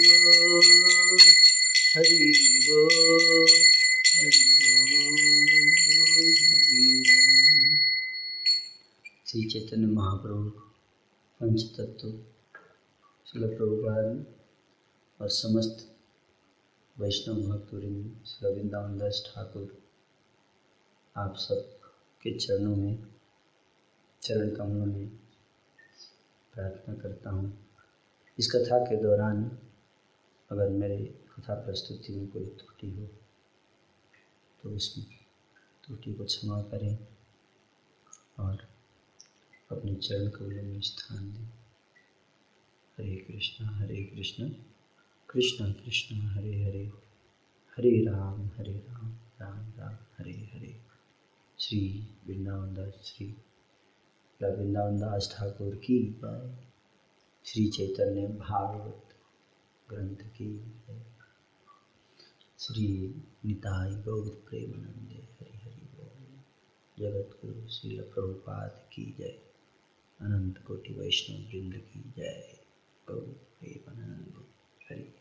हरि श्री चैतन्य महाप्रभु पंच शिल प्रभुपाद और समस्त वैष्णव भक्तवृंद, श्री वृंदावन दास ठाकुर, आप सब के चरणों में, चरण कमलों में प्रार्थना करता हूँ। इस कथा के दौरान अगर मेरे कथा प्रस्तुति में कोई त्रुटि हो तो उस त्रुटि को क्षमा करें और अपने चरण कमलों में स्थान दें। हरे कृष्णा हरे कृष्णा। कृष्ण कृष्ण, हरे हरे। हरे राम हरे राम राम राम, हरे हरे। श्री वृंदावन दास श्री वृंदावन दास ठाकुर की जय श्री चैतन्य भागवत ग्रंथ की श्री निताई गौर प्रेमानंदे, हरि हरि बोल। जगत गुरु श्री प्रभुपाद की जय। अनंत कोटि वैष्णव वृंद की जय। गौर प्रेमानंदे, हरि।